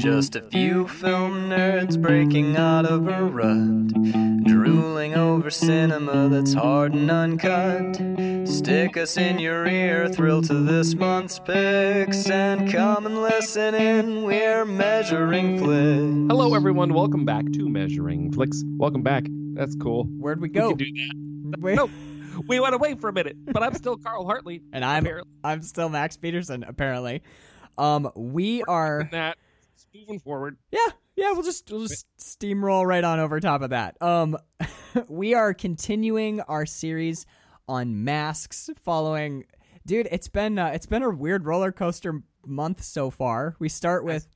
Just a few film nerds breaking out of a rut, drooling over cinema that's hard and uncut. Stick us in your ear, thrill to this month's picks, and come and listen in. We're measuring flicks. Hello, everyone. Welcome back to Measuring Flicks. Welcome back. That's cool. Where'd we We go? can do that. Wait. No, we went away for a minute, but I'm still Carl Hartley. And I'm Apparently. I'm still Max Peterson, apparently. Um, we are That moving forward. yeah yeah we'll just we'll just steamroll right on over top of that. Um, we are continuing our series on masks, following. Dude, it's been uh, it's been a weird roller coaster month so far. We start with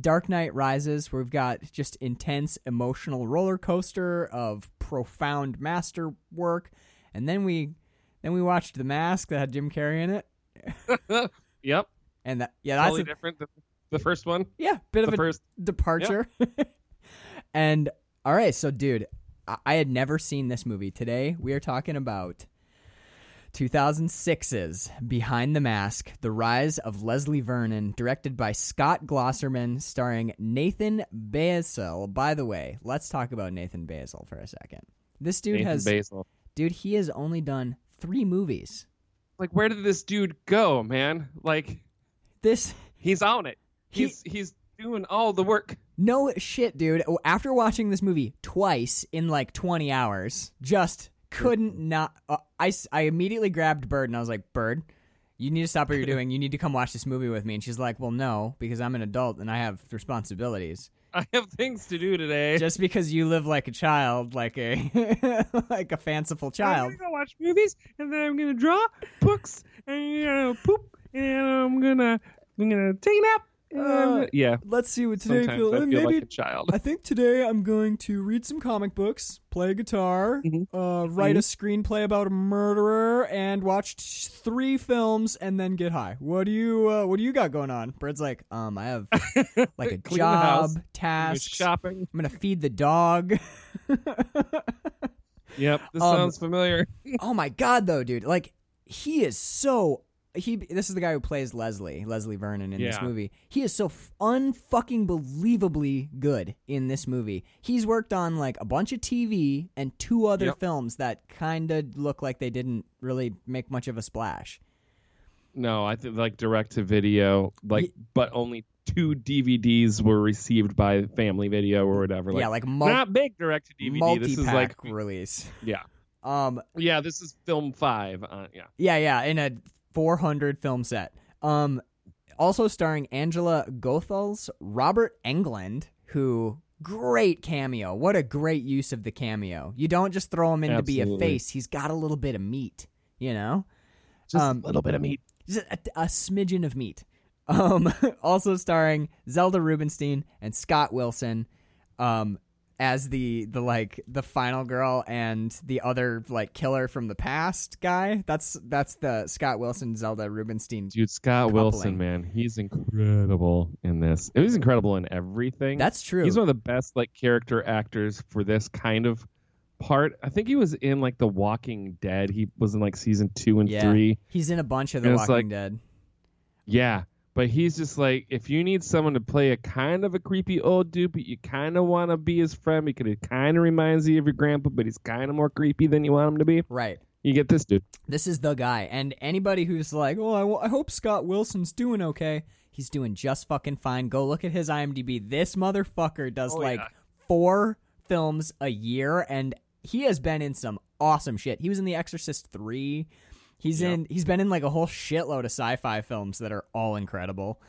Dark Knight Rises, where we've got just intense emotional roller coaster of profound masterwork, and then we then we watched The Mask that had Jim Carrey in it, Yep. and that yeah that's Totally a, different than the first one. yeah bit The of a first. departure. and all right, so dude, I-, I had never seen this movie. Today we are talking about 2006's Behind the Mask: The Rise of Leslie Vernon, directed by Scott Glosserman, starring Nathan Baesel. By the way, let's talk about Nathan Baesel for a second. This dude Nathan has Baesel. dude, he has only done 3 movies. Like, where did this dude go, man? Like, This he's on it. He- He's he's doing all the work. No shit, dude. After watching this movie twice in like 20 hours, just couldn't not. Uh, I, I immediately grabbed Bird and I was like, Bird, you need to stop what you're doing. You need to come watch this movie with me. And she's like, Well, no, because I'm an adult and I have responsibilities. I have things to do today. Just because you live like a child, like a like a fanciful child. I'm gonna watch movies, and then I'm gonna draw books, and uh, poop, and I'm gonna I'm gonna take a nap. I'm Uh, yeah. Let's see what Sometimes I feel like a child. I think today I'm going to read some comic books, play guitar, Mhm. uh, write a screenplay about a murderer, and watch t- three films, and then get high. What do you uh, What do you got going on? Bird's like, um, I have like a Clean the house, job, task, shopping. I'm gonna feed the dog. Yep, this Um, sounds familiar. oh my god, though, dude! Like he is so. He this is the guy who plays Leslie, Leslie Vernon in this movie. He is so f- unfucking believably good in this movie. He's worked on like a bunch of TV and two other Yep. films that kind of look like they didn't really make much of a splash. No, I think like direct to video, like, Ye- but only two DVDs were received by Family Video or whatever. Like, yeah, like mul- not big direct to DVD. This is like, release. yeah, Um, yeah. This is film five. Uh, yeah, Yeah, yeah, in a 400 film set. Um, also starring Angela Goethals, Robert Englund, who great cameo. What a great use of the cameo. You don't just throw him in to be a face. He's got a little bit of meat, you know, just Um, a little bit of meat. just a, a smidgen of meat. Um, also starring Zelda Rubinstein and Scott Wilson, um, as the the like the final girl and the other like killer from the past guy. That's that's the Scott Wilson Zelda Rubinstein. Dude, Scott coupling. Wilson, man, he's incredible in this. He's incredible in everything. That's true. He's one of the best like character actors for this kind of part. I think he was in like The Walking Dead. He was in like season two and Yeah. three. He's in a bunch of The Walking like- Dead. Yeah. But he's just like, if you need someone to play a kind of a creepy old dude, but you kind of want to be his friend because it kind of reminds you of your grandpa, but he's kind of more creepy than you want him to be, Right. you get this dude. This is the guy. And anybody who's like, oh, I, w- I hope Scott Wilson's doing okay. He's doing just fucking fine. Go look at his IMDb. This motherfucker does Oh, like yeah. four films a year, and he has been in some awesome shit. He was in The Exorcist 3. He's Yep. in. He's been in like a whole shitload of sci-fi films that are all incredible.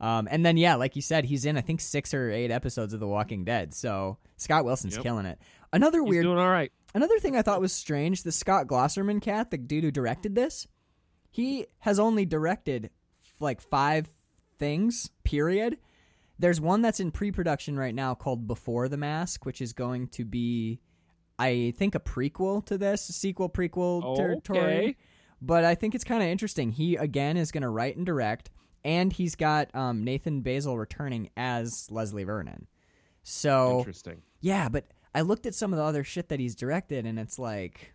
Um, and then yeah, like you said, he's in I think six or eight episodes of The Walking Dead. So Scott Wilson's Yep. killing it. Another He's weird doing all right. Another thing I thought was strange, the Scott Glosserman cat, the dude who directed this, he has only directed like five things, period. There's one that's in pre-production right now called Before the Mask, which is going to be I think a prequel to this, a sequel prequel territory. Okay. But I think it's kind of interesting. He again is going to write and direct and he's got um, Nathan Baesel returning as Leslie Vernon. So Interesting. yeah, but I looked at some of the other shit that he's directed, and it's like,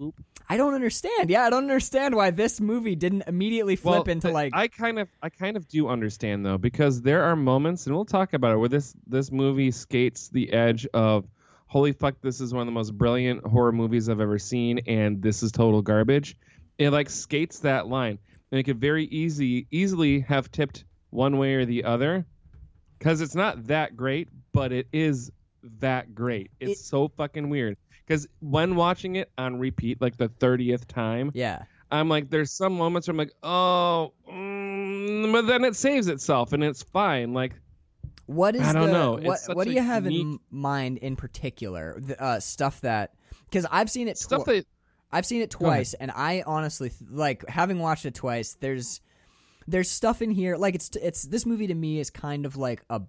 Oop. I don't understand. Yeah, I don't understand why this movie didn't immediately flip well, into like. I kind of I kind of do understand though because there are moments and we'll talk about it where this this movie skates the edge of holy fuck this is one of the most brilliant horror movies I've ever seen and this is total garbage. It like skates that line and it could very easy easily have tipped one way or the other because it's not that great but it is that great. It's It- so fucking weird because when watching it on repeat like the 30th time yeah. I'm like, there's some moments where I'm like, oh, mm, but then it saves itself and it's fine. Like, What is I don't the, know. What What do you have in mind in particular? The, uh, stuff that because I've seen it. stuff that I've seen it twice, and I honestly like having watched it twice. There's there's stuff in here like it's it's this movie to me is kind of like a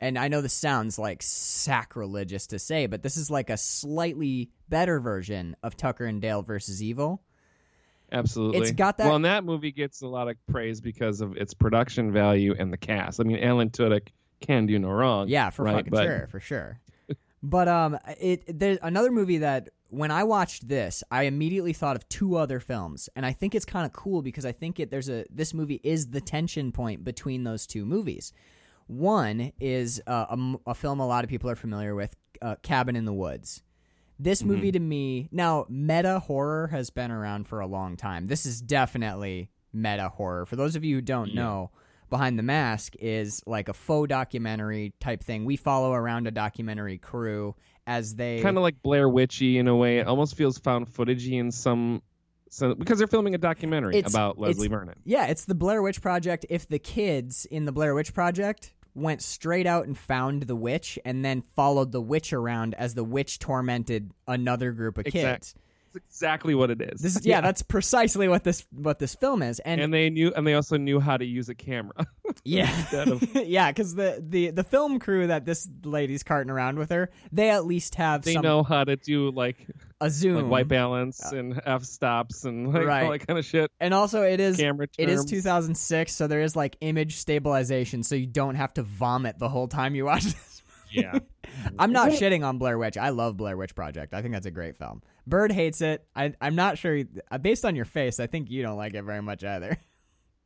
and I know this sounds like sacrilegious to say, but this is like a slightly better version of Tucker and Dale versus Evil. absolutely. It's got that- Well, and that movie gets a lot of praise because of its production value and the cast. I mean, Alan Tudyk can do no wrong. Yeah, for right? fucking but sure, for sure. but um, it there's another movie that when I watched this, I immediately thought of two other films, and I think it's kind of cool because I think it there's a this movie is the tension point between those two movies. One is uh, a, a film a lot of people are familiar with, uh, Cabin in the Woods. This movie to me now meta horror has been around for a long time. This is definitely meta horror. For those of you who don't Yeah. know, Behind the Mask is like a faux documentary type thing. We follow around a documentary crew as they kind of like Blair Witchy in a way. It almost feels found footagey in some, some because they're filming a documentary It's- about Leslie Vernon. Yeah, it's the Blair Witch Project. If the kids in the Blair Witch Project went straight out and found the witch and then followed the witch around as the witch tormented another group of Exact- It's exactly what it is. This is yeah, that's precisely what this what this film is. And, and they knew, and they also knew how to use a camera. yeah. of- yeah, cuz the, the the film crew that this lady's carting around with her, they at least have they some know how to do like a zoom. like white balance uh, and f stops and like Right. all that kind of shit. and also it is Camera It is 2006, so there is like image stabilization, so you don't have to vomit the whole time you watch this. Yeah, I'm not shitting on Blair Witch. I love Blair Witch Project. I think that's a great film. Bird hates it. I, I'm not sure. uh, Based on your face, I think you don't like it very much either.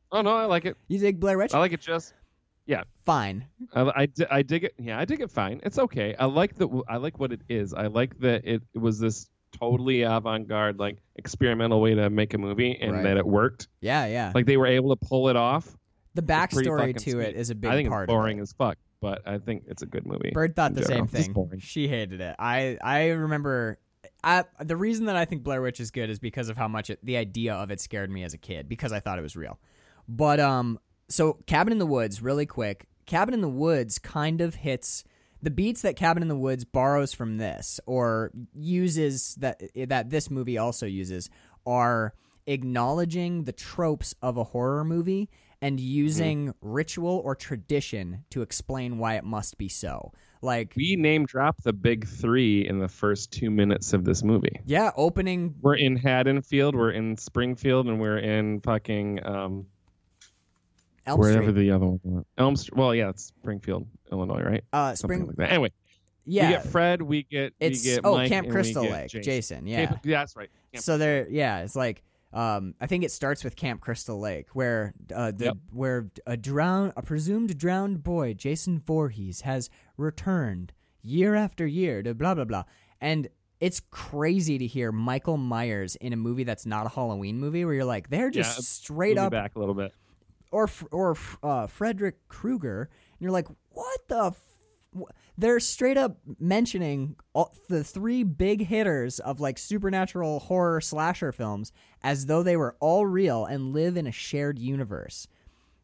Oh no, I like it. You dig Blair Witch? I like it just. Yeah. Fine. I, I, I dig it. Yeah, I dig it fine. It's okay. I like the. I like what it is. I like that it, it was this totally avant-garde, like experimental way to make a movie, and Right. that it worked. Yeah, yeah. Like they were able to pull it off. the backstory to sweet. it is a big I think part it's boring of it. as fuck, but I think it's a good movie. Bird thought the general. same thing. She hated it. I I remember. I, the reason that I think Blair Witch is good is because of how much it, the idea of it scared me as a kid because I thought it was real. But um, so Cabin in the Woods, really quick. Cabin in the Woods kind of hits the beats that Cabin in the Woods borrows from this or uses that that this movie also uses are acknowledging the tropes of a horror movie and using ritual or tradition to explain why it must be so. Like We name drop the big three in the first two minutes of this movie. yeah, opening We're in Haddonfield, we're in Springfield, and we're in fucking um, Elm wherever Street. the other one. was. Elm Street. Well, yeah, it's Springfield, Illinois, right? uh Something like that. Anyway, yeah. we get Fred, we get it's we get oh Mike, Camp Crystal Lake, Jason. Jason, yeah. Camp- yeah, that's right. Camp so there yeah, it's like um I think it starts with Camp Crystal Lake where uh the Yep. where a drowned a presumed drowned boy, Jason Voorhees has returned year after year to blah blah blah. And it's crazy to hear Michael Myers in a movie that's not a Halloween movie where you're like they're just it's straight up back a little bit. or or uh, Frederick Krueger, and you're like, what the? They're straight up mentioning all, the three big hitters of like supernatural horror slasher films as though they were all real and live in a shared universe.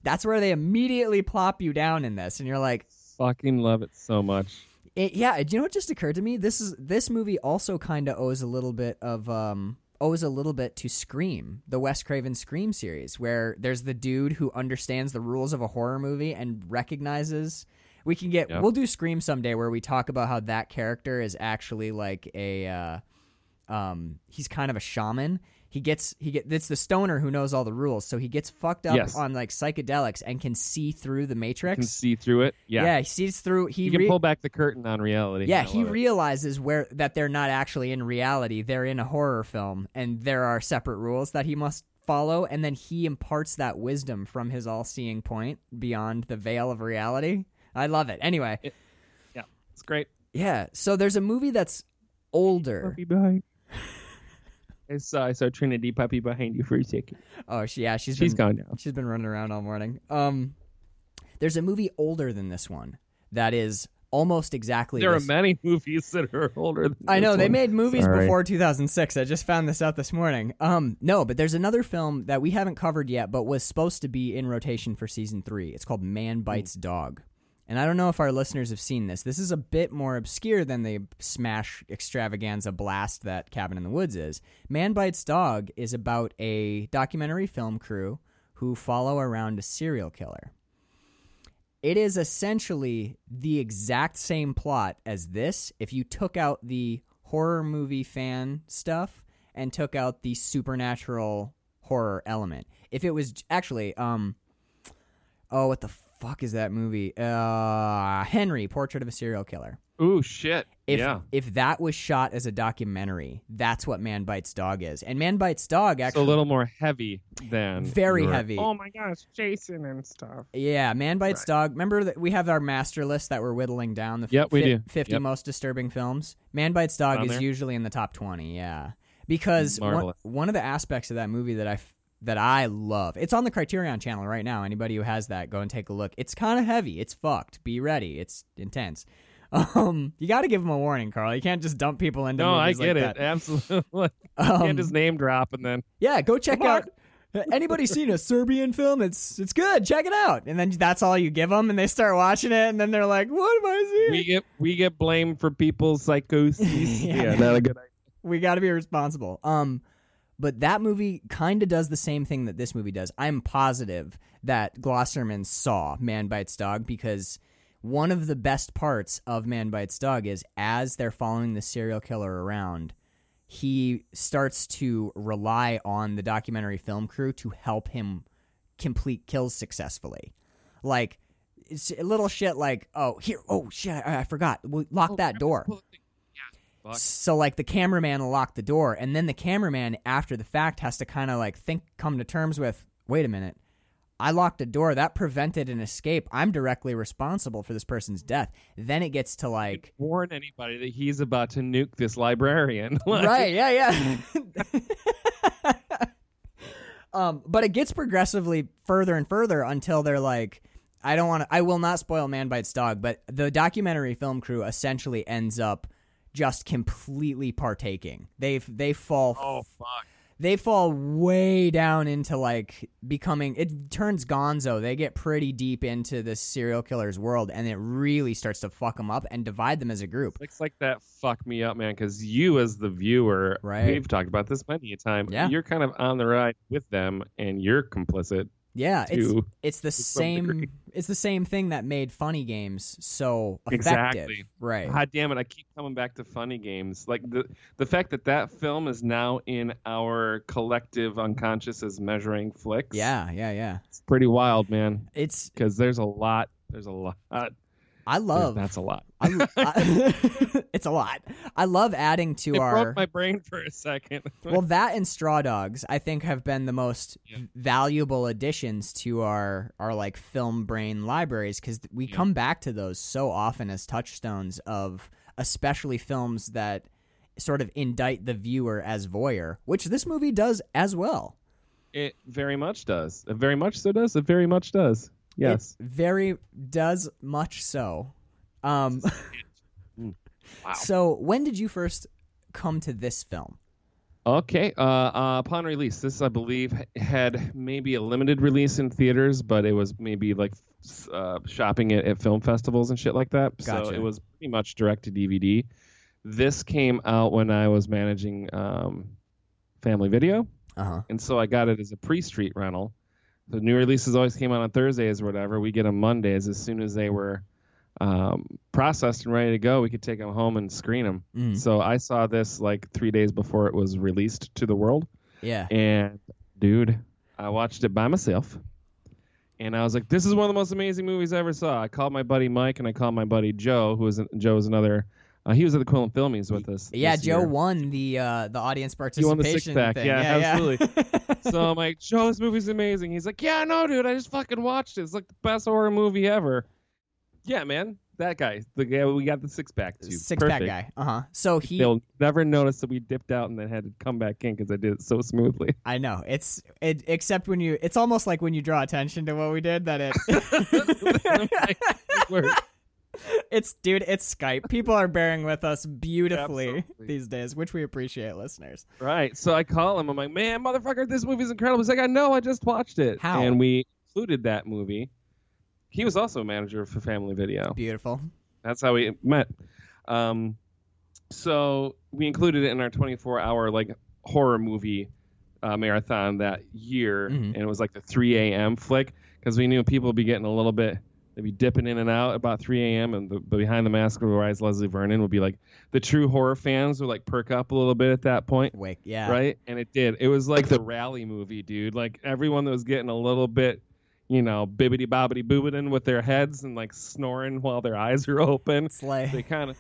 That's where they immediately plop you down in this, and you're like, Fucking love it so much. it, yeah, do you know what just occurred to me? This is this movie also kind of owes a little bit of um owes a little bit to Scream, the Wes Craven Scream series, where there's the dude who understands the rules of a horror movie and recognizes. We can get Yep. we'll do Scream someday where we talk about how that character is actually like a uh, um he's kind of a shaman. he gets he get it's the stoner who knows all the rules, so he gets fucked up Yes. on like psychedelics and can see through the matrix. can see through it. Yeah, yeah, he sees through. He you can re- pull back the curtain on reality. yeah, he love it. realizes where that they're not actually in reality; they're in a horror film, and there are separate rules that he must follow. And then he imparts that wisdom from his all-seeing point beyond the veil of reality. I love it. Anyway, Yeah. it's great. yeah. So there's a movie that's older. Puppy behind. I saw I saw Trinity puppy behind you for a second. Oh, she, yeah, she's She's been gone now. she's been running around all morning. Um, there's a movie older than this one that is almost exactly. There are many movies that are older. Than this one. I know this they made movies Sorry. before 2006. I just found this out this morning. Um, no, but there's another film that we haven't covered yet, but was supposed to be in rotation for season three. It's called Man Bites Dog, and I don't know if our listeners have seen this. This is a bit more obscure than the smash extravaganza blast that Cabin in the Woods is. Man Bites Dog is about a documentary film crew who follow around a serial killer. It is essentially the exact same plot as this if you took out the horror movie fan stuff and took out the supernatural horror element. If it was actually um oh what the fuck is that movie? Uh Henry, Portrait of a Serial Killer. Ooh shit. If yeah. if that was shot as a documentary, that's what Man Bites Dog is. And Man Bites Dog It's a little more heavy than Very your- heavy. Oh my gosh, Jason and stuff. Yeah, Man Bites Right. Dog. Remember that we have our master list that we're whittling down the Yep, we do. 50 Yep. most disturbing films. Man Bites Dog On is there. usually in the top 20, yeah. Because one, one of the aspects of that movie that I f- that I love. It's on the Criterion channel right now. Anybody who has that, go and take a look. It's kind of heavy. It's fucked. Be ready. It's intense. Um, you got to give them a warning, Carl. You can't just dump people into No, I get like it. that. Absolutely. Um, Can't just name drop and then yeah, go check Come out. Anybody seen a Serbian film? It's it's good. Check it out. And then that's all you give them, and they start watching it, and then they're like, "What am I seeing?" we get we get blamed for people's psychoses. Yeah. yeah, not a good idea. we got to be responsible. Um, but that movie kind of does the same thing that this movie does. I'm positive that Glosserman saw Man Bites Dog because one of the best parts of Man Bites Dog is as they're following the serial killer around, he starts to rely on the documentary film crew to help him complete kills successfully. Like it's a little shit like, oh, here, oh shit, I, I forgot. Lock that door. Fuck. So like the cameraman locked the door, and then the cameraman after the fact has to kind of like think, come to terms with, wait a minute, I locked a door that prevented an escape. I'm directly responsible for this person's death. Then it gets to like, Warn anybody that he's about to nuke this librarian. Like, right, yeah, yeah. um, but it gets progressively further and further until they're like. I don't want to. I will not spoil Man Bites Dog, but the documentary film crew essentially ends up just completely partaking. They they fall Oh fuck. they fall way down into like becoming it turns gonzo they get pretty deep into the serial killer's world and it really starts to fuck them up and divide them as a group It's like that fuck me up, man. Because you, as the viewer, Right. we've talked about this many a time. Yeah. You're kind of on the ride with them, and you're complicit yeah it's it's the same degree. it's the same thing that made funny games so effective Exactly. right God damn it! I keep coming back to funny games. Like the the fact that that film is now in our collective unconscious as measuring flicks. yeah yeah yeah it's pretty wild, man. it's Because there's a lot. There's a lot. I love That's a lot. I, I- it's a lot i love adding to It our broke my brain for a second. well, that and Straw Dogs, I think, have been the most Yeah. valuable additions to our our like film brain libraries because we Yeah. come back to those so often as touchstones of especially films that sort of indict the viewer as voyeur, which this movie does as well. It very much does. It very much so does. It very much does. Yes. It very does much so. Um, Wow. so when did you first come to this film? Okay. Uh, uh, upon release, this I believe had maybe a limited release in theaters, but it was maybe like uh, shopping it at film festivals and shit like that. So it was pretty much direct to DVD. This came out when I was managing um, Family Video, Uh huh. and so I got it as a pre-street rental. The new releases always came out on Thursdays or whatever. We get them Mondays as soon as they were um, processed and ready to go. We could take them home and screen them. Mm. So I saw this like three days before it was released to the world. Yeah. And dude, I watched it by myself. And I was like, this is one of the most amazing movies I ever saw. I called my buddy Mike and I called my buddy Joe, who was Joe was another uh, he was at the Quillen Filmies with us. Yeah, Joe year. won the uh, the audience He participation won the six pack. thing. Yeah, yeah, absolutely. so I'm like, Joe, this movie's amazing. He's like, Yeah, no, dude, I just fucking watched it. It's like the best horror movie ever. Yeah, man. That guy. The guy we got the six pack to. Six pack guy. Uh huh. So he, They'll never notice that we dipped out and then had to come back in because I did it so smoothly. I know it's it. Except when you, it's almost like when you draw attention to what we did that it. It's dude, it's Skype. People are bearing with us beautifully Absolutely. these days, which we appreciate, listeners. Right. So I call him. I'm like, man, motherfucker, this movie's incredible. He's like, I know, I just watched it. How? And we included that movie. He was also a manager for Family Video. Beautiful. That's how we met. Um, so we included it in our 24 hour like horror movie uh, marathon that year, Mhm. and it was like the 3 a.m. flick because we knew people would be getting a little bit. They'd be dipping in and out about 3 a.m. and the, the behind the mask of the rise Leslie Vernon would be like the true horror fans would like perk up a little bit at that point Wake. Yeah. right? And it did. It was like the rally movie, dude. Like everyone that was getting a little bit, you know, bibbity bobbity boobidin with their heads and like snoring while their eyes are open. It's like They kind of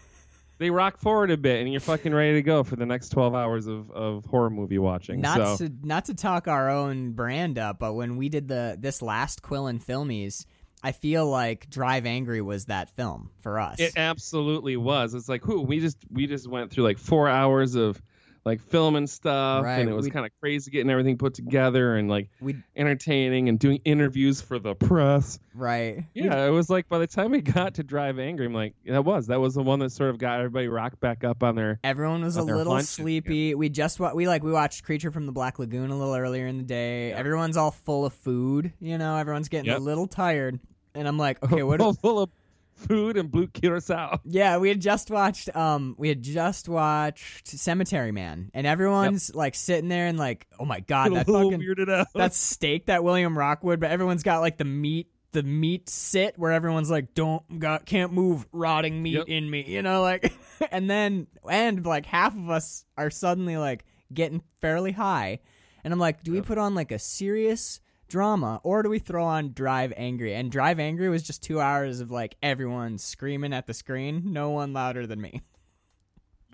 they rock forward a bit, and you're fucking ready to go for the next 12 hours of, of horror movie watching. not so to not to talk our own brand up, but when we did the this last quill and Filmies, I feel like Drive Angry was that film for us. it absolutely was. It's like, who we just we just went through like four hours of like filming stuff, Right, and it was kind of crazy getting everything put together and like we entertaining and doing interviews for the press. right. Yeah, it was like by the time we got to Drive Angry, I'm like, that was that was the one that sort of got everybody rocked back up on their. Everyone was a little sleepy. We just wa- we like we watched Creature from the Black Lagoon a little earlier in the day. Everyone's all full of food. You know, everyone's getting Yep. a little tired. And I'm like, okay, what? do- full of food and blue curacao. yeah, we had just watched. Um, we had just watched Cemetery Man, and everyone's like sitting there and like, oh my god, that fucking weirded out. that steak that William Rockwood, but everyone's got like the meat, the meat sit where everyone's like, don't got can't move rotting meat Yep. in me, you know, like, and then and like half of us are suddenly like getting fairly high, and I'm like, do we put on like a serious drama or do we throw on Drive Angry? And Drive Angry was just two hours of like everyone screaming at the screen, no one louder than me.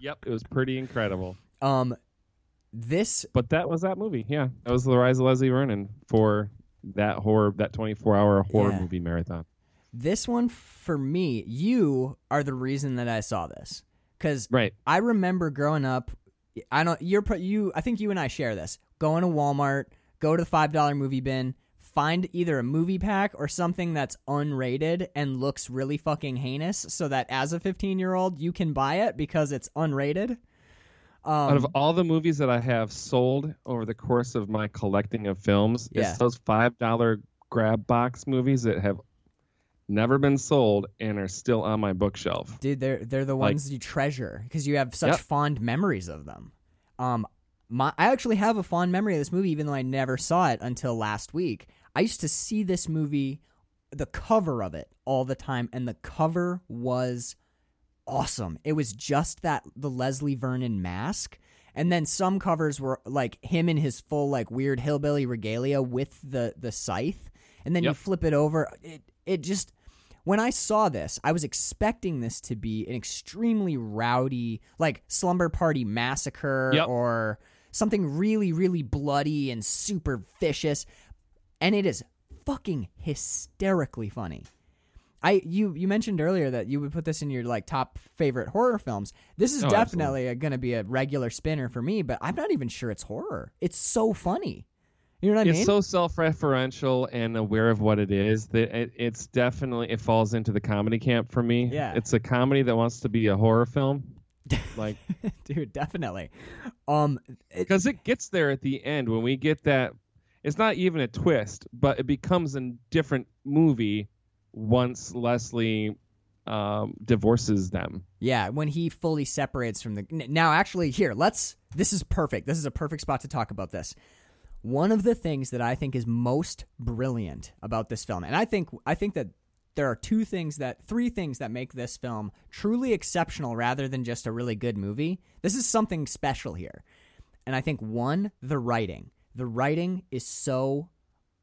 Yep, it was pretty incredible. Um, this But that was that movie. Yeah, that was the rise of Leslie Vernon for that horror, that 24 hour horror Yeah. movie marathon. this one for me, you are the reason that I saw this because Right. I remember growing up. I don't. You're pro- you. I think you and I share this. Going to Walmart, go to the five dollar movie bin, find either a movie pack or something that's unrated and looks really fucking heinous, so that as a fifteen year old you can buy it because it's unrated. Um, Out of all the movies that I have sold over the course of my collecting of films, Yeah. it's those five dollar grab box movies that have never been sold and are still on my bookshelf. dude, they're they're the Like- ones you treasure because you have such Yep. fond memories of them. Um, my I actually have a fond memory of this movie, even though I never saw it until last week. I used to see this movie, the cover of it all the time, and the cover was awesome. It was just that the Leslie Vernon mask. And then some covers were like him in his full like weird hillbilly regalia with the the scythe. And then you flip it over. It it just when I saw this, I was expecting this to be an extremely rowdy, like slumber party massacre Yep. or something really, really bloody and super vicious. And it is fucking hysterically funny. I you you mentioned earlier that you would put this in your like top favorite horror films. This is Oh, definitely going to be a regular spinner for me, but I'm not even sure it's horror. It's so funny. You know what I it's mean? It's so self-referential and aware of what it is that it, it's definitely it falls into the comedy camp for me. Yeah. it's a comedy that wants to be a horror film, like Dude, definitely. Um because it gets there at the end when we get that. It's not even a twist, but it becomes a different movie once Leslie um, divorces them. Yeah, when he fully separates from the. Now, actually, here, let's. This is perfect. This is a perfect spot to talk about this. One of the things that I think is most brilliant about this film, and I think I think that there are two things that three things that make this film truly exceptional rather than just a really good movie. This is something special here. And I think one, the writing. The writing is so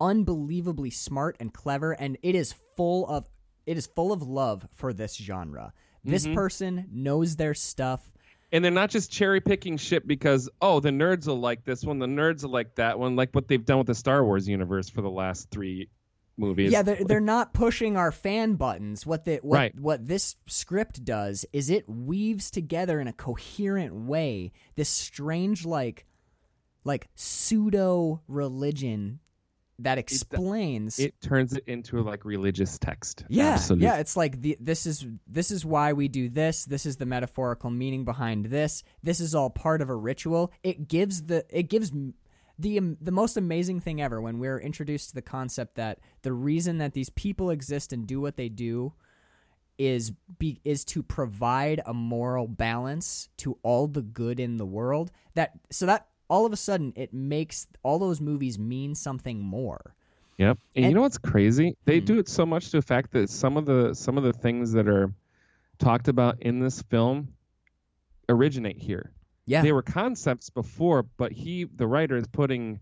unbelievably smart and clever and it is full of it is full of love for this genre. This Mhm. person knows their stuff. and they're not just cherry picking shit because oh the nerds will like this one, the nerds will like that one, like what they've done with the Star Wars universe for the last three movies. Yeah, they're, they're not pushing our fan buttons. What the what Right. what this script does is it weaves together in a coherent way this strange like like pseudo religion that explains it turns it into like religious text. yeah, Absolutely. yeah. It's like the, this is this is why we do this. This is the metaphorical meaning behind this. This is all part of a ritual. It gives the it gives the um, the most amazing thing ever when we're introduced to the concept that the reason that these people exist and do what they do is be is to provide a moral balance to all the good in the world. That so that all of a sudden it makes all those movies mean something more. Yep. And, And- you know what's crazy? They Hmm. do it so much to the fact that some of the some of the things that are talked about in this film originate here. Yeah. They were concepts before, but he the writer is putting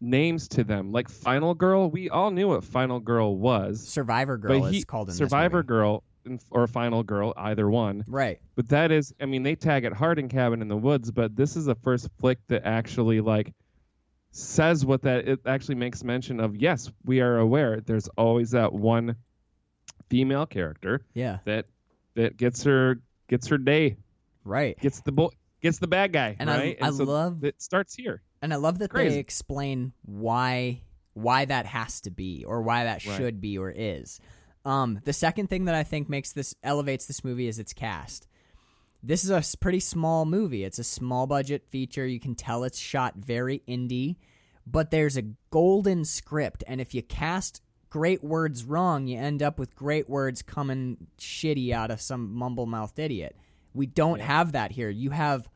names to them. Like Final Girl, we all knew what Final Girl was. Survivor Girl he, is called in this Survivor. Girl or Final Girl, either one. Right. But that is, I mean, they tag it hard in Cabin in the Woods, but this is the first flick that actually like says what that it actually makes mention of. Yes, we are aware. There's always that one female character Yeah. that that gets her gets her day, Right. gets the bo- gets the bad guy, And I- right? I and so love- it starts here. And I love that Crazy. they explain why why that has to be or why that Right. should be or is. Um, the second thing that I think makes this elevates this movie is its cast. This is a pretty small movie. It's a small budget feature. You can tell it's shot very indie, but there's a golden script and if you cast great words wrong, you end up with great words coming shitty out of some mumble-mouthed idiot. We don't have that here. You have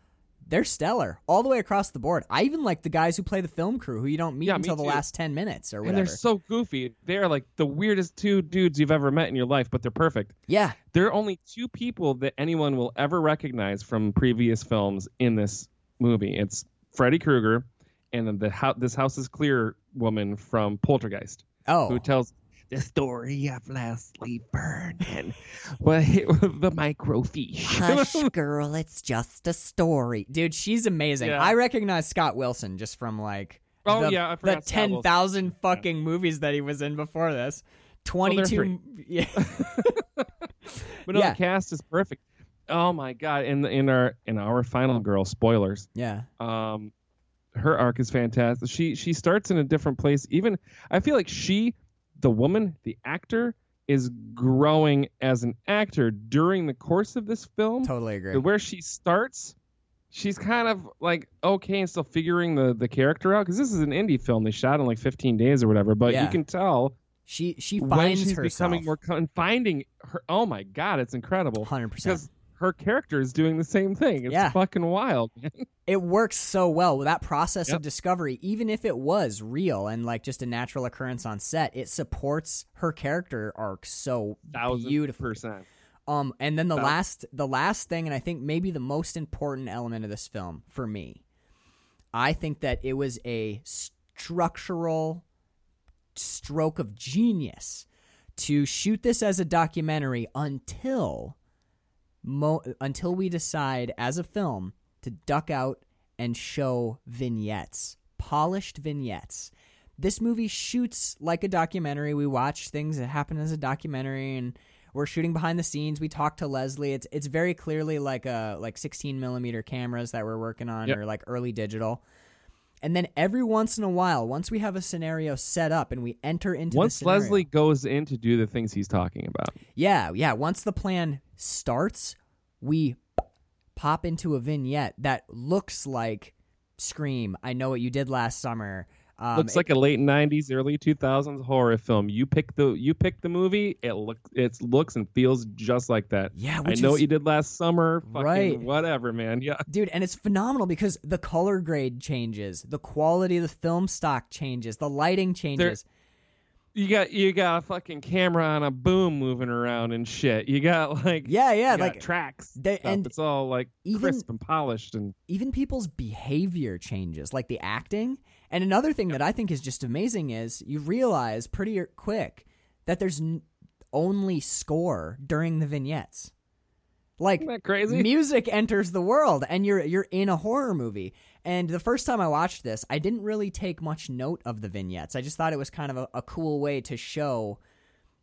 they're stellar all the way across the board. I even like the guys who play the film crew who you don't meet Yeah, me until the last 10 minutes or whatever. And they're so goofy. They're like the weirdest two dudes you've ever met in your life, but they're perfect. yeah. There are only two people that anyone will ever recognize from previous films in this movie. It's Freddy Krueger and then the ho- this house is clear woman from Poltergeist Oh. who tells the story of Leslie Vernon, well, the microfiche. Hush, girl, it's just a story. Dude, she's amazing. Yeah. I recognize Scott Wilson just from like Oh, the, yeah, I the forgot Scott Wilson. 10,000 fucking movies that he was in before this. 22 free. yeah. but no, Yeah. the cast is perfect. Oh my god! In the, in our in our final girl spoilers, yeah. um her arc is fantastic she she starts in a different place even i feel like she the woman the actor is growing as an actor during the course of this film Totally agree. where she starts she's kind of like okay and still figuring the the character out because this is an indie film they shot in like 15 days or whatever but Yeah. you can tell She she when finds she's herself becoming more con- finding her oh my god it's incredible 100%. because her character is doing the same thing. It's Yeah. fucking wild man. it works so well. With that process of discovery even if it was real and like just a natural occurrence on set it supports her character arc so thousand beautifully. percent. Um and then the last the last thing and i think maybe the most important element of this film for me i think that it was a structural stroke of genius to shoot this as a documentary until mo- until we decide as a film to duck out and show vignettes, polished vignettes. This movie shoots like a documentary. We watch things that happen as a documentary and we're shooting behind the scenes. We talk to Leslie. It's it's very clearly like a like 16 millimeter cameras that we're working on Yep. or like early digital. And then every once in a while, once we have a scenario set up and we enter into the Once scenario- Leslie goes in to do the things he's talking about, yeah, yeah. Once the plan starts, we pop into a vignette that looks like Scream. I know what you did last summer. Um, looks it- like a late '90s, early 2000s horror film. You pick the you pick the movie. It looks it looks and feels just like that. yeah, I know is, what you did last summer. Fucking Right. Whatever, man. Yeah. dude, and it's phenomenal because the color grade changes, the quality of the film stock changes, the lighting changes. you got you got a fucking camera on a boom moving around and shit. You got like Yeah, yeah, like tracks. they- and it's all like even- crisp and polished and even people's behavior changes, like the acting. And another thing that I think is just amazing is you realize pretty quick that there's n- only score during the vignettes. Like isn't that crazy? music enters the world and you're you're in a horror movie. And the first time I watched this, I didn't really take much note of the vignettes. I just thought it was kind of a, a cool way to show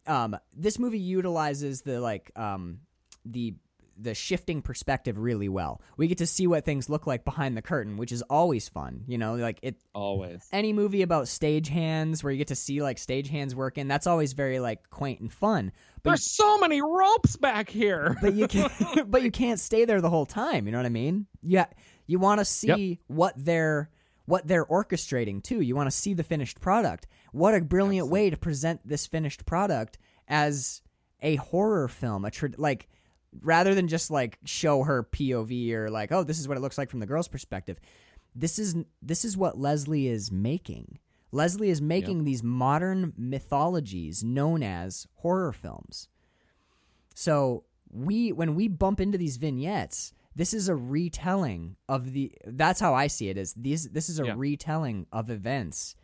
um this movie utilizes the like um the the shifting perspective really well. We get to see what things look like behind the curtain, which is always fun. You know, like it Always. any movie about stagehands where you get to see like stagehands working, that's always very like quaint and fun. But There's so many ropes back here. but you can but you can't stay there the whole time you know what i mean yeah you want to see what they're what they're orchestrating too you want to see the finished product what a brilliant way to present this finished product as a horror film a like rather than just like show her pov or like oh this is what it looks like from the girl's perspective this is this is what leslie is making leslie is making these modern mythologies known as horror films so we when we bump into these vignettes, this is a retelling of the that's how I see it is these this is a Yeah. retelling of events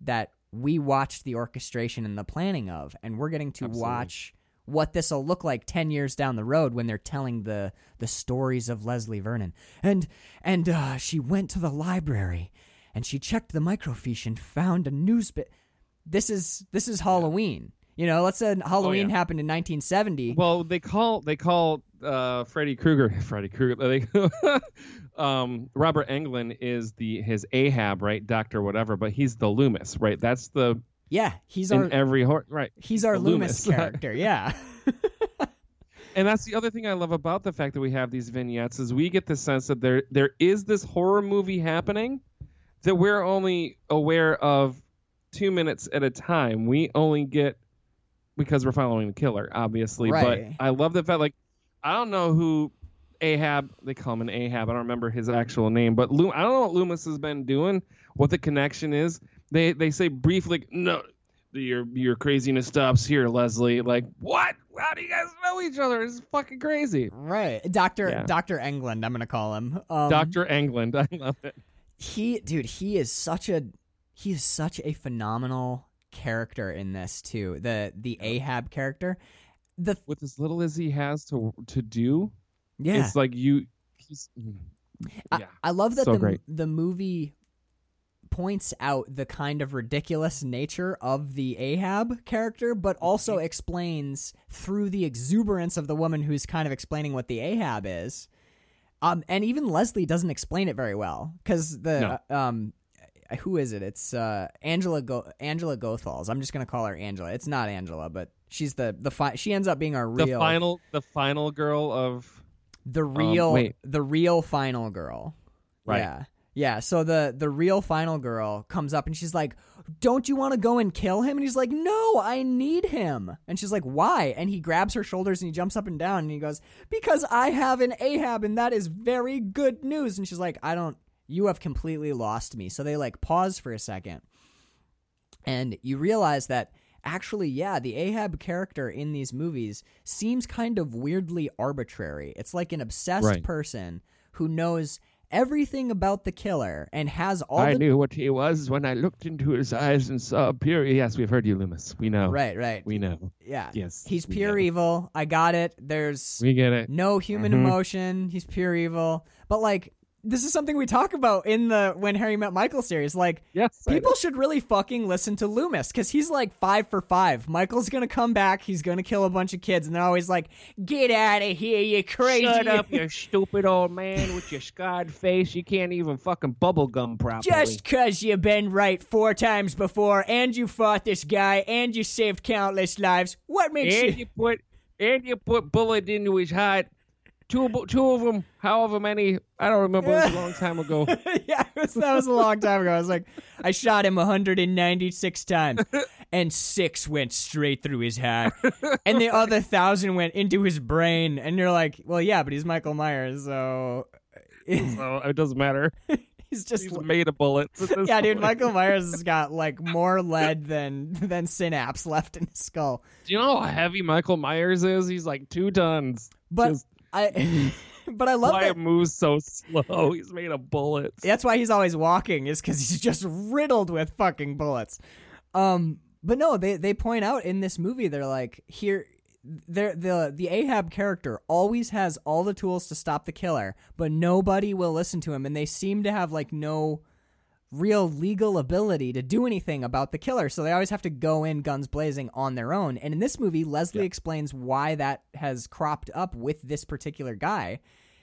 that we watched the orchestration and the planning of and we're getting to Absolutely. watch what this will look like 10 years down the road when they're telling the the stories of Leslie Vernon. And and uh, she went to the library and she checked the microfiche and found a news bit. This is this is Halloween. You know, let's say Halloween Oh, yeah. happened in 1970. Well, they call they call uh, Freddy Krueger Freddy Krueger. They, um, Robert Englund is the his Ahab, right? Doctor whatever, but he's the Loomis, right? That's the yeah, he's in our every horror, right? he's our Loomis, Loomis. character. Yeah. And that's the other thing I love about the fact that we have these vignettes is we get the sense that there there is this horror movie happening that we're only aware of two minutes at a time. We only get because we're following the killer, obviously. Right. But I love the fact like I don't know who Ahab they call him an Ahab. I don't remember his actual name, but Lo- I don't know what Loomis has been doing, what the connection is. They they say briefly no your your craziness stops here, Leslie. Like, what? How do you guys know each other? It's fucking crazy. right. Dr. Yeah. Dr. Englund, I'm going to call him. Um, Dr. Englund. I love it. he dude he is such a he is such a phenomenal character in this too the the ahab character the With as little as he has to to do, yeah it's like you he's mm, I. I love that so the, great. the movie points out the kind of ridiculous nature of the ahab character but also Mm-hmm. explains through the exuberance of the woman who's kind of explaining what the ahab is um and even leslie doesn't explain it very well because the um who is it? It's uh, Angela Go- Angela Goethals. I'm just gonna call her Angela. It's not Angela, but she's the the fi- she ends up being our the real final the final girl of the real wait. the real final girl. Right. Yeah. Yeah, so the the real final girl comes up and she's like, "Don't you want to go and kill him?" And he's like, "No, I need him." And she's like, "Why?" And he grabs her shoulders and he jumps up and down and he goes, "Because I have an Ahab and that is very good news." And she's like, "I don't you have completely lost me." So they like pause for a second. And you realize that actually, yeah, the Ahab character in these movies seems kind of weirdly arbitrary. It's like an obsessed Right. person who knows everything about the killer and has all I the knew what he was when I looked into his eyes and saw pure. Yes, we've heard you, Loomis. We know. right, right, We know. yeah, Yes. He's pure evil. I got it. There's We get it. no human Mhm. emotion. He's pure evil. But like, this is something we talk about in the When Harry Met Michael series. Like, Yes. People should really fucking listen to Loomis because he's like five for five. Michael's gonna come back. He's gonna kill a bunch of kids, and they're always like, "Get out of here, you crazy!" Shut up, you stupid old man with your scarred face. You can't even fucking bubble gum properly. Just cause you've been right four times before, and you fought this guy, and you saved countless lives. What makes and you? you put and you put bullet into his heart. Two, two of them, however many, I don't remember. It was a long time ago. yeah, it was, that was a long time ago. I was like, I shot him 196 times, and six went straight through his heart, and the other thousand went into his brain. And you're like, well, yeah, but he's Michael Myers, so uh, so it doesn't matter. He's just He's made of bullets. yeah, dude. Michael Myers has got like more lead than than synapse left in his skull. Do you know how heavy Michael Myers is? He's like two tons. But Just I, but I love why that. it moves so slow. He's made of bullets. That's why he's always walking, is because he's just riddled with fucking bullets. Um, but no, they they point out in this movie, they're like, here, they're, the the Ahab character always has all the tools to stop the killer, but nobody will listen to him, and they seem to have like no real legal ability to do anything about the killer, so they always have to go in guns blazing on their own. And in this movie, Leslie explains why that has cropped up with this particular guy.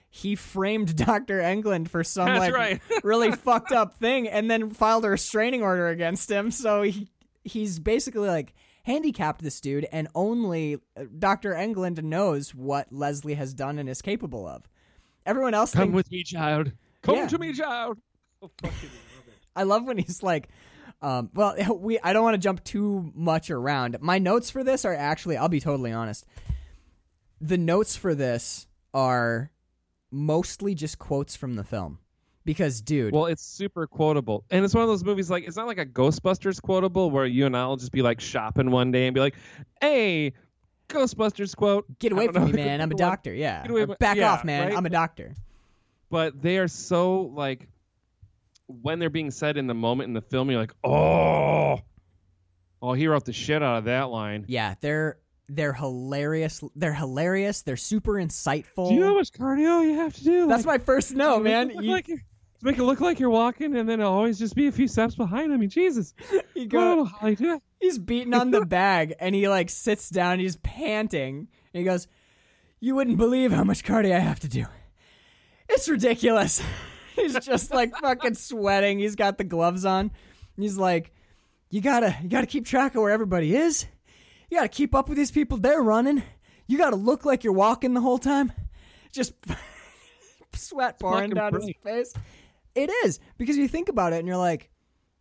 He framed Dr. Englund for some That's like right. really fucked up thing and then filed a restraining order against him. So he he's basically like handicapped this dude and only uh, Dr. Englund knows what Leslie has done and is capable of. Everyone else Come thinks, with me, child. Come Yeah. to me, child. Oh, fucking I love when he's like um, well, we I don't want to jump too much around. My notes for this are actually I'll be totally honest. The notes for this are mostly just quotes from the film. Because dude, Well, it's super quotable, and it's one of those movies like it's not like a Ghostbusters quotable where you and I'll just be like shopping one day and be like, "Hey, Ghostbusters quote." get away from know. me, man. I'm a doctor. Yeah. Get away from- Back yeah, off, man. right? I'm a doctor. But they are so like when they're being said in the moment in the film, you're like, "Oh, oh, he wrote the shit out of that line." Yeah, they're they're hilarious. They're hilarious. They're super insightful. Do you know how much cardio you have to do? That's Like, my first no, to make man. You, like make it look like you're walking, and then it'll always just be a few steps behind. I mean, Jesus, you I go, don't know how you do it. he's beating on the bag and he like sits down. He's panting and he goes, "You wouldn't believe how much cardio I have to do. It's ridiculous." he's just like fucking sweating. He's got the gloves on. He's like, "You gotta, you gotta keep track of where everybody is. You gotta keep up with these people. They're running. You gotta look like you're walking the whole time. Just sweat pouring down brilliant. his face. It is because you think about it and you're like,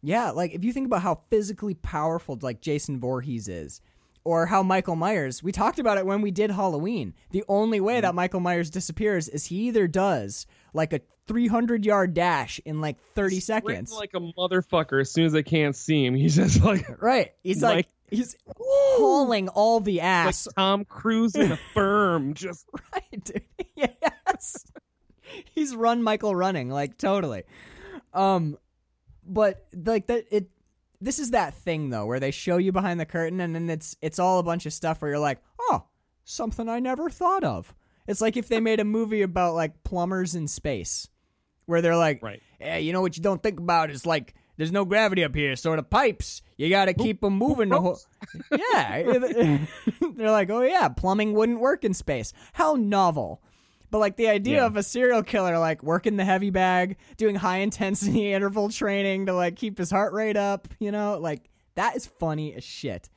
yeah, like if you think about how physically powerful like Jason Voorhees is, or how Michael Myers, we talked about it when we did Halloween. The only way mm-hmm. that Michael Myers disappears is he either does like a 300 yard dash in like 30 seconds. Like a motherfucker as soon as they can't see him. He's just like right. He's like, Like- he's hauling all the ass. like. Tom Cruise in a firm. Just right, dude. yes. he's run Michael running, like totally. Um but like that it this is that thing though where they show you behind the curtain and then it's it's all a bunch of stuff where you're like, "Oh, something I never thought of." It's like if they made a movie about like plumbers in space where they're like, Right. "Yeah, you know what you don't think about is like there's no gravity up here, so the pipes, you got to keep them moving the whole Yeah. they're like, "Oh yeah, plumbing wouldn't work in space." How novel. But like the idea Yeah. of a serial killer like working the heavy bag, doing high intensity interval training to like keep his heart rate up, you know, like that is funny as shit.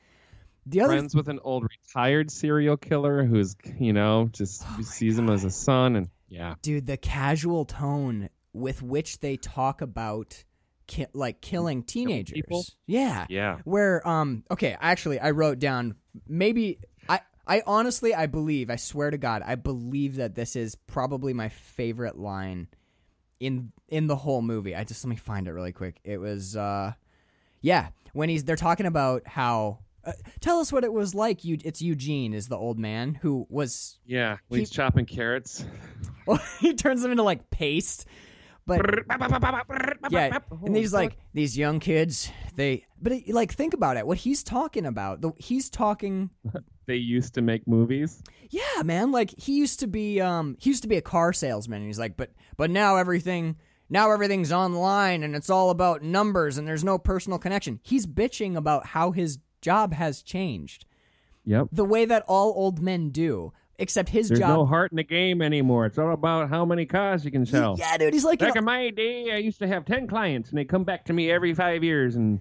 The other friends with an old retired serial killer who's you know just Oh sees him as a son and yeah. dude, the casual tone with which they talk about ki- like killing teenagers. people? Yeah. Yeah. Where um okay, actually I wrote down maybe I I honestly I believe, I swear to god, I believe that this is probably my favorite line in in the whole movie. I just let me find it really quick. It was uh yeah, when he's they're talking about how uh, tell us what it was like. You, it's Eugene is the old man who was. Yeah. When he's He- chopping carrots. he turns them into like paste, but yeah, and these like these young kids, they. But it, like, think about it. What he's talking about, the, he's talking. they used to make movies. Yeah, man. Like he used to be. Um, he used to be a car salesman. And he's like, but but now everything. Now everything's online and it's all about numbers and there's no personal connection. He's bitching about how his job has changed. Yep. The way that all old men do. Except his There's job. no heart in the game anymore. It's all about how many cars you can sell. yeah, dude. He's like, Back in my day, I used to have ten clients, and they come back to me every five years, and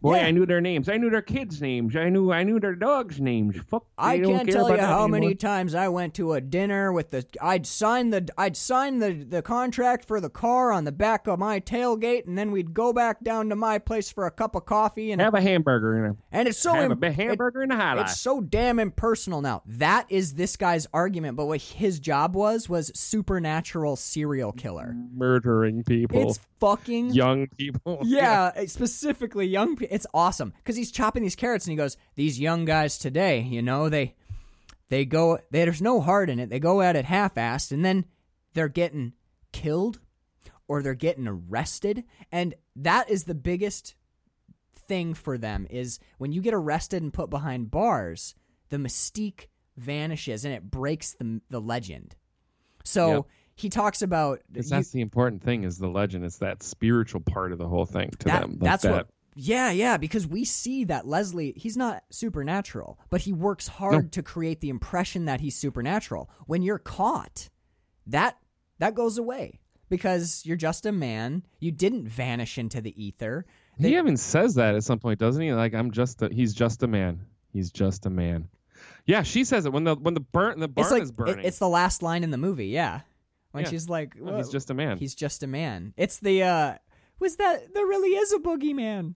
Boy, Yeah. I knew their names. I knew their kids' names. I knew I knew their dogs' names. Fuck. I can't tell you how many times I went to a dinner with the I'd sign the I'd sign the the contract for the car on the back of my tailgate and then we'd go back down to my place for a cup of coffee and Have a hamburger and and it's so have a big it- hamburger and a it's so damn impersonal now. That is this guy's argument, but what his job was was supernatural serial killer. murdering people, It's fucking young people. yeah, uh, specifically young people. It's awesome because he's chopping these carrots and he goes, "These young guys today, you know, they they go they, there's no heart in it. They go at it half-assed, and then they're getting killed or they're getting arrested, and that is the biggest thing for them is when you get arrested and put behind bars, the mystique vanishes and it breaks the the legend. So Yep. He talks about that's the important thing is the legend. It's that spiritual part of the whole thing to that, them. Like that's that. what yeah yeah because we see that leslie he's not supernatural but he works hard No. to create the impression that he's supernatural when you're caught that that goes away because you're just a man you didn't vanish into the ether He even says that at some point, doesn't he? Like I'm just a, he's just a man. He's just a man. Yeah, she says it when the when the burn the barn like is it- burning. it's the last line in the movie yeah when Yeah. she's like Oh, he's just a man. he's just a man it's the uh was that there really is a boogeyman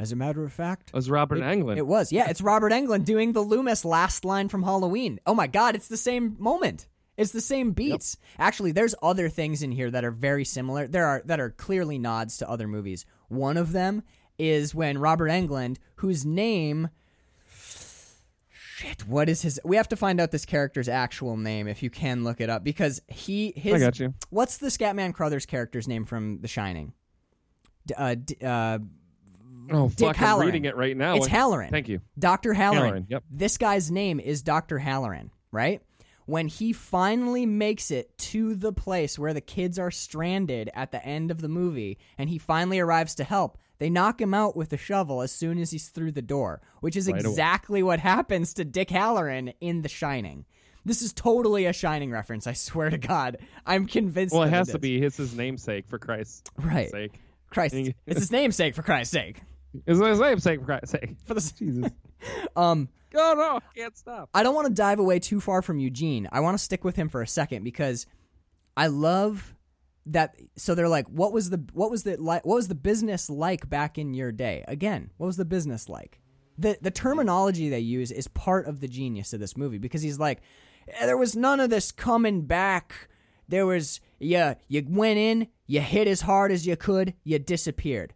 as a matter of fact It was Robert It- Englund. It was. Yeah, it's Robert Englund doing the Loomis last line from Halloween. Oh my god, it's the same moment. It's the same beats. Actually, there's other things in here that are very similar. There are that are clearly nods to other movies. One of them is when Robert Englund, whose name Shit, what is his We have to find out this character's actual name if you can look it up because he his I got you. What's the Scatman Crothers character's name from The Shining? D- uh, d- uh, Oh Dick fuck! I'm reading it right now. It's Halloran. Thank you. Dr. Halloran. Halloran, yep. This guy's name is Dr. Halloran, right? When he finally makes it to the place where the kids are stranded at the end of the movie and he finally arrives to help, they knock him out with a shovel as soon as he's through the door, which is Right away. exactly what happens to Dick Halloran in The Shining. This is totally a Shining reference, I swear to God. I'm convinced Well, it has to be. It's his namesake for Christ's Right. sake. Christ. It's his namesake, for Christ's sake. It's his namesake for Christ's sake. For the Jesus. um Oh no! Can't stop. I don't want to dive away too far from Eugene. I want to stick with him for a second because I love that. So they're like, "What was the what was the like? What was the business like back in your day?" Again, what was the business like? the The terminology they use is part of the genius of this movie because he's like, "Eh, "There was none of this coming back. There was yeah, you went in, you hit as hard as you could, you disappeared."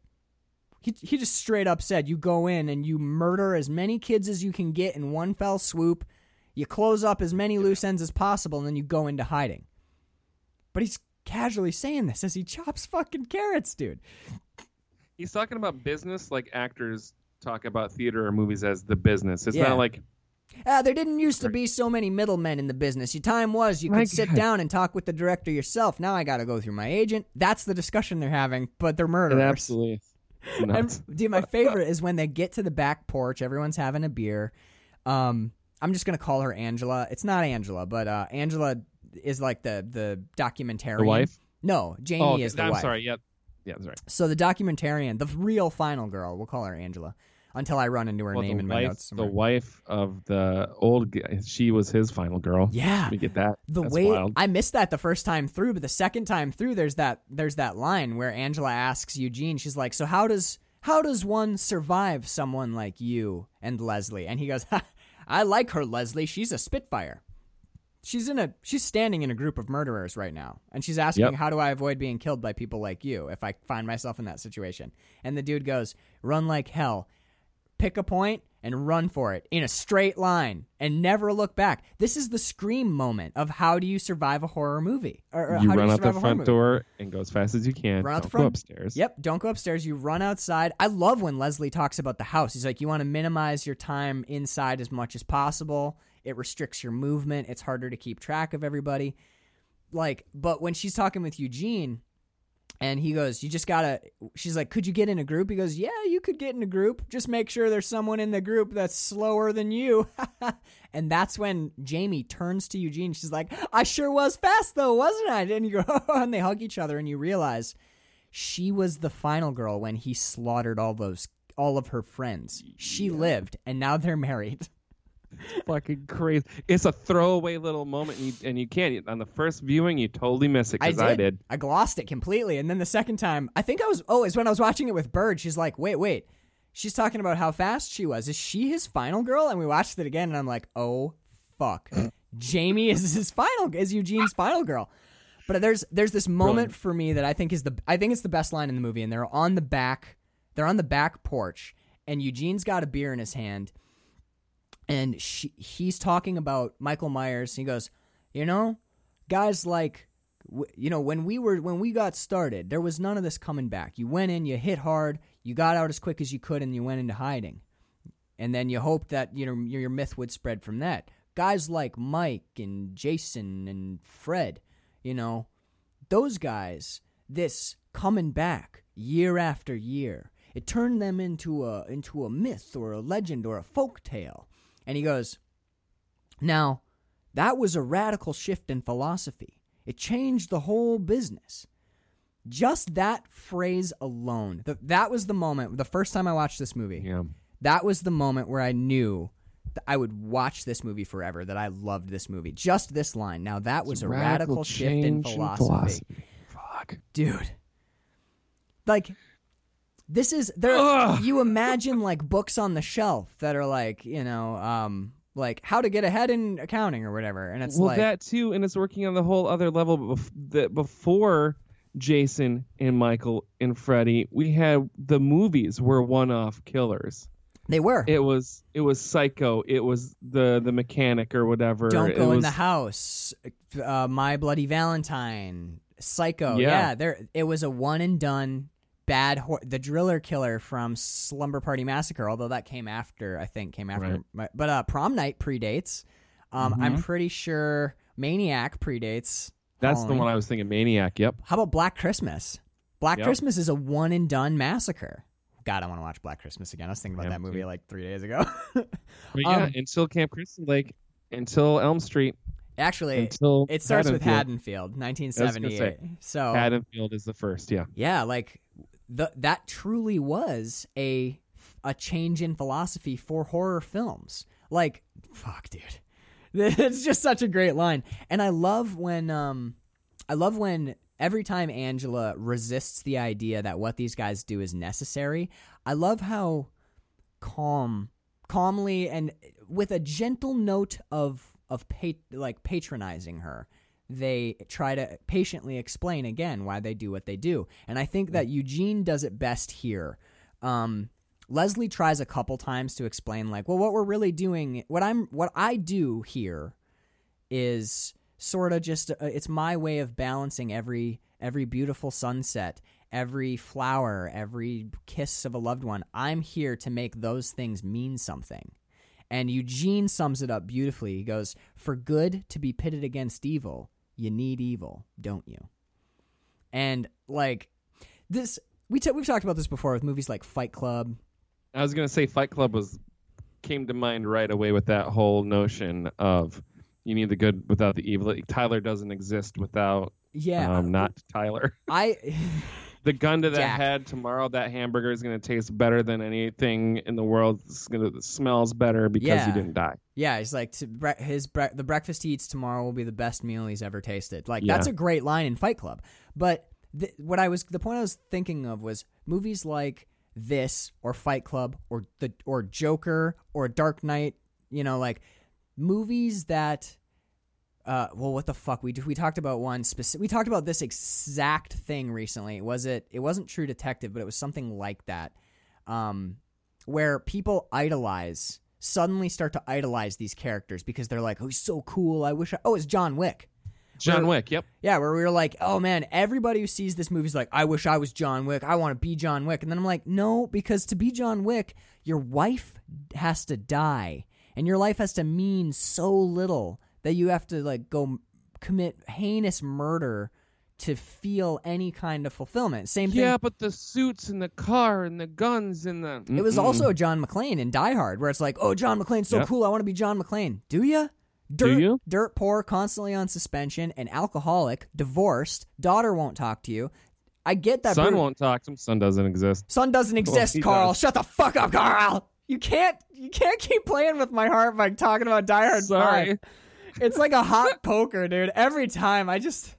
He, he just straight up said, You go in and you murder as many kids as you can get in one fell swoop. You close up as many loose ends as possible, and then you go into hiding. But he's casually saying this as he chops fucking carrots, dude. He's talking about business like actors talk about theater or movies as the business. It's Yeah. not like Ah, there didn't used to be so many middlemen in the business. Your time was you could My sit God. down and talk with the director yourself. Now I got to go through my agent. That's the discussion they're having, but they're it murderers. absolutely And, dude, my favorite is when they get to the back porch. Everyone's having a beer. Um, I'm just gonna call her Angela. It's not Angela, but uh, Angela is like the the documentarian. The wife? No, Jamie Oh, is the I'm wife. sorry. Yep. Yeah, that's right. So the documentarian, the real final girl, we'll call her Angela, until I run into her Well, name the in my wife, notes. the somewhere. wife of the old guy, she was his final girl. Yeah. We get that. the That's way wild. I missed that the first time through, but the second time through, there's that there's that line where Angela asks Eugene, she's like, "So how does how does one survive someone like you and Leslie?" And he goes, "I like her, Leslie. She's a spitfire. She's in a she's standing in a group of murderers right now, and she's asking, Yep. how do I avoid being killed by people like you if I find myself in that situation?" And the dude goes, "Run like hell." pick a point and run for it in a straight line and never look back. This is the scream moment of how do you survive a horror movie? Or, or you how run you out the front movie? door and go as fast as you can. Run out the Don't front- Go upstairs. Yep, don't go upstairs. You run outside. I love when Leslie talks about the house. He's like, you want to minimize your time inside as much as possible. It restricts your movement. It's harder to keep track of everybody. Like, but when she's talking with Eugene, and he goes, "You just gotta." She's like, "Could you get in a group?" He goes, "Yeah, you could get in a group. Just make sure there's someone in the group that's slower than you." and that's when Jamie turns to Eugene. She's like, "I sure was fast though, wasn't I?" And you go, and they hug each other, and you realize she was the final girl when he slaughtered all those all of her friends. She lived, and now they're married. fucking crazy. It's a throwaway little moment, and you, and you can't. On the first viewing, you totally miss it because I, did. I glossed it completely, and then the second time, I think I was. Oh, it's when I was watching it with Bird. She's like, "Wait, wait." She's talking about how fast she was. Is she his final girl? And we watched it again, and I'm like, "Oh fuck." Jamie is his final is Eugene's final girl. But there's there's this moment Brilliant. for me that I think is the I think it's the best line in the movie, and they're on the back they're on the back porch, and Eugene's got a beer in his hand, and she, he's talking about Michael Myers. He goes, you know, guys like you know when we were when we got started, there was none of this coming back. You went in, you hit hard, you got out as quick as you could, and you went into hiding, and then you hoped that you know your, your myth would spread from that. Guys like Mike and Jason and Fred, you know, those guys, this coming back year after year, it turned them into a into a myth or a legend or a folk tale. And he goes, now that was a radical shift in philosophy. It changed the whole business. Just that phrase alone, th- that was the moment. The first time I watched this movie, Yeah. that was the moment where I knew that I would watch this movie forever. That I loved this movie. Just this line. Now that was a radical, shift in philosophy Fuck. dude like this is there Ugh. you imagine like books on the shelf that are like you know um like how to get ahead in accounting or whatever and it's well, like that too, and it's working on the whole other level. Bef- that before Jason and Michael and Freddy, we had the movies were one-off killers. they were It was it was Psycho. It was the the mechanic or whatever. don't it go in the house uh, my bloody valentine psycho Yeah. yeah. there it was a one and done bad hor- the driller killer from slumber party massacre although that came after i think came after Right. my, but uh prom night predates um i'm pretty sure maniac predates That's the one I was thinking. Maniac. Yep. How about Black Christmas? Black Yep. Christmas is a one and done massacre. God, I want to watch Black Christmas again. I was thinking about Yeah, that movie too. like three days ago. But yeah, Um, until Camp Crystal Lake, until Elm Street, Actually, until it starts with Haddonfield. Haddonfield, I 1978. So Haddonfield is the first. Yeah. yeah, like the that truly was a a change in philosophy for horror films. Like, fuck, dude, it's just such a great line, and I love when um, I love when every time Angela resists the idea that what these guys do is necessary. I love how calm, calmly, and with a gentle note of of like patronizing her they try to patiently explain again why they do what they do. And I think that Eugene does it best here. Um, Leslie tries a couple times to explain, like, well, what we're really doing, what I'm, what I do here, is sort of just, uh, it's my way of balancing every every beautiful sunset, every flower, every kiss of a loved one. I'm here to make those things mean something. And Eugene sums it up beautifully. He goes, For good to be pitted against evil, you need evil, don't you? And like this, we t- we've talked about this before with movies like Fight Club. I was gonna say Fight Club was came to mind right away with that whole notion of you need the good without the evil. Tyler doesn't exist without Yeah, um, not Tyler. I The gun to the Jack. head tomorrow. That hamburger is gonna taste better than anything in the world. It's gonna it smells better because Yeah. he didn't die. yeah, he's like to bre- his bre- the breakfast he eats tomorrow will be the best meal he's ever tasted. Like Yeah. that's a great line in Fight Club. But th- what I was the point I was thinking of was movies like this or Fight Club or the or Joker or Dark Knight. You know, like movies that. Uh, well, what the fuck? We we talked about one specific. We talked about this exact thing recently. Was it? It wasn't True Detective, but it was something like that. Um, where people idolize suddenly start to idolize these characters because they're like, "Oh, he's so cool. I wish I." Oh, it's John Wick. John Wick. Yep. Yeah, where we were like, "Oh man, everybody who sees this movie is like, I wish I was John Wick. I want to be John Wick." And then I'm like, "No, because to be John Wick, your wife has to die, and your life has to mean so little that you have to like go commit heinous murder." To feel any kind of fulfillment. Same thing. Yeah, but the suits and the car and the guns and the It was also John McClane in Die Hard, where it's like, oh, John McClane's so Yep. cool. I want to be John McClane. Do you? Dirt, you? Dirt poor, constantly on suspension, an alcoholic, divorced, daughter won't talk to you. I get that. Bruce- won't talk to him. Son doesn't exist. Son doesn't exist, he Carl. does. Shut the fuck up, Carl. You can't you can't keep playing with my heart by talking about Die Hard Sorry. 5. It's like a hot poker, dude. Every time I just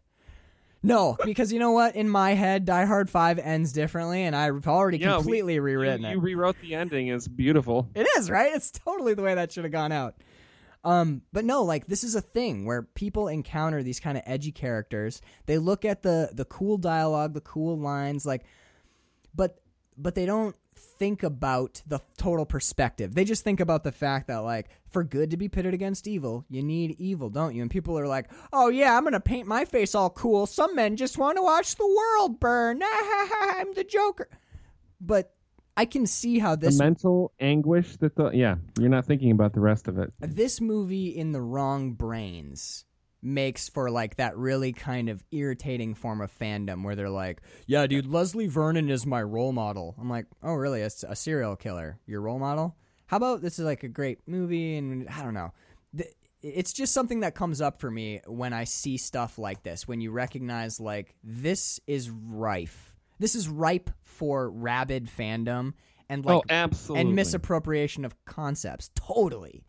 No, because you know what? In my head, Die Hard 5 ends differently, and I've already Yeah, we- completely rewritten you, it. you rewrote the ending. It's beautiful. It is, right? It's totally the way that should have gone out. Um, but no, like this is a thing where people encounter these kind of edgy characters. They look at the the cool dialogue, the cool lines, like but but they don't think about the total perspective. They just think about the fact that like for good to be pitted against evil, you need evil, don't you? And people are like, "Oh yeah, I'm going to paint my face all cool. Some men just want to watch the world burn. I'm the Joker." But I can see how this the mental anguish that the yeah you're not thinking about the rest of it. this movie in the wrong brains makes for like that really kind of irritating form of fandom where they're like, "Yeah, dude, Leslie Vernon is my role model." I'm like, "Oh, really? It's a serial killer, your role model? How about this is like a great movie?" And I don't know. It's just something that comes up for me when I see stuff like this. When you recognize like this is rife. This is ripe for rabid fandom and oh, like oh, absolutely. and misappropriation of concepts totally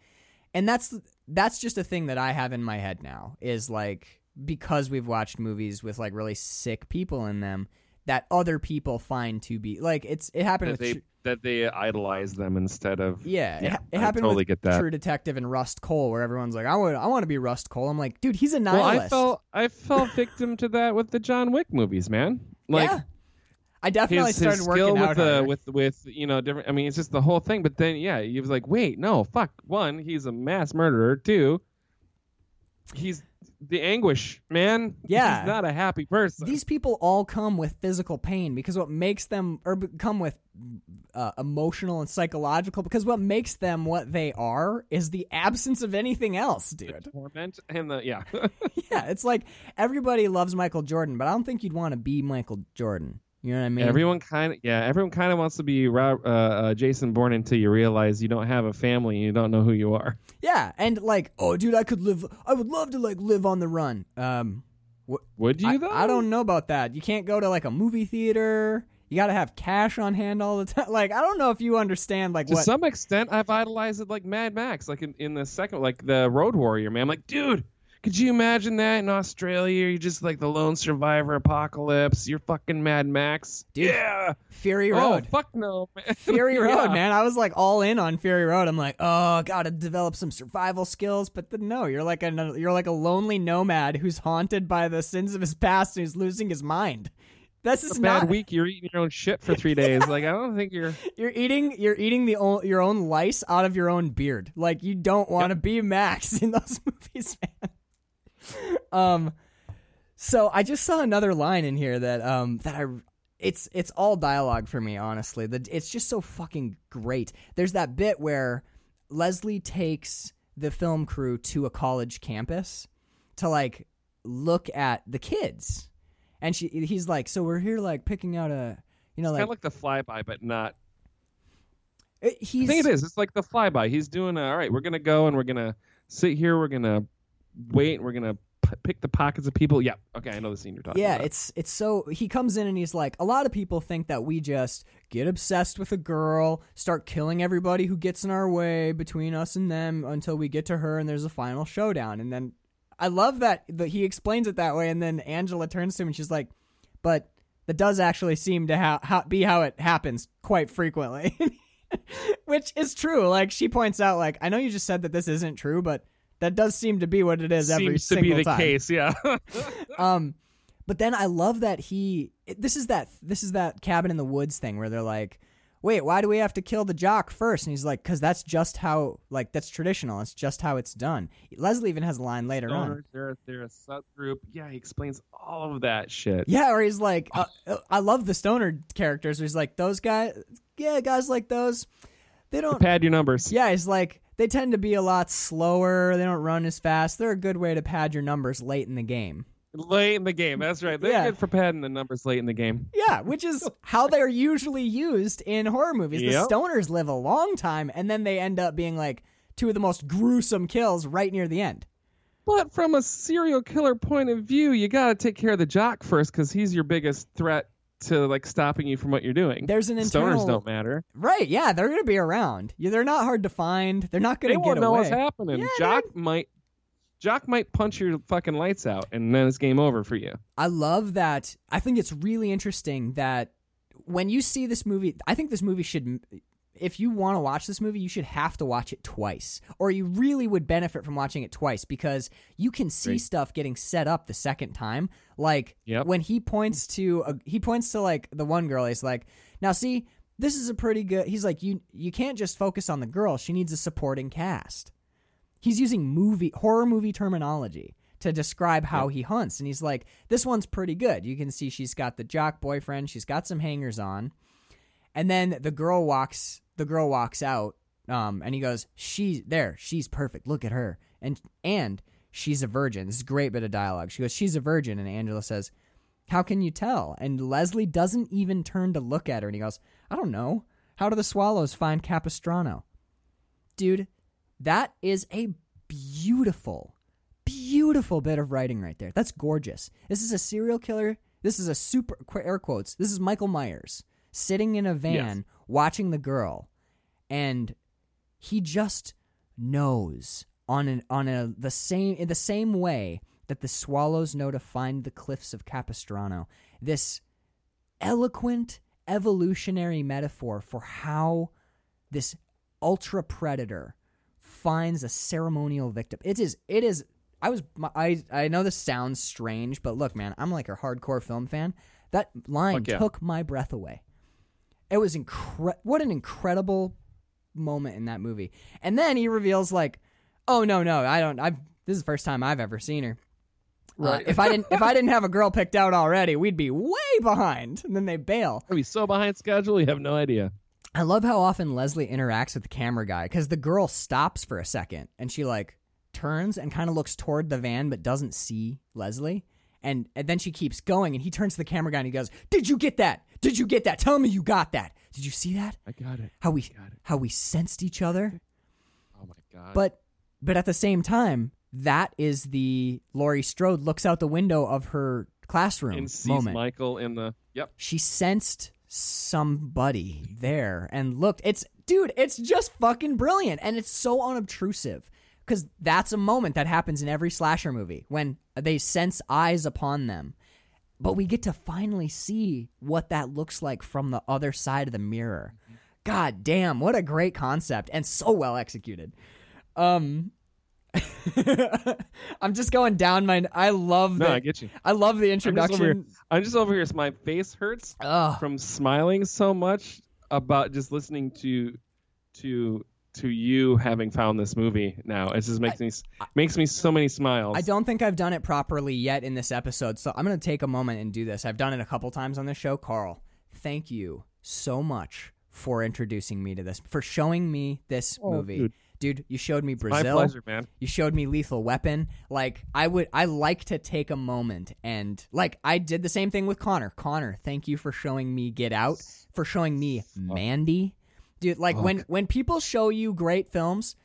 and that's that's just a thing that i have in my head now is like because we've watched movies with like really sick people in them that other people find to be like it's it happened that with they Tru- that they idolize them instead of yeah, it, Yeah, ha- it I happened totally with get that. True Detective and Rust Cohle, where everyone's like, "I want, I want to be Rust Cohle." I'm like, dude, he's a Well, nihilist. I fell I fell victim to that with the John Wick movies, man. Like yeah, I definitely his, started his working skill out with with with you know different. I mean, it's just the whole thing. But then yeah, he was like, wait, no, fuck. One, he's a mass murderer. Two, he's the anguish, man. Yeah. he's not a happy person. these people all come with physical pain because what makes them or come with uh, emotional and psychological because what makes them what they are is the absence of anything else dude The torment and the yeah. yeah it's like everybody loves michael jordan but i don't think you'd want to be michael jordan you know what i mean everyone kind of yeah, everyone kind of wants to be uh, uh, Jason Bourne until you realize you don't have a family and you don't know who you are. yeah and like oh dude i could live i would love to like live on the run um Would you I, though? I don't know about that you can't go to like a movie theater you gotta have cash on hand all the time like i don't know if you understand like To what some extent, I've idolized it like Mad Max, like in, in the second, like the Road Warrior, man. I'm like, dude, could you imagine that in Australia? You're just like the lone survivor apocalypse. You're fucking Mad Max. Dude, yeah. fury Road. Oh, road fuck no, man. Fury Road, Yeah. man. I was like all in on Fury Road. I'm like, oh, gotta develop some survival skills. But then no, you're like a you're like a lonely nomad who's haunted by the sins of his past and who's losing his mind. This is A bad not. week. You're eating your own shit for three days. Like I don't think you're. You're eating you're eating the your own lice out of your own beard. Like you don't want to be Max in those movies, man. um, so I just saw another line in here that um that I it's it's all dialogue for me honestly. The it's just so fucking great. There's that bit where Leslie takes the film crew to a college campus to like look at the kids. And she he's like, "So we're here like picking out a, you know, Kind like of like the flyby, but not. it- I he's think it is. It's like the flyby. He's doing. A, all right, we're gonna go and we're gonna sit here. We're gonna wait. We're gonna p- pick the pockets of people. Yeah. Okay, I know the scene you're talking Yeah, about. it's it's so he comes in and he's like, a lot of people think that we just get obsessed with a girl, start killing everybody who gets in our way between us and them until we get to her and there's a final showdown. And then I love that that he explains it that way, and then Angela turns to him and she's like, "But that does actually seem to ha- ha- be how it happens quite frequently." Which is true. Like she points out, like I know you just said that this isn't true, but that does seem to be what it is every Seems to single be the time. case. Yeah. Um, but then I love that he. it- This is that. This is that cabin in the woods thing where they're like, "Wait, why do we have to kill the jock first? And he's like, "Cause that's just how. Like that's traditional. It's just how it's done." Leslie even has a line later on. Stoners, they're they're a subgroup. Yeah, he explains all of that shit. Yeah, or he's like, uh, uh, I love the stoner characters. Where he's like, those guys, yeah, guys like those, they don't. Pad your numbers. Yeah, he's like, they tend to be a lot slower. They don't run as fast. They're a good way to pad your numbers late in the game. Late in the game. That's right. They're Yeah. good for padding the numbers late in the game. Yeah, which is how they're usually used in horror movies. Yep. The stoners live a long time, and then they end up being like two of the most gruesome kills right near the end. But from a serial killer point of view, you got to take care of the jock first because he's your biggest threat to like stopping you from what you're doing. There's an Stoners internal don't matter. right. Yeah, they're gonna be around. Yeah, they're not hard to find. They're not gonna They won't get know away. what's happening. Yeah, Jock might Jock might punch your fucking lights out and then it's game over for you. I love that. I think it's really interesting that when you see this movie, I think this movie should. If you want to watch this movie, you should have to watch it twice, or you really would benefit from watching it twice because you can see Great. stuff getting set up the second time. Like Yep. when he points to a, he points to like the one girl. He's like, "Now see, this is a pretty good." He's like, "You you can't just focus on the girl. She needs a supporting cast." He's using movie horror movie terminology to describe how he hunts, and he's like, "This one's pretty good. You can see she's got the jock boyfriend. She's got some hangers on." And then the girl walks the girl walks out um, and he goes, "She's there. She's perfect. Look at her." And and she's a virgin. This is a great bit of dialogue. She goes, "She's a virgin." And Angela says, "How can you tell?" And Leslie doesn't even turn to look at her and he goes, "I don't know. How do the swallows find Capistrano?" Dude, that is a beautiful beautiful bit of writing right there. That's gorgeous. This is a serial killer. This is a super air quotes. This is Michael Myers sitting in a van watching the girl and he just knows on an on a the same in the same way that the swallows know to find the cliffs of Capistrano. This eloquent evolutionary metaphor for how this ultra predator finds a ceremonial victim. It is it is I was I I know this sounds strange, but look man, I'm like a hardcore film fan. That line yeah. took my breath away. It was incre- what an incredible moment in that movie. And then he reveals like, "Oh no, no, I don't I've this is the first time I've ever seen her." Uh, Right. if I didn't if I didn't have a girl picked out already, we'd be way behind. And then they bail. Are we so behind schedule? You have no idea. I love how often Leslie interacts with the camera guy because the girl stops for a second and she like turns and kind of looks toward the van but doesn't see Leslie. And, and then she keeps going and he turns to the camera guy and he goes, Did you get that? Did you get that? Tell me you got that. Did you see that? I got it. How we Got it. how we sensed each other? Oh my god. But but at the same time, that is the Laurie Strode looks out the window of her classroom and sees moment. Michael in the Yep. she sensed somebody there and looked it's dude it's just fucking brilliant and it's so unobtrusive because that's a moment that happens in every slasher movie when they sense eyes upon them but we get to finally see what that looks like from the other side of the mirror god damn what a great concept and so well executed um i'm just going down my i love No, the I get you. i love the I'm just over here. introduction I'm just over here. So my face hurts Ugh. from smiling so much about just listening to to to you having found this movie now. It just makes me makes me so many smiles. I don't think I've done it properly yet in this episode, so I'm going to take a moment and do this. I've done it a couple times on this show. Carl, thank you so much for introducing me to this, for showing me this Oh, movie. dude. Dude, you showed me Brazil. My Brazil. pleasure, man. You showed me Lethal Weapon. Like I would I like to take a moment and like I did the same thing with Connor. Connor, thank you for showing me Get Out, for showing me Mandy. Dude, like when when people show you great films,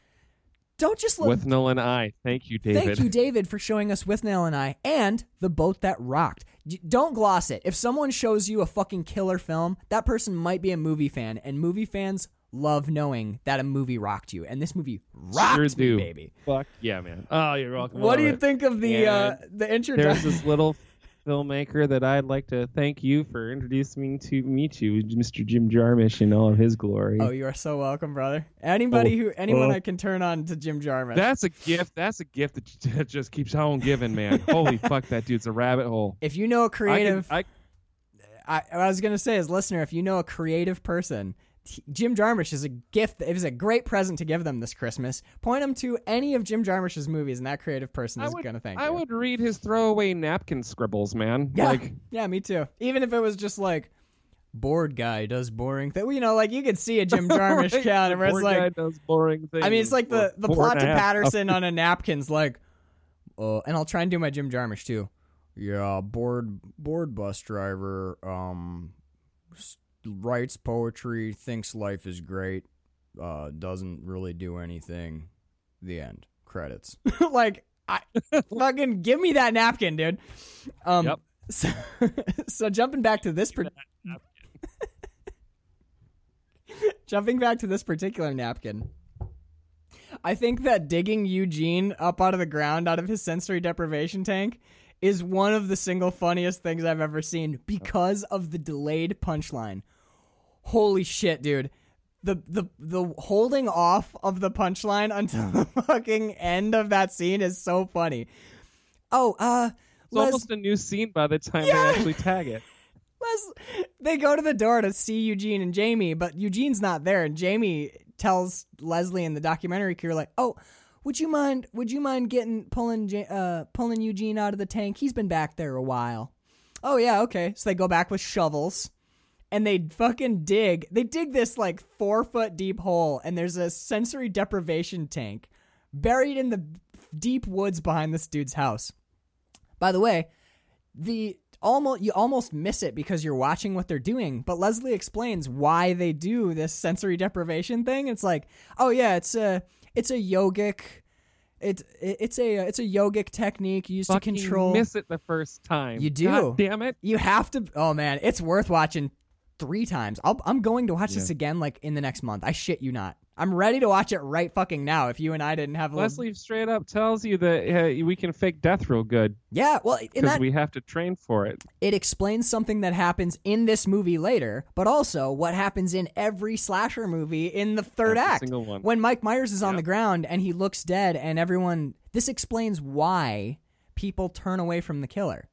don't just let With Nolan and I. Thank you, David. Thank you, David, for showing us Withnail and I and the boat that rocked. Don't gloss it. If someone shows you a fucking killer film, that person might be a movie fan, and movie fans love knowing that a movie rocked you, and this movie rocked Sure me, baby. Fuck yeah, man. Oh, you're welcome. What do you it. think of the uh, the There's this little filmmaker that I'd like to thank you for introducing me to meet you, Mr. Jim Jarmusch in all of his glory. Oh, you are so welcome, brother. Anybody oh, who anyone oh. I can turn on to Jim Jarmusch. That's a gift. That's a gift that that just keeps on giving, man. Holy fuck, that dude's a rabbit hole. if you know a creative, I I, I was gonna say as listener, if you know a creative person, Jim Jarmusch is a gift. It is a great present to give them this Christmas. Point them to any of Jim Jarmusch's movies, and that creative person is would, gonna thank I you. would read his throwaway napkin scribbles, man. Yeah, Like, yeah, me too. Even if it was just like bored guy does boring thing. You know, like you could see a Jim Jarmusch right, calendar where it's poor like guy does boring things. I mean, it's like the the plot to Paterson on a napkin's like, uh, and I'll try and do my Jim Jarmusch too. Yeah, bored bored bus driver. Um, s- writes poetry, thinks life is great, uh, doesn't really do anything. The end. Credits. like I fucking give me that napkin, dude. Um yep. so, so jumping back to this per- jumping back to this particular napkin. I think that digging Eugene up out of the ground out of his sensory deprivation tank is one of the single funniest things I've ever seen because of the delayed punchline. Holy shit, dude. The the the holding off of the punchline until the fucking end of that scene is so funny. Oh, uh It's Les- almost a new scene by the time Yeah. they actually tag it. Les, they go to the door to see Eugene and Jamie, but Eugene's not there, and Jamie tells Leslie in the documentary crew like, "Oh, would you mind? Would you mind getting pulling uh pulling Eugene out of the tank? He's been back there a while." Oh yeah, okay. So they go back with shovels, and they fucking dig. They dig this like four foot deep hole, and there's a sensory deprivation tank buried in the deep woods behind this dude's house. By the way, the almost you almost miss it because you're watching what they're doing but leslie explains why they do this sensory deprivation thing it's like oh yeah it's a it's a yogic it, it it's a it's a yogic technique used Fucking to control miss it the first time. You do. God damn it. you have to oh man it's worth watching three times I'll, i'm going to watch this again like in the next month i shit you not i'm ready to watch it right fucking now if you and i didn't have a little, Leslie straight up tells you that uh, we can fake death real good yeah well because we have to train for it. it explains something that happens in this movie later, but also what happens in every slasher movie in the third Every act. single one. When Mike Myers is on the ground and he looks dead, and everyone. This explains why people turn away from the killer,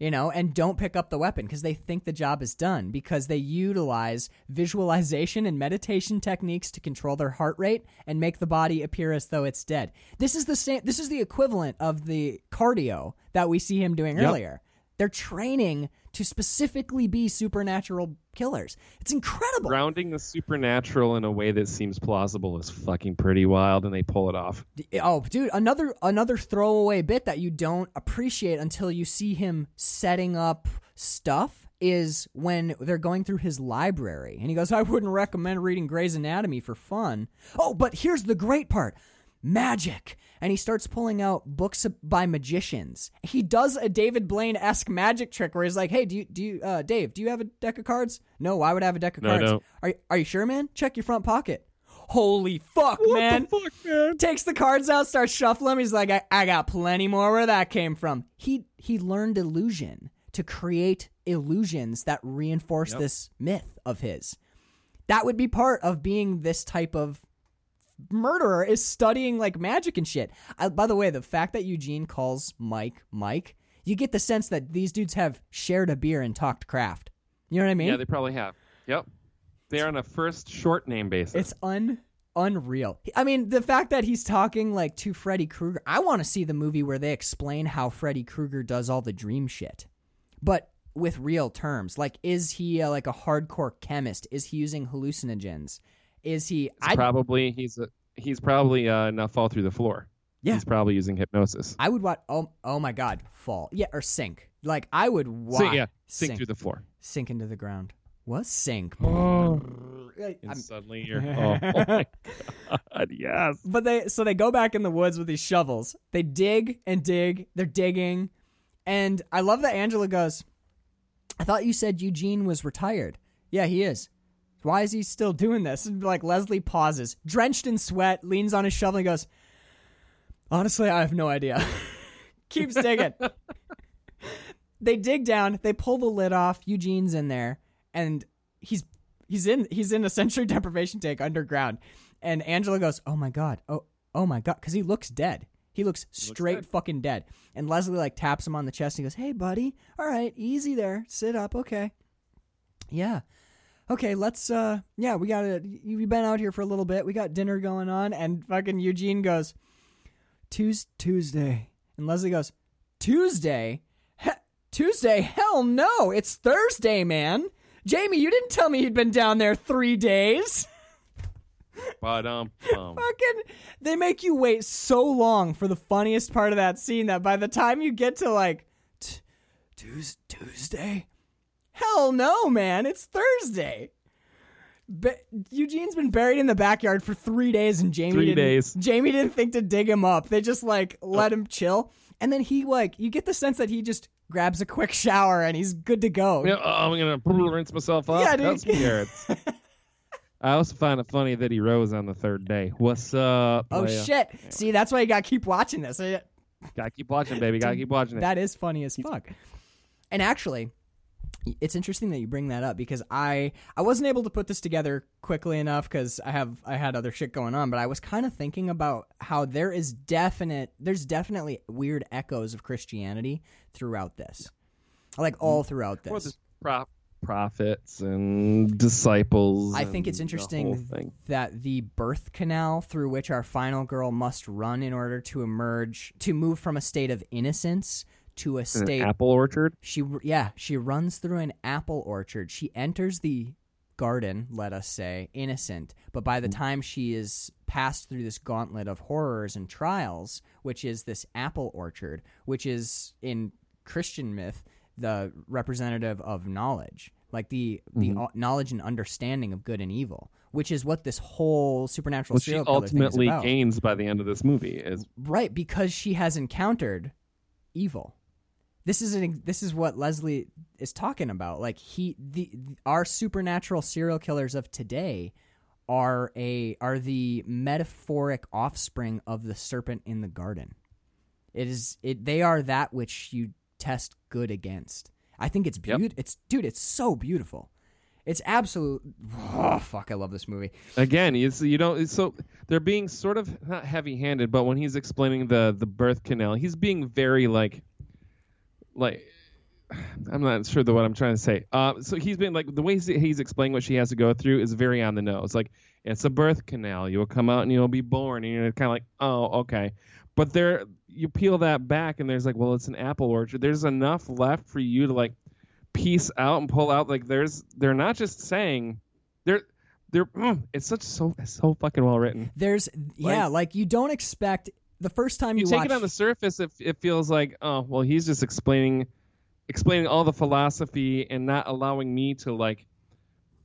you know, and don't pick up the weapon because they think the job is done because they utilize visualization and meditation techniques to control their heart rate and make the body appear as though it's dead. This is the same. This is the equivalent of the cardio that we see him doing Yep. earlier. They're training to specifically be supernatural killers. It's incredible. Grounding the supernatural in a way that seems plausible is fucking pretty wild, and they pull it off. Oh, dude, another another throwaway bit that you don't appreciate until you see him setting up stuff is when they're going through his library and he goes, "I wouldn't recommend reading Gray's Anatomy for fun." Oh, but here's the great part. Magic. And he starts pulling out books by magicians. He does a David Blaine esque magic trick where he's like, "Hey, do you, do you, uh, Dave? Do you have a deck of cards? No, why would I have a deck of No, cards? Are are you sure, man? Check your front pocket. Holy fuck, What man! the fuck, man? takes the cards out, starts shuffling. He's like, I, I got plenty more where that came from. He he learned illusion to create illusions that reinforce Yep. this myth of his. That would be part of being this type of murderer is studying like magic and shit. I, by the way, the fact that Eugene calls Mike Mike, you get the sense that these dudes have shared a beer and talked craft. You know what I mean? Yeah, they probably have. Yep. They're on a first short name basis. It's un unreal. I mean, the fact that he's talking like to Freddy Krueger. I want to see the movie where they explain how Freddy Krueger does all the dream shit, but with real terms. Like, is he uh, like a hardcore chemist? Is he using hallucinogens? Is he? I probably he's a, he's probably uh, not fall through the floor. Yeah. He's probably using hypnosis. I would watch. Oh, oh my God, fall. Yeah, or sink. Like I would watch. Sink, yeah, sink, sink through the floor. sink into the ground. What sink? Oh, I'm- and suddenly you're. Oh, oh my god! Yes. But they so they go back in the woods with these shovels. They dig and dig. They're digging, and I love that Angela goes. I thought you said Eugene was retired. Yeah, he is. Why is he still doing this? And like Leslie pauses, drenched in sweat, leans on his shovel and goes, Honestly, I have no idea. Keeps digging. they dig down, they pull the lid off, Eugene's in there, and he's he's in he's in a sensory deprivation tank underground. And Angela goes, "Oh my god. Oh oh my god," cuz he looks dead. He looks straight dead. fucking dead. And Leslie like taps him on the chest and he goes, "Hey buddy. All right, easy there. Sit up, okay." Yeah. Okay, let's uh yeah, we got to you've been out here for a little bit. We got dinner going on and fucking Eugene goes, "Tues Tuesday." And Leslie goes, "Tuesday? He- Tuesday? Hell no. It's Thursday, man. Jamie, you didn't tell me you'd been down there 3 days." But um, um fucking they make you wait so long for the funniest part of that scene that by the time you get to like t- Tues- Tuesday, hell no, man, it's Thursday. Ba- Eugene's been buried in the backyard for three days, and Jamie Three didn't, days. Jamie didn't think to dig him up. They just like oh. let him chill, and then he like you get the sense that he just grabs a quick shower and he's good to go. yeah, oh, I'm gonna rinse myself off. Yeah, dude. Some carrots. I also find it funny that he rose on the third day. What's up? Oh playa? shit! See, that's why you gotta keep watching this. Gotta keep watching, baby. Gotta keep watching it. That is funny as fuck. And actually, it's interesting that you bring that up because I I wasn't able to put this together quickly enough because I have I had other shit going on, but I was kind of thinking about how there is definite there's definitely weird echoes of Christianity throughout this, like mm-hmm. all throughout this. the pro- prophets and disciples. I think it's and the interesting that the birth canal through which our final girl must run in order to emerge to move from a state of innocence to a In an state apple orchard. She yeah, she runs through an apple orchard. She enters the garden, let us say, innocent, but by the time she is passed through this gauntlet of horrors and trials, which is this apple orchard, which is in Christian myth the representative of knowledge, like the the Mhm. knowledge and understanding of good and evil, which is what this whole supernatural What she serial thing is ultimately gains by the end of this movie is Right, because she has encountered evil. This is an this is what Leslie is talking about. Like he the our supernatural serial killers of today are a are the metaphoric offspring of the serpent in the garden. It is it they are that which you test good against. I think it's Yep. beautiful. It's dude, it's so beautiful. It's absolute. Oh fuck! I love this movie. again you, you don't so they're being sort of not heavy handed but when he's explaining the the birth canal he's being very like like i'm not sure the what i'm trying to say. Uh so he's been like the way he's, he's explaining what she has to go through is very on the nose. Like it's a birth canal. You'll come out and you'll be born and you're kind of like oh okay. But there you peel that back and there's like well it's an apple orchard. There's enough left for you to like piece out and pull out. Like there's they're not just saying they're they're mm, it's such so it's so fucking well written. There's yeah, like you don't expect the first time you, You take watch it on the surface, it, it feels like oh well, he's just explaining explaining all the philosophy and not allowing me to like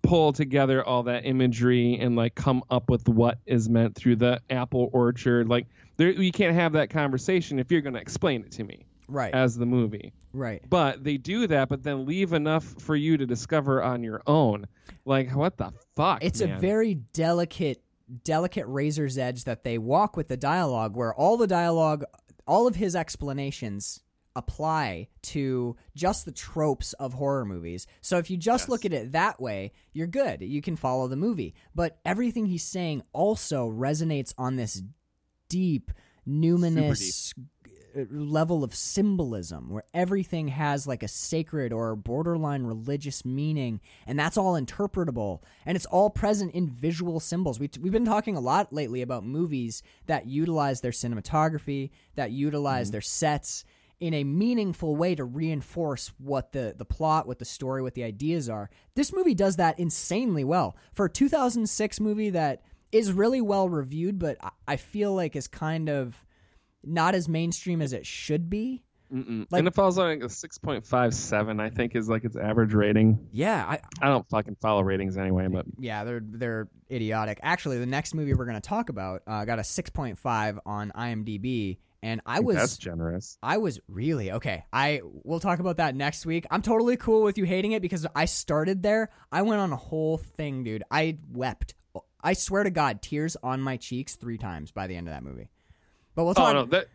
pull together all that imagery and like come up with what is meant through the apple orchard. Like there, you can't have that conversation if you're going to explain it to me right, as the movie. right. But they do that, but then leave enough for you to discover on your own. Like what the fuck? It's a very delicate, delicate razor's edge that they walk with the dialogue, where all the dialogue, all of his explanations apply to just the tropes of horror movies. So if you just Yes. look at it that way, you're good. You can follow the movie. But everything he's saying also resonates on this deep, numinous uh, level of symbolism where everything has like a sacred or borderline religious meaning and that's all interpretable and it's all present in visual symbols. We, we've been talking a lot lately about movies that utilize their cinematography that utilize mm-hmm. their sets in a meaningful way to reinforce what the, the plot what the story what the ideas are. This movie does that insanely well. For a 2006 movie that is really well reviewed but I- i feel like is kind of not as mainstream as it should be. Mm-mm. Like- and it falls on like a six point five seven. I think is like its average rating. Yeah, I, I don't fucking follow ratings anyway, but yeah, they're they're idiotic. Actually, the next movie we're going to talk about uh, got a 6.5 on IMDb and I was that's generous. I was really okay. I we'll talk about that next week. I'm totally cool with you hating it because I started there. I went on a whole thing, dude. I wept. I swear to God, tears on my cheeks three times by the end of that movie. But we'll Oh talk. no, that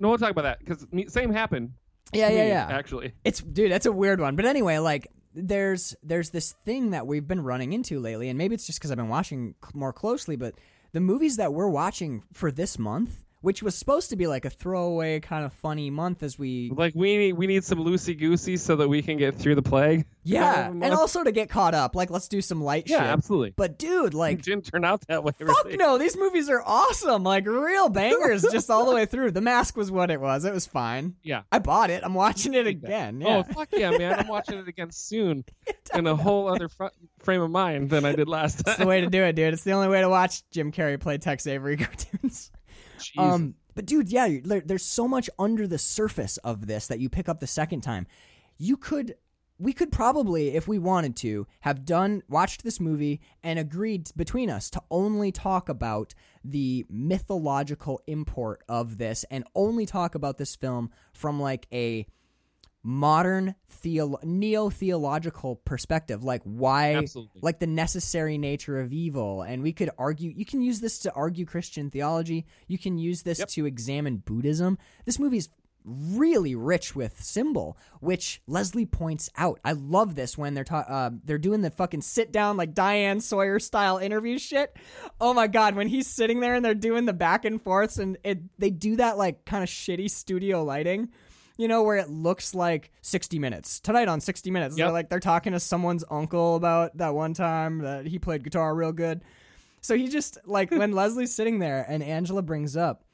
no, we'll talk about that because same happened. yeah, yeah, me, yeah. Actually, It's dude, that's a weird one. But anyway, like there's there's this thing that we've been running into lately, and maybe it's just because I've been watching more closely. But the movies that we're watching for this month, which was supposed to be like a throwaway kind of funny month, as we like we need we need some loosey goosey so that we can get through the plague. yeah, and also to get caught up. Like let's do some light yeah, shit. absolutely. But dude, like It didn't turn out that way. Fuck really. no, these movies are awesome. Like real bangers just all the way through. The Mask was what it was. It was fine. Yeah. I bought it. I'm watching it again. Oh, yeah. Oh fuck yeah, man! I'm watching it again soon in a whole other fr- frame of mind than I did last time. It's the way to do it, dude. It's the only way to watch Jim Carrey play Tex Avery cartoons. Um, but dude, yeah, there, there's so much under the surface of this that you pick up the second time. You could, we could probably, if we wanted to, have done watched this movie and agreed between us to only talk about the mythological import of this and only talk about this film from like a modern theo- neo-theological perspective like why Absolutely. like the necessary nature of evil. And we could argue you can use this to argue christian theology. You can use this Yep. to examine buddhism. This movie's really rich with symbol which leslie points out. I love this when they're ta- uh, they're doing the fucking sit down like diane sawyer style interview shit. Oh my god when he's sitting there and they're doing the back and forths and it they do that like kind of shitty studio lighting you know, where it looks like 60 Minutes. Tonight on 60 Minutes, they're like they're talking to someone's uncle about that one time that he played guitar real good. So he just like when Leslie's sitting there and Angela brings up,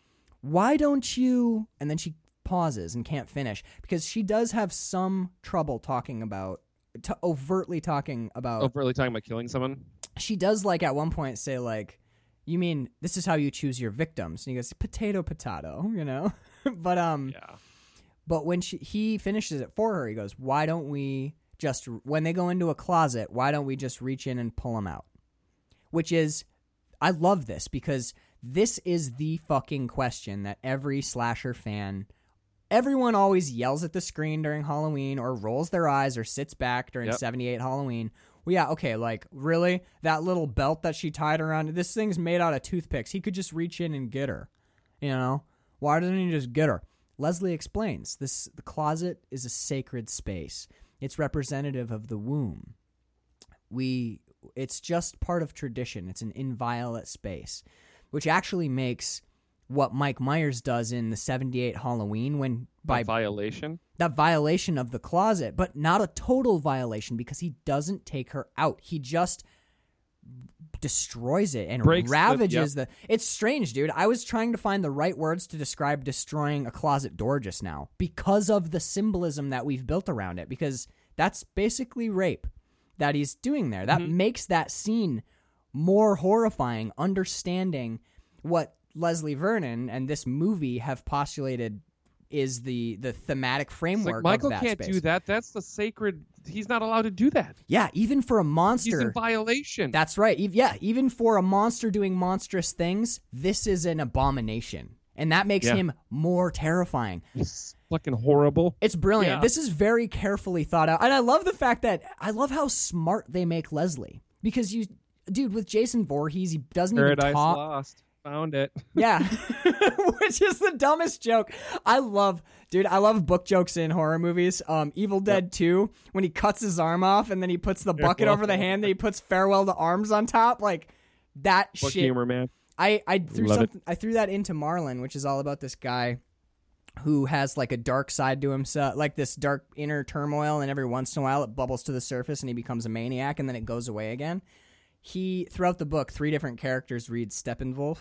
"Why don't you?" and then she pauses and can't finish because she does have some trouble talking about t- overtly talking about overtly talking about killing someone. she does like at one point say like you mean this is how you choose your victims and he goes potato potato you know but um Yeah. But when she he finishes it for her, he goes, "Why don't we just when they go into a closet, why don't we just reach in and pull them out?" Which is I love this because this is the fucking question that every slasher fan everyone always yells at the screen during Halloween or rolls their eyes or sits back during Yep. 78 Halloween. Well, yeah, okay, like really? That little belt that she tied around this thing's made out of toothpicks. He could just reach in and get her. You know? Why doesn't he just get her? Leslie explains this the closet is a sacred space. It's representative of the womb. We it's just part of tradition. It's an inviolate space, which actually makes what Mike Myers does in the 78 Halloween when by By violation. that violation of the closet, but not a total violation because he doesn't take her out. He just destroys it and Breaks the- ravages the, It's strange, dude. I was trying to find the right words to describe destroying a closet door just now because of the symbolism that we've built around it because that's basically rape that he's doing there. That mm-hmm. makes that scene more horrifying understanding what Leslie Vernon and this movie have postulated is the the thematic framework like Michael can't space. do that. That's the sacred. He's not allowed to do that. Yeah, even for a monster, He's in violation. That's right. Yeah, even for a monster doing monstrous things, this is an abomination. And that makes Yeah. him more terrifying. It's fucking horrible. It's brilliant. Yeah. This is very carefully thought out. And I love the fact that I love how smart they make Leslie. Because you dude, with Jason Voorhees, he doesn't Paradise even talk. Lost. Found it. Yeah. Which is the dumbest joke. I love, dude, I love book jokes in horror movies. Um, Evil Dead 2, when he cuts his arm off and then he puts the bucket over the hand, then he puts farewell to arms on top. Like, that Book shit. humor, man. I, I threw Love it. something I threw that into Marlin, which is all about this guy who has like a dark side to himself, like this dark inner turmoil, and every once in a while it bubbles to the surface and he becomes a maniac and then it goes away again. He throughout the book, three different characters read Steppenwolf,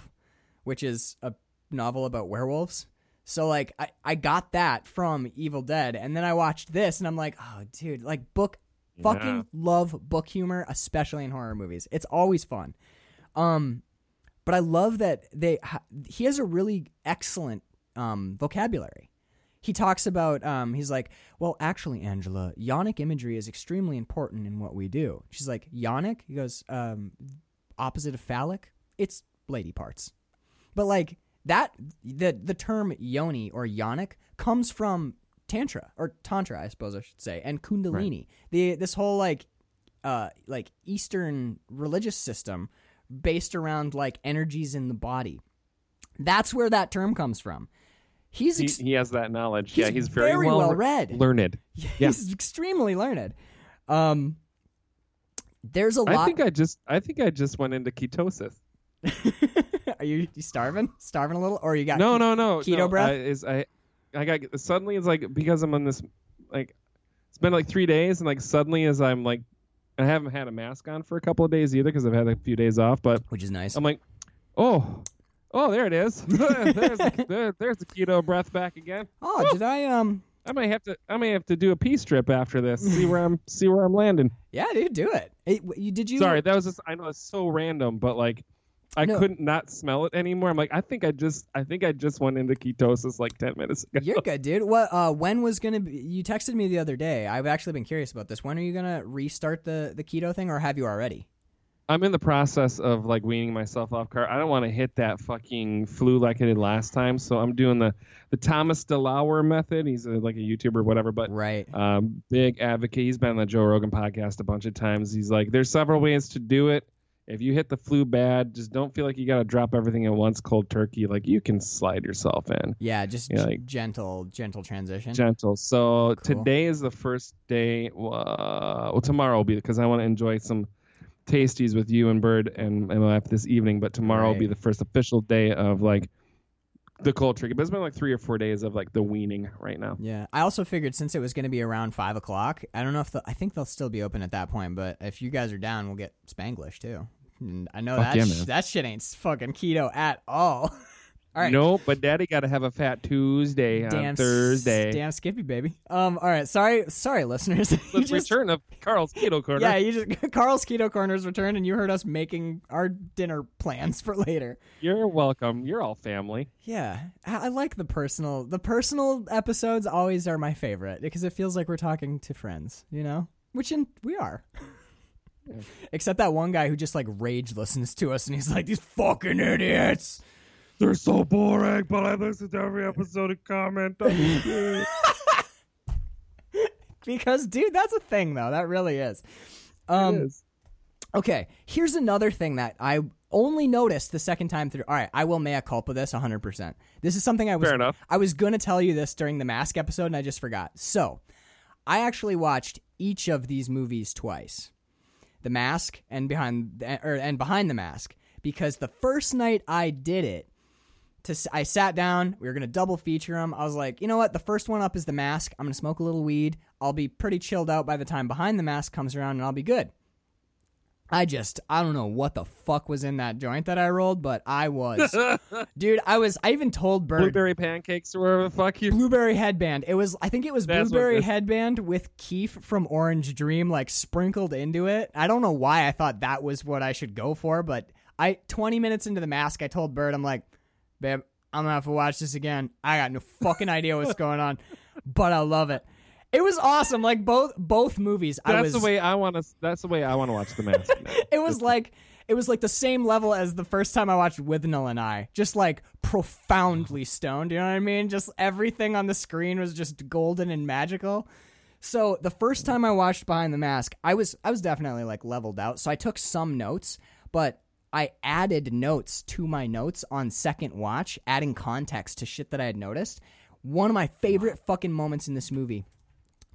which is a novel about werewolves. So like I, I got that from Evil Dead, and then I watched this and I'm like, oh dude, like book fucking Yeah. love book humor, especially in horror movies. It's always fun. Um but I love that they he has a really excellent um, vocabulary. He talks about um, he's like, well, actually, Angela, yonic imagery is extremely important in what we do. She's like, yonic. He goes, um, opposite of phallic. It's lady parts, but like that the the term yoni or yonic comes from tantra or tantra, I suppose I should say, and kundalini. The this whole like uh like Eastern religious system based around like energies in the body. That's where that term comes from. He's He, ex- he has that knowledge. he's yeah, he's very, very well, well read. learned. he's extremely learned. Um, there's a lot. I think I just I think I just went into ketosis. are you, you starving? Starving a little, or you got no, no, no. keto no, breath? I, is I I got suddenly it's like because I'm on this like it's been like three days and like suddenly as I'm like I haven't had a mask on for a couple of days either because I've had a few days off, but which is nice. I'm like, oh, oh, there it is. there's the, there, there's the keto breath back again. oh, did I um? I may have to I may have to do a peace trip after this. See where I'm see where I'm landing. Yeah, dude, do it. Hey, you did you? Sorry, that was just I know it's so random, but like I No. couldn't not smell it anymore. I'm like, I think I just I think I just went into ketosis like ten minutes ago. You're good, dude. What? Uh, when was gonna be? You texted me the other day. I've actually been curious about this. When are you gonna restart the the keto thing, or have you already? I'm in the process of like weaning myself off car. I don't want to hit that fucking flu like I did last time, so I'm doing the the Thomas DeLauer method. He's a, like a YouTuber, or whatever, but Right. um, big advocate. He's been on the Joe Rogan podcast a bunch of times. He's like, there's several ways to do it. If you hit the flu bad, just don't feel like you got to drop everything at once, cold turkey. Like you can slide yourself in Yeah, just Yeah, g- like- gentle, gentle transition. gentle. So Cool. today is the first day. Uh, well, tomorrow will be because I want to enjoy some tasties with you and Bird and, wife this evening. But tomorrow will be the first official day of like the cold turkey. But it's been like three or four days of like the weaning right now. Yeah, I also figured since it was going to be around five o'clock, I don't know if the, I think they'll still be open at that point. But if you guys are down, we'll get Spanglish too. And I know Fuck that yeah, sh- that shit ain't fucking keto at all. all right, No, but Daddy got to have a fat Tuesday on damn Thursday. damn Skippy baby. Um, all right, sorry, sorry, listeners. The just- return of Carl's Keto Corner. yeah, you just Carl's Keto Corner's returned, and you heard us making our dinner plans for later. You're welcome. You're all family. Yeah, I, I like the personal. The personal episodes always are my favorite because it feels like we're talking to friends, you know, which in, we are. Except that one guy who just like rage listens to us and he's like, "These fucking idiots." They're so boring, but I listen to every episode and comment. Because, dude, that's a thing though. That really is. Um, Okay, here's another thing that I only noticed the second time through. All right, I will mea culpa this 100%. This is something I was Fair enough. I was going to tell you this during the Mask episode and I just forgot. So, I actually watched each of these movies twice. The Mask and behind or and behind the Mask because the first night I did it to I sat down, we were going to double feature them. I was like, "You know what? The first one up is The Mask. I'm going to smoke a little weed. I'll be pretty chilled out by the time Behind the Mask comes around and I'll be good." I just I don't know what the fuck was in that joint that I rolled, but I was dude. I was. I even told Bird Blueberry pancakes or whatever the fuck you. blueberry headband. It was. I think it was That's blueberry it headband with Keef from Orange Dream like sprinkled into it. I don't know why I thought that was what I should go for, but I 20 minutes into the mask, I told Bird, I'm like, babe, I'm gonna have to watch this again. I got no fucking idea what's going on, but I love it. It was awesome. Like both both movies. I That's was the way I want to. That's the way I want to watch the mask. it was like it was like the same level as the first time I watched with Withnail and I. Just like profoundly stoned, you know what I mean? Just everything on the screen was just golden and magical. So the first time I watched Behind the Mask, I was I was definitely like leveled out. So I took some notes, but I added notes to my notes on second watch, adding context to shit that I had noticed. One of my favorite fucking moments in this movie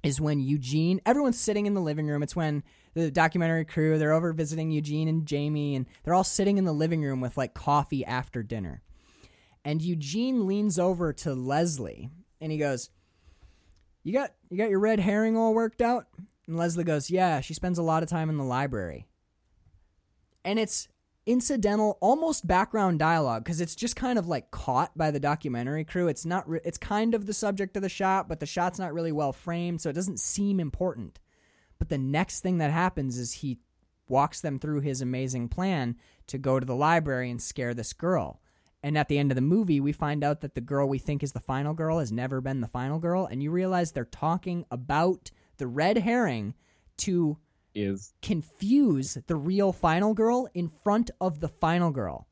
is when Eugene, everyone's sitting in the living room. It's when the documentary crew, they're over visiting Eugene and Jamie, and they're all sitting in the living room with like coffee after dinner. And Eugene leans over to Leslie and he goes, You got you got your red herring all worked out? And Leslie goes, Yeah, she spends a lot of time in the library. And it's incidental, almost background dialogue because it's just kind of like caught by the documentary crew. It's not. Re- it's kind of the subject of the shot, but the shot's not really well framed, so it doesn't seem important. But the next thing that happens is he walks them through his amazing plan to go to the library and scare this girl. And at the end of the movie, we find out that the girl we think is the final girl has never been the final girl, and you realize they're talking about the red herring to Is confuse the real final girl in front of the final girl.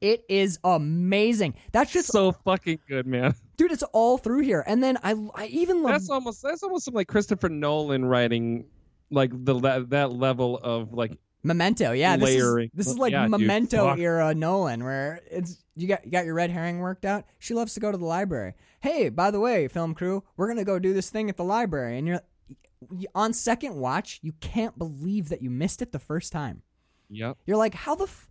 It is amazing. That's just so fucking good, man. dude. It's all through here, and then I, I even love. That's almost that's almost some like Christopher Nolan writing, like the that level of like Memento, yeah, this layering. is this is like Yeah, Memento fuck. era Nolan, where it's you got you got your red herring worked out. She loves to go to the library. Hey, by the way, film crew, we're gonna go do this thing at the library, and you're you- on second watch, you can't believe that you missed it the first time. yep. You're like, how the f-?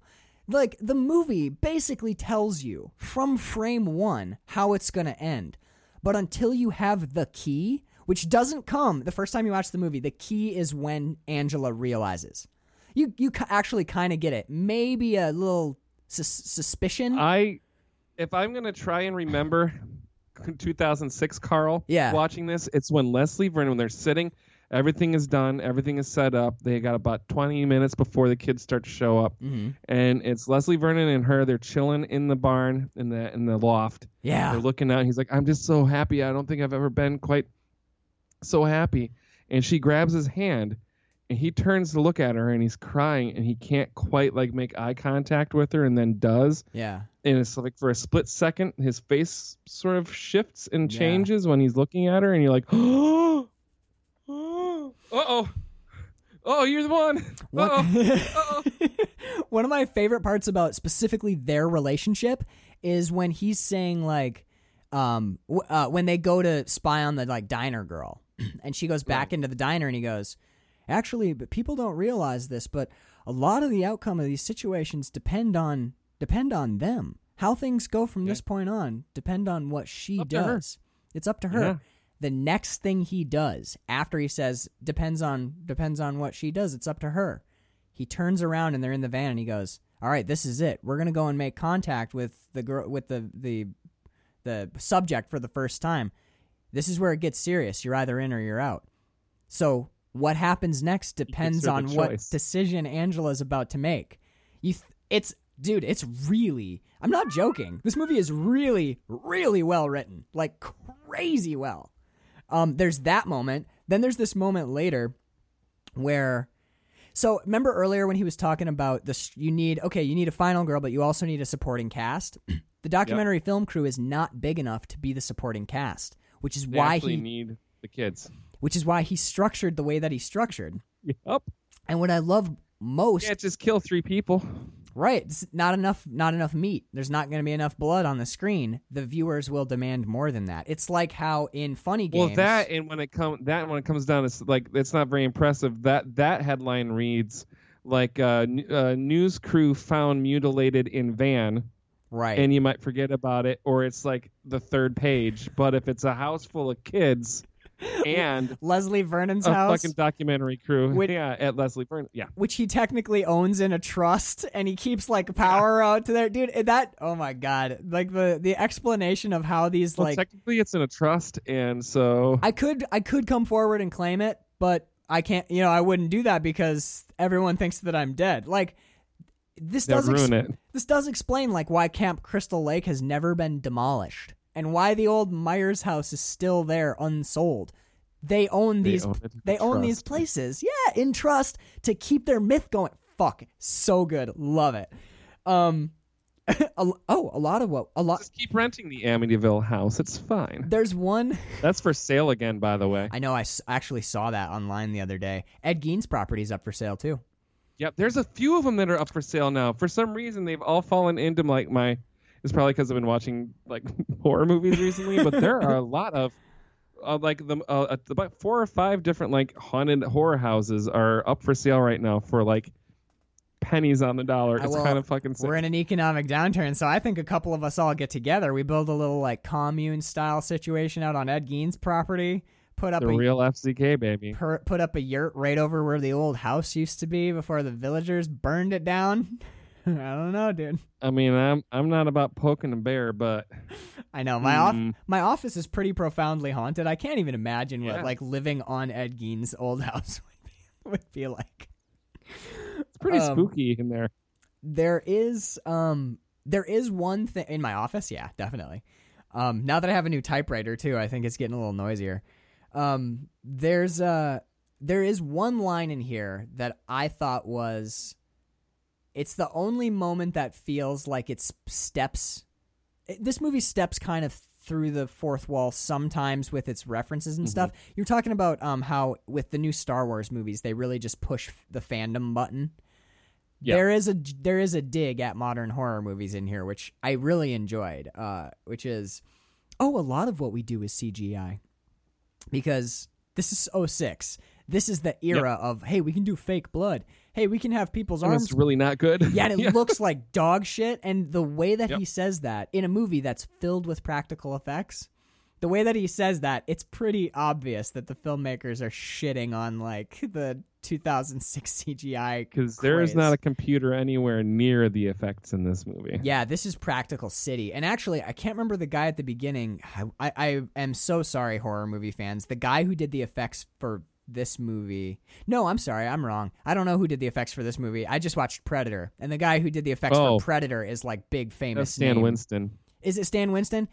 like the movie basically tells you from frame one how it's gonna end, but until you have the key, which doesn't come the first time you watch the movie, the key is when Angela realizes. You you actually kind of get it. Maybe a little sus- suspicion. I if I'm gonna try and remember 2006 Carl Yeah. watching this, it's when Leslie Vernon when they're sitting, everything is done, everything is set up. They got about 20 minutes before the kids start to show up, Mhm. and it's Leslie Vernon and her. They're chilling in the barn in the in the loft. Yeah. They're looking out. He's like, I'm just so happy. I don't think I've ever been quite so happy. And she grabs his hand, and he turns to look at her and he's crying and he can't quite like make eye contact with her and then does Yeah. And it's like for a split second his face sort of shifts and Yeah. changes when he's looking at her and you're like oh uh-oh oh you're the one. One, Uh-oh. one of my favorite parts about specifically their relationship is when he's saying like um uh, when they go to spy on the like diner girl and she goes back into the diner and he goes actually but people don't realize this but a lot of the outcome of these situations depend on depend on them. How things go from this point on depend on what she Up does. It's up to her. Yeah. the next thing he does after he says depends on depends on what she does it's up to her. He turns around and they're in the van and he goes all right this is it. We're going to go and make contact with the girl with the the the subject for the first time. This is where it gets serious. You're either in or you're out. So what happens next depends on what decision angela's about to make. You th- it's dude it's really i'm not joking. This movie is really really well written. Like crazy well. Um there's that moment. Then there's this moment later where so remember earlier when he was talking about this you need okay you need a final girl but you also need a supporting cast. The documentary film crew is not big enough to be the supporting cast which is they why he need the kids. Which is why he structured the way that he structured. Yep and what i love most can't just kill three people Right. It's not enough not enough meat. There's not going to be enough blood on the screen. The viewers will demand more than that. It's like how in funny games Well, that and when it comes that when it comes down, it's like it's not very impressive. That that headline reads like uh, n- uh, news crew found mutilated in van, right. and you might forget about it, or it's like the third page. But if it's a house full of kids and Leslie Vernon's a house fucking documentary crew, Which- yeah, at Leslie Vernon, yeah, which he technically owns in a trust and he keeps like power out to there dude that oh my god. Like the the explanation of how these well, like technically it's in a trust, and so I could I could come forward and claim it but I can't you know I wouldn't do that because everyone thinks that I'm dead. Like this does ex- ruin it. This does explain like why Camp Crystal Lake has never been demolished and why the old Myers house is still there unsold. They own They these own they own these places. Yeah, in trust to keep their myth going. Fuck, so good. Love it. Um a, oh, a lot of what a lot Just keep renting the Amityville house. It's fine. there's one That's for sale again, by the way. I know I s- actually saw that online the other day. Ed Gein's property is up for sale too. Yep, there's a few of them that are up for sale now. For some reason, they've all fallen into like my. It's probably because I've been watching like horror movies recently, but there are a lot of, uh, like the uh, about four or five different like haunted horror houses are up for sale right now for like pennies on the dollar. It's will- kind of fucking sick. We're in an economic downturn, so I think a couple of us all get together. We build a little like commune style situation out on Ed Gein's property. Put up the a real FCK baby. per, put up a yurt right over where the old house used to be before the villagers burned it down. I don't know, dude. I mean, I'm I'm not about poking a bear, but I know my off Mm. my office is pretty profoundly haunted. I can't even imagine what like living on Ed Gein's old house would be, would be like. it's pretty Um, spooky in there. there is um there is one thing in my office yeah definitely um now that i have a new typewriter too i think it's getting a little noisier um there's uh there is one line in here that i thought was it's the only moment that feels like it's steps this movie steps kind of through the fourth wall sometimes with its references and stuff you're talking about um how with the new star wars movies they really just push the fandom button Yeah. there is a there is a dig at modern horror movies in here, which I really enjoyed. Uh, which is, oh, a lot of what we do is CGI, because this is 06. This is the era of hey, we can do fake blood. Hey, we can have people's And arms. it's really not good. yeah, and it looks like dog shit. And the way that Yep. he says that in a movie that's filled with practical effects, the way that he says that, it's pretty obvious that the filmmakers are shitting on like the 2006 CGI. because there is not a computer anywhere near the effects in this movie. Yeah, this is Practical City. And actually, I can't remember the guy at the beginning. I, I, I am so sorry, horror movie fans. The guy who did the effects for this movie. No, I'm sorry. I'm wrong. I don't know who did the effects for this movie. I just watched Predator. And the guy who did the effects Oh. for Predator is like big famous That's Stan name. Winston. Is it Stan Winston?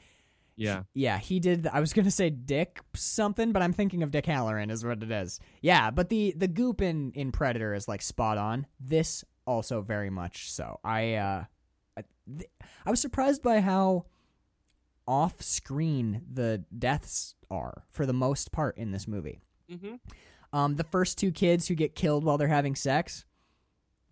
Yeah. Yeah, he did. I was gonna say Dick something, but I'm thinking of Dick Halloran is what it is. Yeah, but the the goop in in Predator is like spot on. This also very much so. I uh, I, th- I was surprised by how off screen the deaths are for the most part in this movie. Mm-hmm. Um, the first two kids who get killed while they're having sex,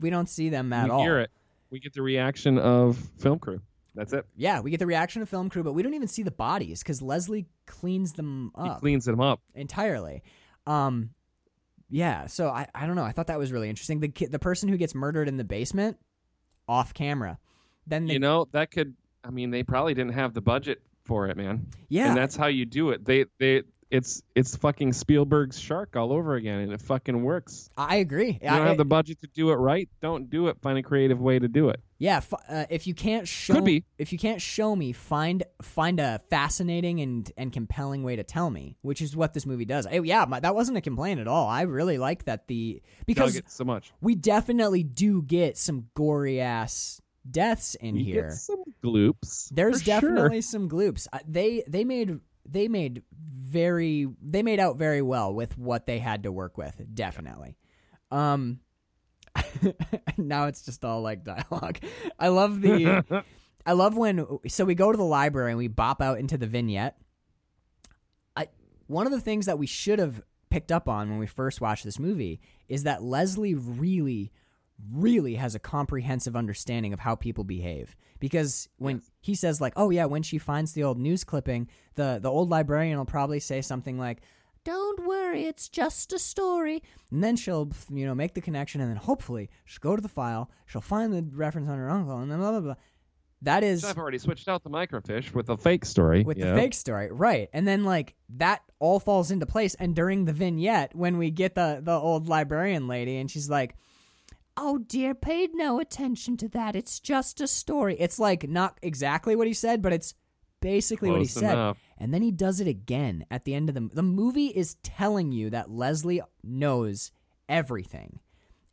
we don't see them at we all. hear it. We get the reaction of film crew. That's it. Yeah, we get the reaction of film crew, but we don't even see the bodies because Leslie cleans them He up. cleans them up. entirely. Um, yeah, so I, I don't know. I thought that was really interesting. The ki- the person who gets murdered in the basement, off camera. Then the, You know, that could I mean, they probably didn't have the budget for it, man. yeah, And that's how you do it. They they it's it's fucking Spielberg's shark all over again and it fucking works. I agree. You don't I- have the budget to do it right, don't do it. Find a creative way to do it. yeah, f- uh, if you can't show Could be. if you can't show me, find find a fascinating and and compelling way to tell me, which is what this movie does. Eh, yeah, my, that wasn't a complaint at all. I really like that the because so much. we definitely do get some gory ass deaths in You here. get some gloops. There's for sure. definitely some gloops. Uh, They they made they made very they made out very well with what they had to work with. Definitely. Um now it's just all like dialogue. I love the I love when so we go to the library and we bop out into the vignette. I one of the things that we should have picked up on when we first watched this movie is that Leslie really really has a comprehensive understanding of how people behave because when he says like oh yeah when she finds the old news clipping the the old librarian will probably say something like don't worry it's just a story and then she'll you know make the connection and then hopefully she'll go to the file she'll find the reference on her uncle and then blah blah blah that is I've already switched out the microfiche with a fake story. with the know? fake story, right? And then like that all falls into place. And during the vignette, when we get the the old librarian lady, and she's like, "Oh dear, paid no attention to that. It's just a story." It's like not exactly what he said, but it's basically what he Close said. enough. And then he does it again at the end of the the movie is telling you that Leslie knows everything.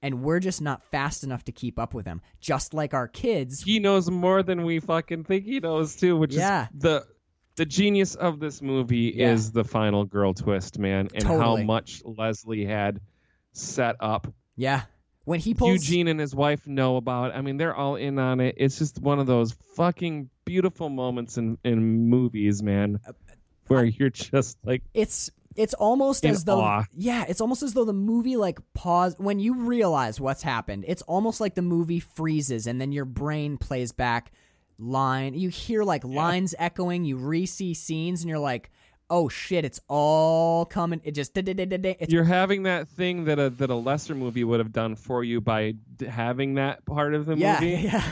And we're just not fast enough to keep up with him. Just like our kids. He knows more than we fucking think he knows too, which Yeah. is the the genius of this movie Yeah. is the final girl twist, man, and Totally. how much Leslie had set up. Yeah. When he pulls Eugene and his wife know about. it. I mean, they're all in on it. It's just one of those fucking beautiful moments in in movies, man, Uh, where you're just like, it's it's almost as though awe. yeah it's almost as though the movie like pause when you realize what's happened it's almost like the movie freezes and then your brain plays back line you hear like lines echoing you re-see scenes and you're like oh shit it's all coming it just it's you're having that thing that a that a lesser movie would have done for you by d- having that part of the yeah movie. yeah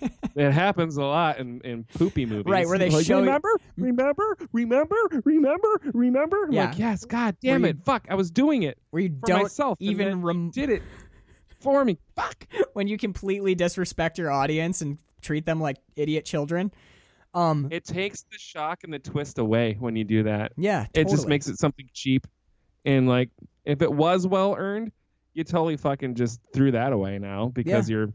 yeah. It happens a lot in, in poopy movies. Right, where they like, show you- remember, remember, remember, remember, remember. I'm Yeah. like, yes, God damn Where it, you- fuck, I was doing it where you don't myself. even rem- did it for me. Fuck. when you completely disrespect your audience and treat them like idiot children um It takes the shock and the twist away when you do that. yeah It just makes it something cheap, and like if it was well earned, you totally fucking just threw that away now because you're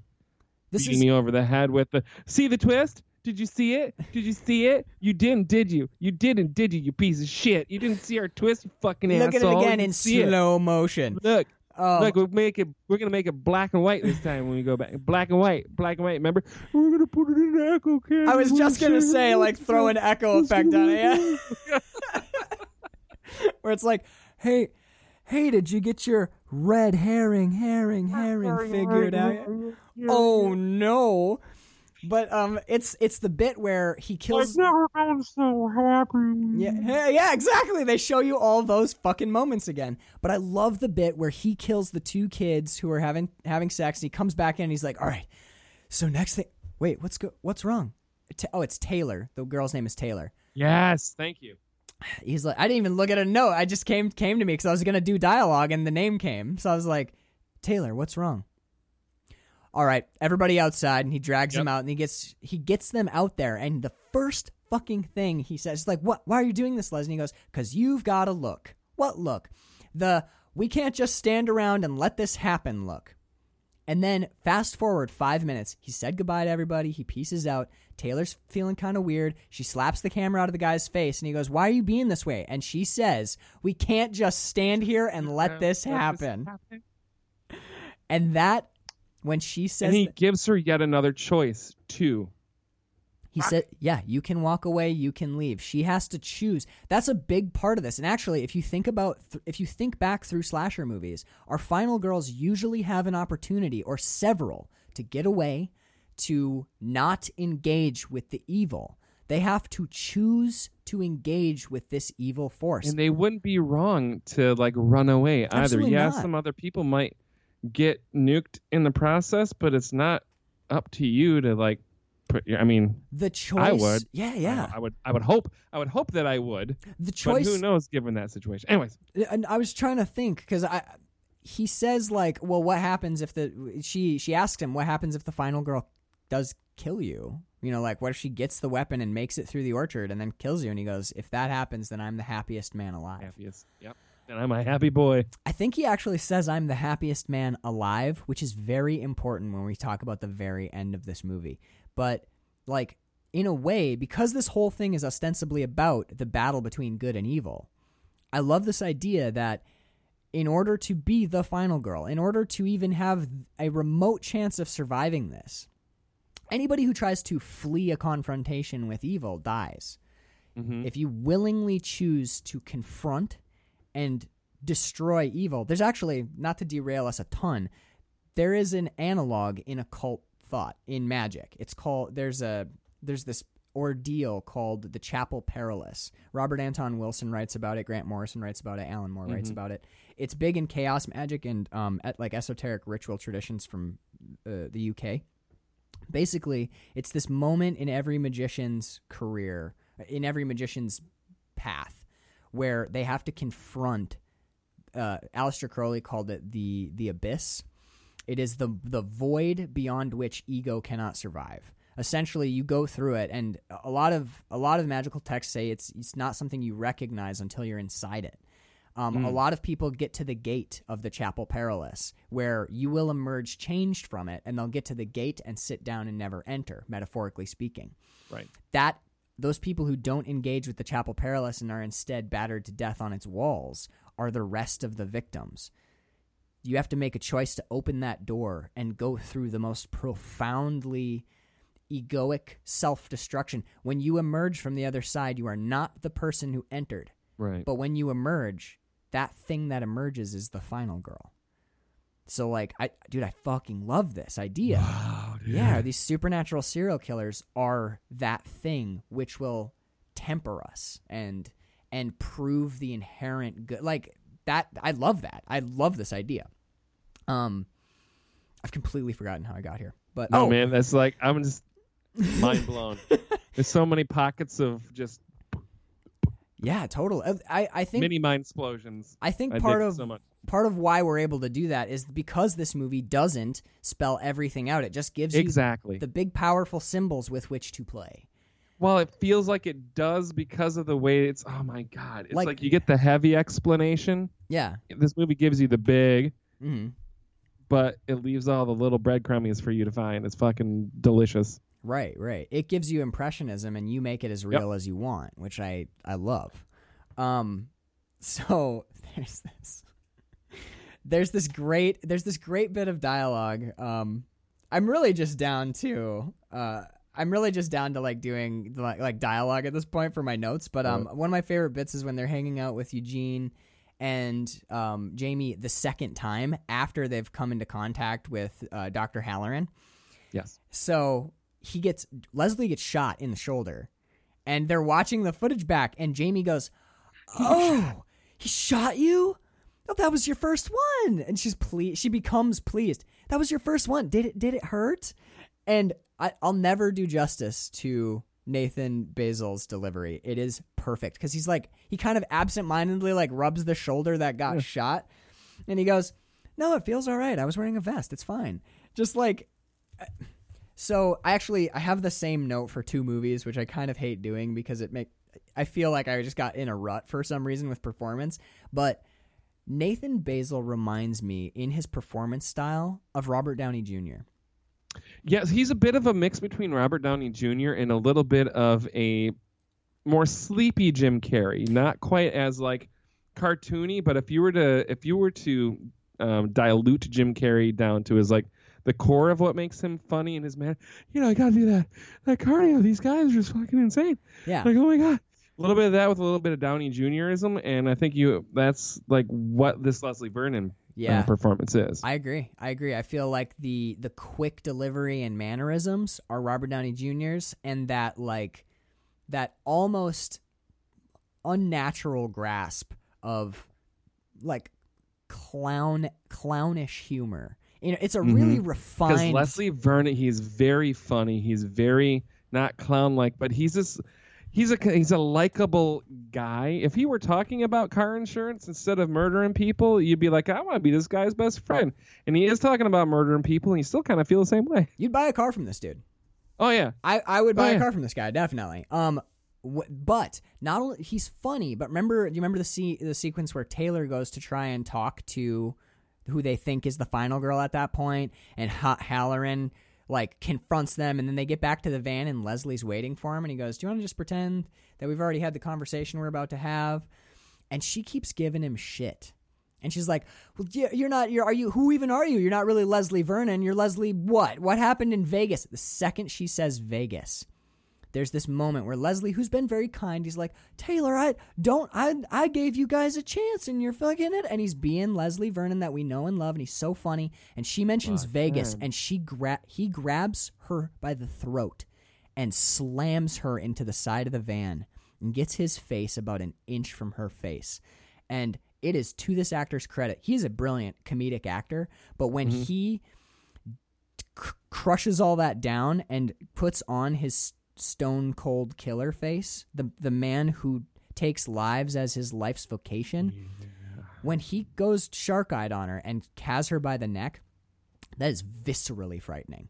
this beating is me over the head with the see the twist. Did you see it? Did you see it? You didn't, did you? You didn't, did you? You piece of shit! You didn't see our twist, you fucking look at it again You in see it. slow motion Look, oh look, we'll make it. We're gonna make it black and white this time when we go back. Black and white, black and white. Remember? We're gonna put it in an echo camera. I was just gonna say, like, throw an echo effect on it, yeah. Where it's like, hey, hey, did you get your red herring, herring, herring figured out? Oh no! But um, it's it's the bit where he kills. never been so happy. Yeah, yeah, yeah, exactly. They show you all those fucking moments again. But I love the bit where he kills the two kids who are having having sex. And he comes back in and he's like, "All right, so next thing. Wait, what's go? What's wrong? Ta- oh, it's Taylor. The girl's name is Taylor. Yes, thank you. He's like, I didn't even look at a note. I just came came to me because I was gonna do dialogue and the name came. So I was like, Taylor, what's wrong? All right, everybody outside, and he drags them Yep. out, and he gets he gets them out there, and the first fucking thing he says is like, "What? Why are you doing this, Leslie?" And he goes, "Cause you've got to look. What look? The we can't just stand around and let this happen look." And then fast forward five minutes. He said goodbye to everybody. He pieces out. Taylor's feeling kind of weird. She slaps the camera out of the guy's face and he goes, Why are you being this way? And she says, We can't just stand here and let this happen. And that, when she says, And he that- gives her yet another choice too. He said, "Yeah, you can walk away, you can leave. She has to choose. That's a big part of this. And actually, if you think about th- if you think back through slasher movies, our final girls usually have an opportunity or several to get away, to not engage with the evil. They have to choose to engage with this evil force. And they wouldn't be wrong to like run away either. Absolutely yeah, not. some other people might get nuked in the process, but it's not up to you to like put your I mean, the choice I would. Yeah, yeah. I, would I would hope I would hope that I would. the But choice who knows given that situation. Anyways, and I was trying to think because I he says like, well, what happens if the she she asked him what happens if the final girl does kill you? You know, like what if she gets the weapon and makes it through the orchard and then kills you? And he goes, if that happens, then I'm the happiest man alive. happiest. Yep. And I'm a happy boy. I think he actually says I'm the happiest man alive, which is very important when we talk about the very end of this movie. But like in a way, because this whole thing is ostensibly about the battle between good and evil, I love this idea that in order to be the final girl, in order to even have a remote chance of surviving this, anybody who tries to flee a confrontation with evil dies. Mhm. If you willingly choose to confront and destroy evil, there's actually, not to derail us a ton, there is an analog in occult thought, in magic. It's called, there's a, there's this ordeal called the Chapel Perilous. Robert Anton Wilson writes about it, Grant Morrison writes about it, Alan Moore writes Mhm. about it. It's big in chaos magic and um, at like esoteric ritual traditions from uh, the UK. Basically, it's this moment in every magician's career, in every magician's path, where they have to confront. Uh, Aleister Crowley called it the the abyss. It is the the void beyond which ego cannot survive. Essentially, you go through it, and a lot of a lot of magical texts say it's it's not something you recognize until you're inside it. Um, A Mm. lot of people get to the gate of the Chapel Perilous, where you will emerge changed from it, and they'll get to the gate and sit down and never enter, metaphorically speaking. Right. That those people who don't engage with the Chapel Perilous and are instead battered to death on its walls are the rest of the victims. You have to make a choice to open that door and go through the most profoundly egoic self destruction. When you emerge from the other side, you are not the person who entered. Right. But when you emerge, that thing that emerges is the final girl. So like I dude, I fucking love this idea. Wow, dude. Yeah, these supernatural serial killers are that thing which will temper us and and prove the inherent good like that I love that. I love this idea. Um I've completely forgotten how I got here. But No oh, man, that's like I'm just mind blown. There's so many pockets of just yeah, total. I I think mini mind explosions. I think part of so much. Part of why we're able to do that is because this movie doesn't spell everything out. It just gives Exactly. you the big powerful symbols with which to play. Well, it feels like it does because of the way it's. Oh my god! It's Like- like, you get the heavy explanation. Yeah. This movie gives you the big, hmm but it leaves all the little breadcrummies for you to find. It's fucking delicious. Right, right. It gives you impressionism and you make it as real as you want, which I I love. Um so there's this there's this great there's this great bit of dialogue. Um I'm really just down to uh I'm really just down to like doing like, like dialogue at this point for my notes, but um one of my favorite bits is when they're hanging out with Eugene and um, Jamie the second time after they've come into contact with uh, Dr. Halloran. Yes. So he gets Leslie gets shot in the shoulder, and they're watching the footage back, and Jamie goes, "Oh, he shot you? Oh, that was your first one." And she's ple- she becomes pleased. That was your first one. Did it did it hurt? And I, I'll never do justice to Nathan Baesel's delivery. It is perfect because he's like he kind of absentmindedly like rubs the shoulder that got shot, and he goes, "No, it feels all right. I was wearing a vest. It's fine." Just like uh, so I actually I have the same note for two movies, which I kind of hate doing because it make I feel like I just got in a rut for some reason with performance. But Nathan Baesel reminds me in his performance style of Robert Downey Jr. Yes, he's a bit of a mix between Robert Downey Jr. and a little bit of a more sleepy Jim Carrey. Not quite as like cartoony, but if you were to if you were to um, dilute Jim Carrey down to his like the core of what makes him funny and his man, you know, I gotta do that that cardio. These guys are just fucking insane. Yeah. Like, oh my god. A little bit of that with a little bit of Downey Juniorism, and I think you that's like what this Leslie Vernon uh, Yeah. performance is. I agree. I agree. I feel like the the quick delivery and mannerisms are Robert Downey Jr.'s, and that like that almost unnatural grasp of like clown clownish humor. You know, it's a really because refined. Leslie Vernon, he's very funny. He's very not clown like, but he's just he's a he's a likable guy. If he were talking about car insurance instead of murdering people, you'd be like, I want to be this guy's best friend. And he is talking about murdering people, and you still kind of feel the same way. You'd buy a car from this dude. Oh yeah, I, I would buy Oh, a car from this guy definitely. Um, w- but not only he's funny, but remember, do you remember the se- the sequence where Taylor goes to try and talk to who they think is the final girl at that point, and ha- Halloran like confronts them, and then they get back to the van, and Leslie's waiting for him, and he goes, "Do you want to just pretend that we've already had the conversation we're about to have?" And she keeps giving him shit. And she's like, "Well, you're not. You're are you? Who even are you? You're not really Leslie Vernon. You're Leslie what? What happened in Vegas?" The second she says Vegas, there's this moment where Leslie, who's been very kind, he's like, "Taylor, I don't. I I gave you guys a chance, and you're fucking it." And he's being Leslie Vernon that we know and love, and he's so funny. And she mentions Vegas, and she gra- he grabs her by the throat and slams her into the side of the van and gets his face about an inch from her face. And it is to this actor's credit. He's a brilliant comedic actor, but when mm-hmm. he cr- crushes all that down and puts on his stone cold killer face, the the man who takes lives as his life's vocation, when he goes shark eyed on her and has her by the neck, that is viscerally frightening.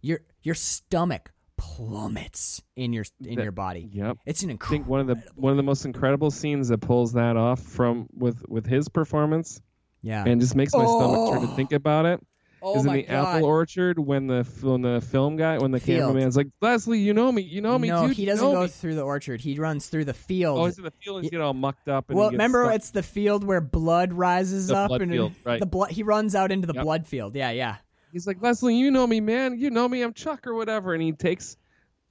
Your your stomach plummets in your in That- your body. yep. It's an I incredible. think one of the one of the most incredible scenes that pulls that off from with with his performance Yeah. and just makes my stomach turn to Oh. think about it. Oh is in the god. apple orchard when the when the film guy when the Field. cameraman's like Leslie, you know me, you know me, no, dude, he doesn't know go me." through the orchard. He runs through the field. Oh, he's in the field and he's getting all mucked up. And well, he remember stuck. it's the field where blood rises The up blood and field, right. the blood. He runs out into the Yep. blood field. Yeah, yeah. he's like Leslie, you know me, man, you know me, I'm Chuck or whatever, and he takes,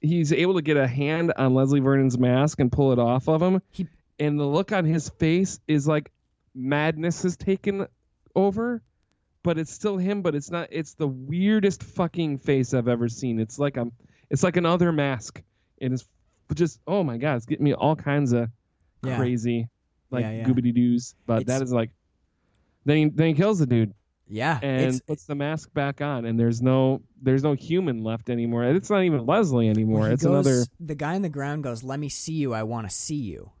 he's able to get a hand on Leslie Vernon's mask and pull it off of him, He- and the look on his face is like madness has taken over. But it's still him, but it's not. It's the weirdest fucking face I've ever seen. It's like a, it's like another mask, and it's just oh my god, it's getting me all kinds of Yeah. crazy, like Yeah, yeah. goobity doos. But that It's- is like, then he, then he kills the dude Yeah, and it's puts the mask back on, and there's no there's no human left anymore. It's not even Leslie anymore. it's goes- another. The guy on the ground goes, "Let me see you. I want to see you."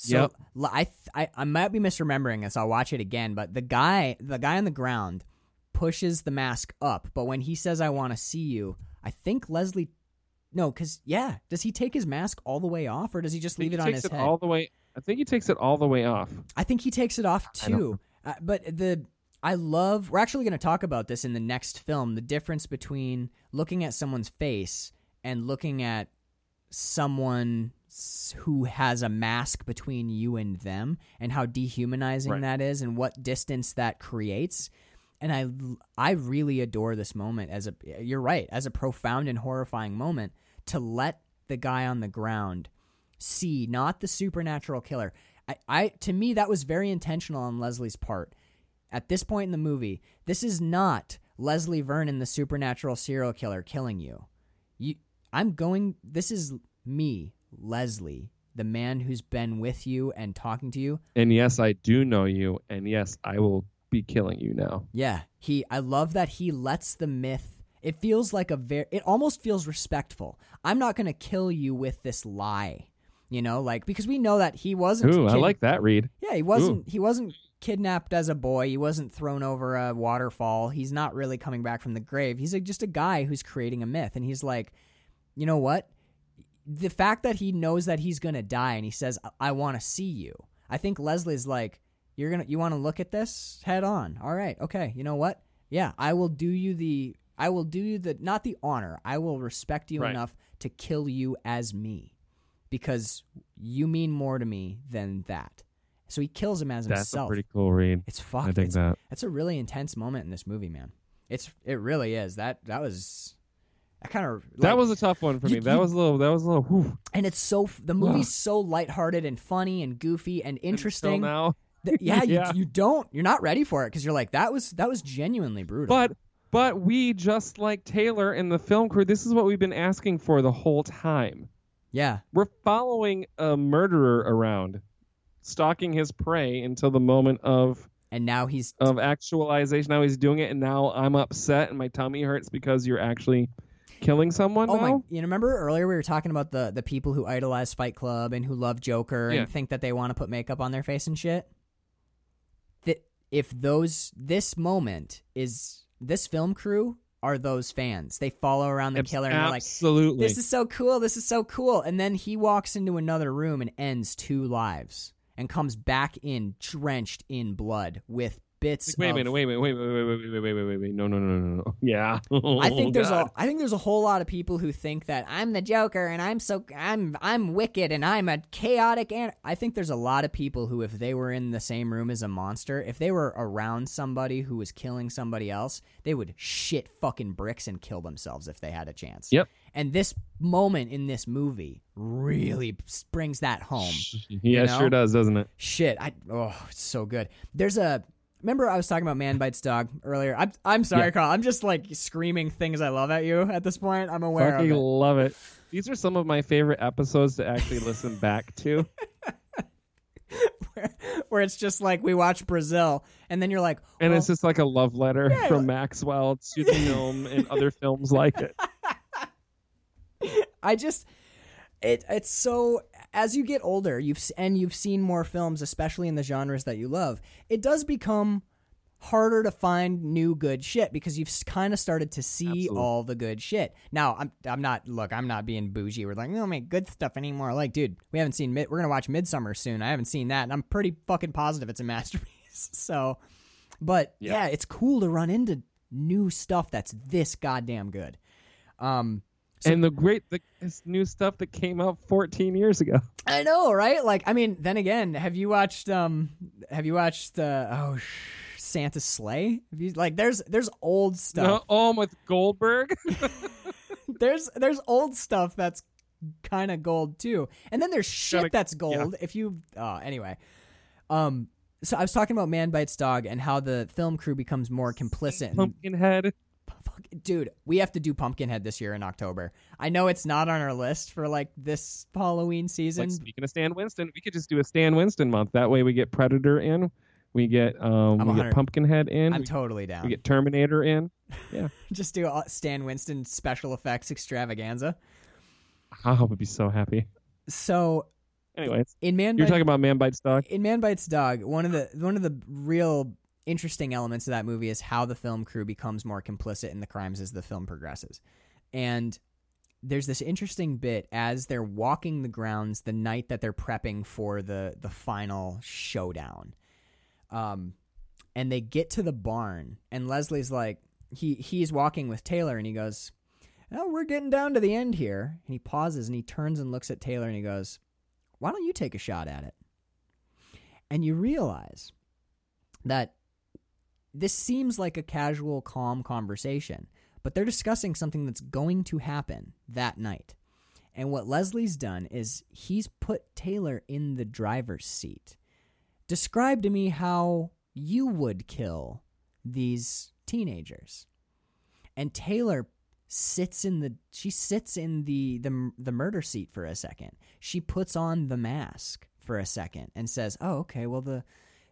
So Yep. I, I I might be misremembering this. I'll watch it again. But the guy the guy on the ground pushes the mask up. But when he says, "I want to see you," I think Leslie. No, because yeah, does he take his mask all the way off, or does he just leave it on his it head? all the way. I think he takes it all the way off. I think he takes it off too. Uh, but the I love. We're actually going to talk about this in the next film. The difference between looking at someone's face and looking at someone who has a mask between you and them, and how dehumanizing Right. that is, and what distance that creates. And I, I really adore this moment as a. You're right, as a profound and horrifying moment to let the guy on the ground see not the supernatural killer. I, I to me that was very intentional on Leslie's part. At this point in the movie, this is not Leslie Vernon, the supernatural serial killer, killing you. You, I'm going. This is me, Leslie, the man who's been with you and talking to you. And yes, I do know you, and yes, I will be killing you now. Yeah, he. I love that he lets the myth. It feels like a very. It almost feels respectful. I'm not going to kill you with this lie. You know, like because we know that he wasn't. Ooh, I like that read. Yeah, he wasn't. He wasn't kidnapped as a boy. He wasn't thrown over a waterfall. He's not really coming back from the grave. He's a, just a guy who's creating a myth, and he's like, you know what? The fact that he knows that he's gonna die, and he says, "I, I want to see you." I think Leslie's like, You're gonna you want to look at this head on. All right, okay. You know what? Yeah, I will do you the I will do you the not the honor. I will respect you Right. enough to kill you as me, because you mean more to me than that. So he kills him as That's himself. a pretty cool read. it's I fucked. dig It's, that. that's a really intense moment in this movie, man. It's it really is. That that was I kind of that was a tough one for you- me. That you- was a little. That was a little. Whew, and it's so the movie's so lighthearted and funny and goofy and interesting. now. that- yeah, Yeah. You, you don't you're not ready for it because you're like that was that was genuinely brutal. But but we just like Taylor and the film crew. This is what we've been asking for the whole time. yeah, We're following a murderer around, stalking his prey until the moment of and now he's of actualization. Now he's doing it, and now I'm upset and my tummy hurts because you're actually killing someone. Oh now? my! You remember earlier we were talking about the the people who idolize Fight Club and who love Joker Yeah. and think that they want to put makeup on their face and shit. That if those this moment is this film crew are those fans. They follow around the Abs- killer and they're like, absolutely. "This is so cool! This is so cool!" And then he walks into another room and ends two lives and comes back in drenched in blood with bits. Like, wait, a minute, wait a minute, wait a wait, wait, wait, wait, wait, wait, wait, no, no, no, no, no. Yeah. I think there's God. a I think there's a whole lot of people who think that I'm the Joker and I'm so I'm I'm wicked and I'm a chaotic and I think there's a lot of people who if they were in the same room as a monster, if they were around somebody who was killing somebody else, they would shit fucking bricks and kill themselves if they had a chance. Yep. And this moment in this movie really brings that home. yeah, you know? sure does, doesn't it? Shit, I oh, it's so good. There's a remember I was talking about Man Bites Dog earlier. I'm I'm sorry, Yeah. Carl. I'm just like screaming things I love at you at this point. I'm aware Fucking of it. love it. These are some of my favorite episodes to actually listen back to. Where, where it's just like we watch Brazil, and then you're like, And it's oh. just like a love letter Yeah, from Maxwell to the film and other films like it. I just it it's so as you get older, you've and you've seen more films, especially in the genres that you love. It does become harder to find new good shit because you've kind of started to see Absolutely. all the good shit. Now, I'm I'm not look, I'm not being bougie. We're like, we don't make good stuff anymore. Like, dude, we haven't seen mid, we're gonna watch Midsommar soon. I haven't seen that, and I'm pretty fucking positive it's a masterpiece. So, but Yeah. yeah, it's cool to run into new stuff that's this goddamn good. Um, So- and the great the this new stuff that came out 14 years ago. I know, right? Like, I mean, then again, have you watched? Um, have you watched? Uh, oh, sh- Santa's Slay. Have you like? There's there's old No, stuff. oh, with Goldberg. There's there's old stuff that's kind of gold too, and then there's shit Gotta- that's gold. If you, uh, anyway, um. So I was talking about Man Bites Dog and how the film crew becomes more complicit. in- Pumpkinhead. Dude, we have to do Pumpkinhead this year in October. I know it's not on our list for like this Halloween season. Like speaking of Stan Winston, we could just do a Stan Winston month. That way we get Predator in, we get um we get Pumpkinhead in, I'm we, totally down. we get Terminator in. Yeah, just do a Stan Winston special effects extravaganza. I would be so happy. So Anyways, in Man you're Bites, talking about Man Bites Dog. in Man Bites Dog, one of the one of the real interesting elements of that movie is how the film crew becomes more complicit in the crimes as the film progresses. And there's this interesting bit as they're walking the grounds the night that they're prepping for the the final showdown. Um and they get to the barn and Leslie's like he he's walking with Taylor and he goes, "Oh, we're getting down to the end here." And he pauses and he turns and looks at Taylor and he goes, "Why don't you take a shot at it?" And you realize that this seems like a casual, calm conversation, but they're discussing something that's going to happen that night. And what Leslie's done is he's put Taylor in the driver's seat. Describe to me how you would kill these teenagers. And Taylor sits in the she sits in the the the murder seat for a second. She puts on the mask for a second and says, "Oh, okay. Well, the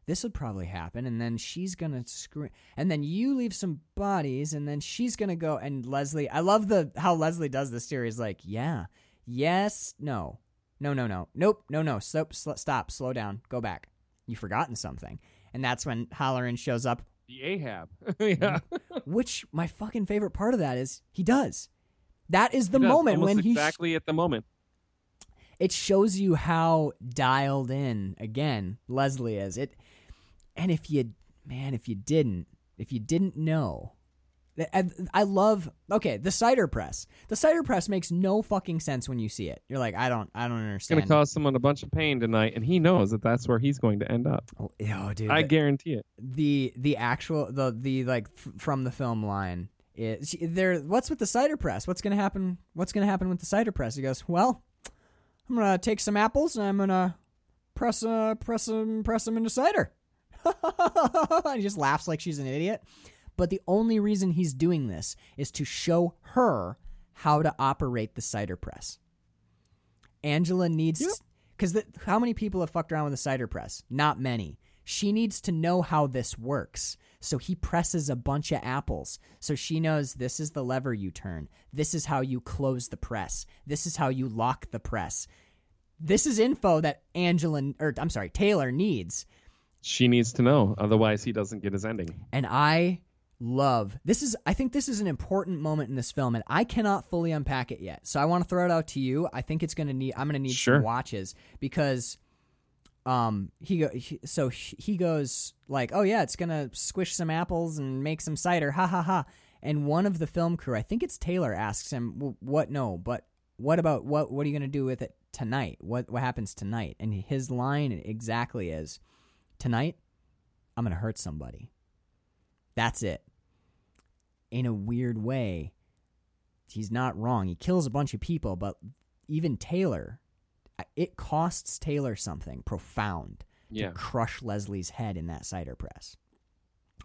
this would probably happen." And then she's gonna scream. And then you leave some bodies, and then she's gonna go. And Leslie, I love the how Leslie does this series. Like, yeah, yes, no, no, no, no, nope, no, no. Stop, sl- stop, slow down, go back. You've forgotten something. And that's when Halloran shows up The Ahab. yeah. Mm-hmm. which my fucking favorite part of that is he does. That is the He moment when he sh- exactly at the moment. it shows you how dialed in again Leslie is. It And if you, man, if you didn't, if you didn't know, I, I love. Okay, the cider press. The cider press makes no fucking sense when you see it. You're like, I don't, I don't understand. It's gonna cause someone a bunch of pain tonight, and he knows that that's where he's going to end up. oh, yo, dude, I the- guarantee it. the the actual the the like f- from the film line is there what's with the cider press what's gonna happen what's gonna happen with the cider press he goes well i'm gonna take some apples and i'm gonna press uh press them press them into cider he just laughs like she's an idiot. But the only reason he's doing this is to show her how to operate the cider press. Angela needs because how many people have fucked around with a cider press? Not many. She needs to know how this works. So he presses a bunch of apples. So she knows this is the lever you turn. This is how you close the press. This is how you lock the press. This is info that angela or i'm sorry taylor needs She needs to know, otherwise he doesn't get his ending. and I love this is I think this is an important moment in this film and I cannot fully unpack it yet. So I want to throw it out to you. I think it's going to need I'm going to need Sure. some watches because um he go he, so he goes like, "Oh yeah, it's going to squish some apples and make some cider." Ha ha ha. And one of the film crew, I think it's Taylor asks him, "What no, but what about what what are you going to do with it tonight? What what happens tonight?" And his line exactly is, "Tonight, I'm going to hurt somebody." That's it. In a weird way, he's not wrong. He kills a bunch of people, but even Taylor, it costs Taylor something profound Yeah. to crush Leslie's head in that cider press.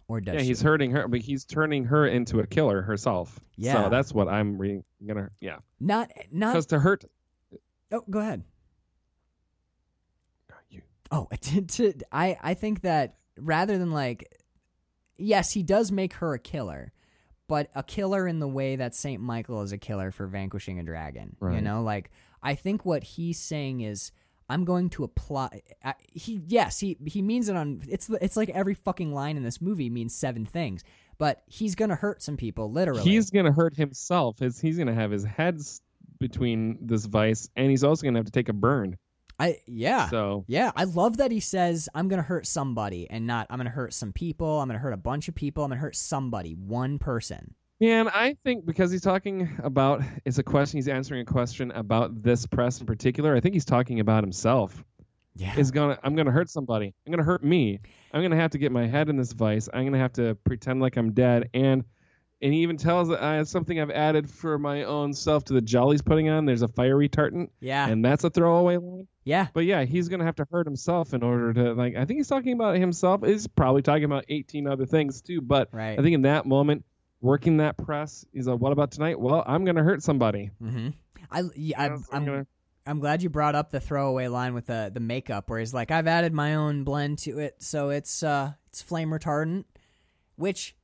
Or does Yeah, she? he's hurting her, but he's turning her into a killer herself. Yeah. So that's what I'm re- gonna. Yeah. not not. Because to hurt. Oh, go ahead. Oh, to, to, I I think that rather than like, yes, he does make her a killer, but a killer in the way that Saint Michael is a killer for vanquishing a dragon. You know, like I think what he's saying is. I'm going to apply. I, he yes, he he means it on. It's it's like every fucking line in this movie means seven things, but he's gonna hurt some people literally. He's gonna hurt himself. His, he's gonna have his head between this vice, and he's also gonna have to take a burn. I yeah. So Yeah, I love that he says I'm gonna hurt somebody and not I'm gonna hurt some people. I'm gonna hurt a bunch of people. I'm gonna hurt somebody, one person. Man, I think because he's talking about it's a question he's answering a question about this press in particular. I think he's talking about himself. Yeah, Is gonna I'm gonna hurt somebody. I'm gonna hurt me. I'm gonna have to get my head in this vice. I'm gonna have to pretend like I'm dead. And and he even tells that I have something I've added for my own self to the he's putting on. There's a fire retardant, yeah, and that's a throwaway line. yeah. But yeah, he's gonna have to hurt himself in order to like. I think he's talking about himself. He's probably talking about 18 other things too. But Right. I think in that moment, working that press, he's like, "What about tonight? Well, I'm gonna hurt somebody." Mm-hmm. I yeah, I, I'm I'm gonna- I'm glad you brought up the throwaway line with the the makeup where he's like I've added my own blend to it, so it's uh it's flame retardant, which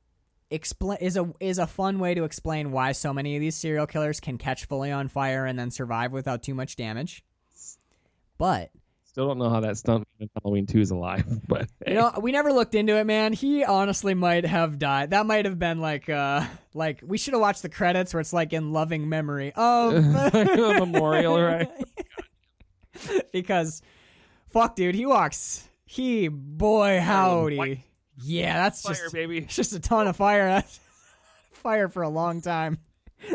explain is a is a fun way to explain why so many of these serial killers can catch fully on fire and then survive without too much damage. But Still don't know how that stunt in Halloween 2 is alive, but You know, we never looked into it, man. He honestly might have died. That might have been like, uh, like we should have watched the credits where it's like in loving memory of A memorial, right? because, fuck, dude, he walks. He boy howdy. Yeah, that's fire, just baby. it's just a ton of fire. That's fire for a long time.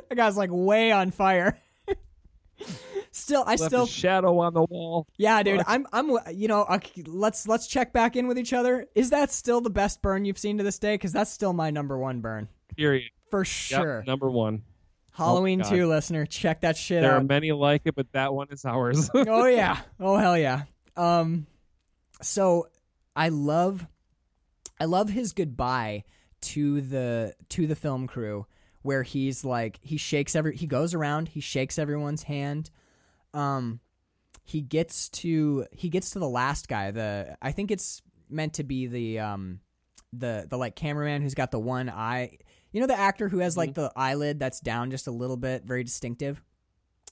That guy's like way on fire. Still, I Left still shadow on the wall. Yeah, dude. Fuck. I'm I'm you know, let's let's check back in with each other. Is that still the best burn you've seen to this day cuz that's still my number 1 burn. Period. For Yep, sure. number one. Halloween God. 2 listener, check that shit out. There are many like it, but that one is ours. oh yeah. Oh hell yeah. Um so I love I love his goodbye to the to the film crew where he's like he shakes every he goes around, he shakes everyone's hand. Um he gets to he gets to the last guy, the I think it's meant to be the um the the like cameraman who's got the one eye. You know the actor who has like the eyelid that's down just a little bit, very distinctive.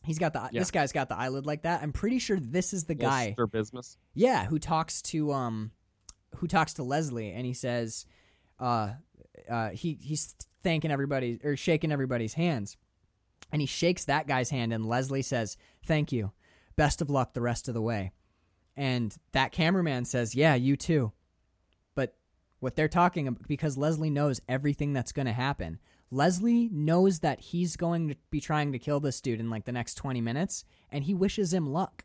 He's got the Yeah. this guy's got the eyelid like that. I'm pretty sure this is the guy. For business. Yeah, who talks to um who talks to Leslie and he says uh uh he he's thanking everybody or shaking everybody's hands. And he shakes that guy's hand and Leslie says, "Thank you. Best of luck the rest of the way." And that cameraman says, "Yeah, you too." but what they're talking about because Leslie knows everything that's going to happen. Leslie knows that he's going to be trying to kill this dude in like the next 20 minutes and he wishes him luck.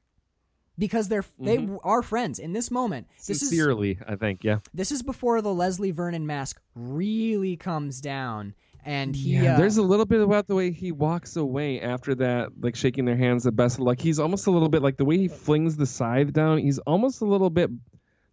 Because they're they are friends in this moment. This is Sincerely, I think. Yeah. this is before the Leslie Vernon mask really comes down and he yeah, uh, there's a little bit about the way he walks away after that, like shaking their hands at best of luck. He's almost a little bit like the way he flings the scythe down. He's almost a little bit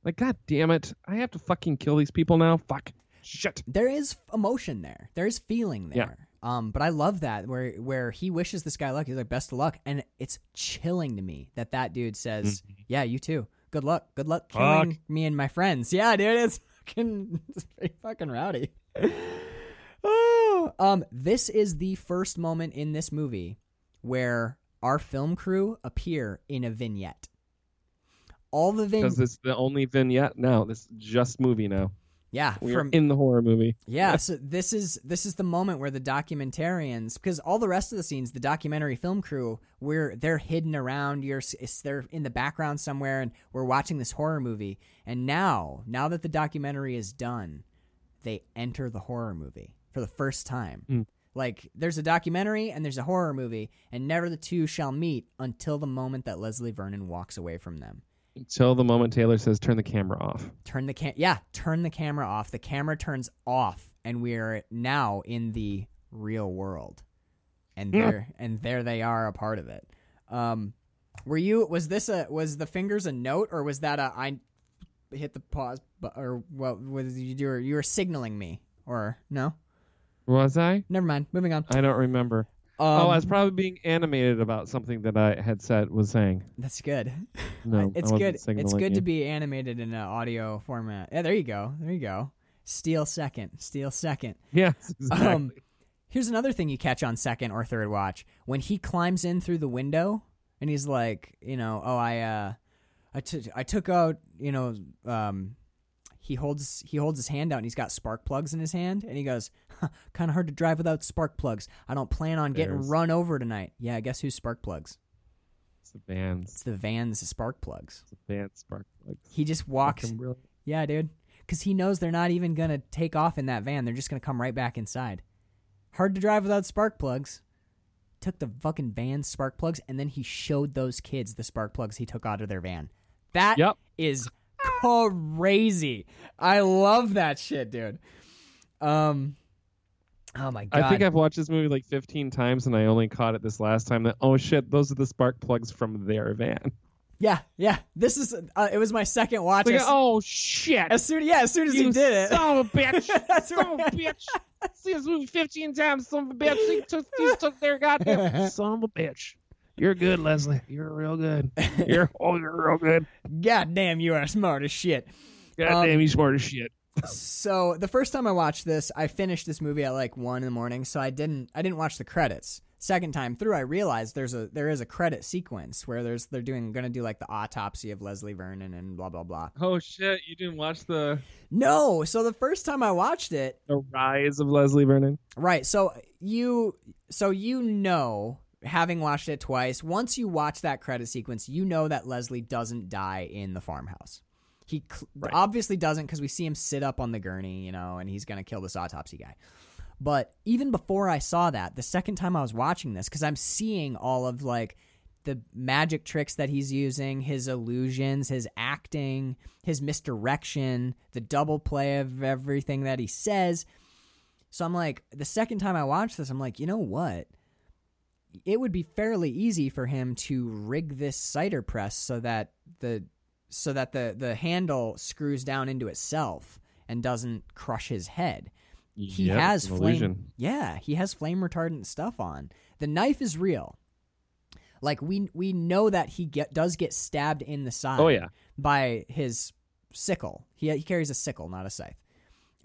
like, God damn it, I have to fucking kill these people now. Fuck, shit. there is emotion there. There's feeling there. Yeah. Um, but I love that where where he wishes this guy luck. He's like, best of luck, and it's chilling to me that that dude says, "Yeah, you too. Good luck. Good luck killing Fuck. me and my friends." Yeah, dude, it's fucking it's pretty fucking rowdy. oh, um, this is the first moment in this movie where our film crew appear in a vignette. All the vin- Because it's the only vignette now. This just movie now. Yeah, We're from in the horror movie. Yeah, so this is this is the moment where the documentarians, because all the rest of the scenes, the documentary film crew, we're they're hidden around. You're they're in the background somewhere, and we're watching this horror movie. And now, now that the documentary is done, they enter the horror movie for the first time. Mm. Like there's a documentary and there's a horror movie, and never the two shall meet until the moment that Leslie Vernon walks away from them. Until the moment Taylor says, turn the camera off. turn the cam yeah turn the camera off the camera turns off and we're now in the real world and Yeah. there and there they are a part of it um were you was this a was the fingers a note or was that a i hit the pause or what was you do? were, you were signaling me or no Was I? never mind moving on I don't remember. Um, oh, I was probably being animated about something that I had said, was saying. that's good No, it's good. It's good you. to be animated in an audio format. Yeah, there you go. There you go. Steal second. Steal second. Yes, exactly. Um, here's another thing you catch on second or third watch when he climbs in through the window and he's like, you know, oh, I, uh, I took, I took out, you know, um, he holds he holds his hand out and he's got spark plugs in his hand and he goes, huh, kind of hard to drive without spark plugs. I don't plan on getting run over tonight. Yeah, guess who's spark plugs? it's the Vans. It's the van's the spark plugs. it's the Vans spark plugs. He just walks. Brilliant. Yeah, dude. Because he knows they're not even going to take off in that van. They're just going to come right back inside. Hard to drive without spark plugs. Took the fucking van's spark plugs, and then he showed those kids the spark plugs he took out of their van. That Yep. is crazy. I love that shit, dude. Um, oh my god. I think I've watched this movie like 15 times, and I only caught it this last time. That oh shit, those are the spark plugs from their van. yeah, yeah. This is. Uh, it was my second watch. Like, oh shit, as soon, yeah, as soon as you he did it. son of a bitch, That's son of a right. bitch. See this movie 15 times, son of a bitch. He took, he took their goddamn son of a bitch. You're good, Leslie. You're real good. You're oh, you're real good. God damn, you are smart as shit. Goddamn, you smart as shit. So the first time I watched this, I finished this movie at like one in the morning, so I didn't I didn't watch the credits. Second time through, I realized there's a there is a credit sequence where there's they're doing gonna do like the autopsy of Leslie Vernon and blah blah blah. Oh shit, you didn't watch the No, so the first time I watched it, the rise of Leslie Vernon? right? So you so you know, having watched it twice, once you watch that credit sequence, you know that Leslie doesn't die in the farmhouse. He cl- Right. obviously doesn't because we see him sit up on the gurney, you know, and he's gonna kill this autopsy guy. But even before I saw that, the second time I was watching this, because I'm seeing all of like the magic tricks that he's using, his illusions, his acting, his misdirection, the double play of everything that he says. So I'm like, the second time I watched this, I'm like, you know what? It would be fairly easy for him to rig this cider press so that the so that the the handle screws down into itself and doesn't crush his head. He Yep, has flame. illusion. Yeah, he has flame retardant stuff on. The knife is real. Like we we know that he get does get stabbed in the side. Oh yeah. by his sickle. He he carries a sickle, not a scythe.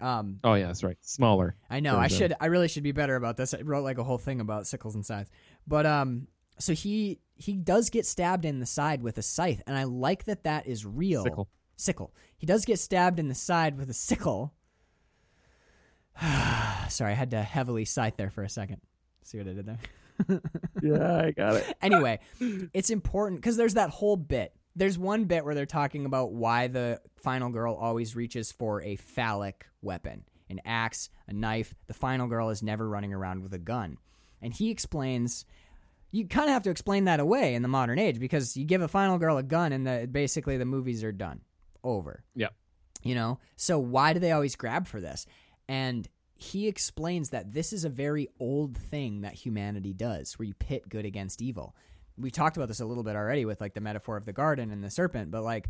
Um, Oh yeah, that's right. Smaller. I know I should I really should be better about this. I wrote like a whole thing about sickles and scythes. But um, so he he does get stabbed in the side with a scythe, and I like that that is real. Sickle. Sickle. He does get stabbed in the side with a sickle. Sorry, I had to heavily scythe there for a second. See what I did there? Yeah, I got it. anyway, it's important because there's that whole bit there's one bit where they're talking about why the final girl always reaches for a phallic weapon an axe, a knife. The final girl is never running around with a gun. And he explains you kind of have to explain that away in the modern age because you give a final girl a gun and the, basically the movies are done. Over. Yeah. You know? So why do they always grab for this? And he explains that this is a very old thing that humanity does where you pit good against evil. We've talked about this a little bit already with like the metaphor of the garden and the serpent, but like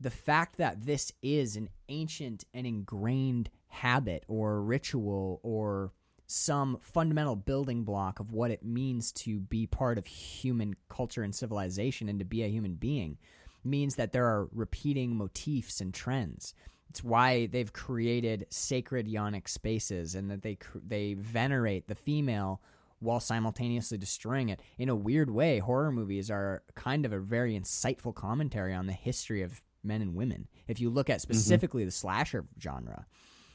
the fact that this is an ancient and ingrained habit or ritual or some fundamental building block of what it means to be part of human culture and civilization and to be a human being means that there are repeating motifs and trends. It's why they've created sacred yonic spaces and that they they venerate the female while simultaneously destroying it. In a weird way, horror movies are kind of a very insightful commentary on the history of men and women. If you look at mm-hmm. specifically mm-hmm. the slasher genre,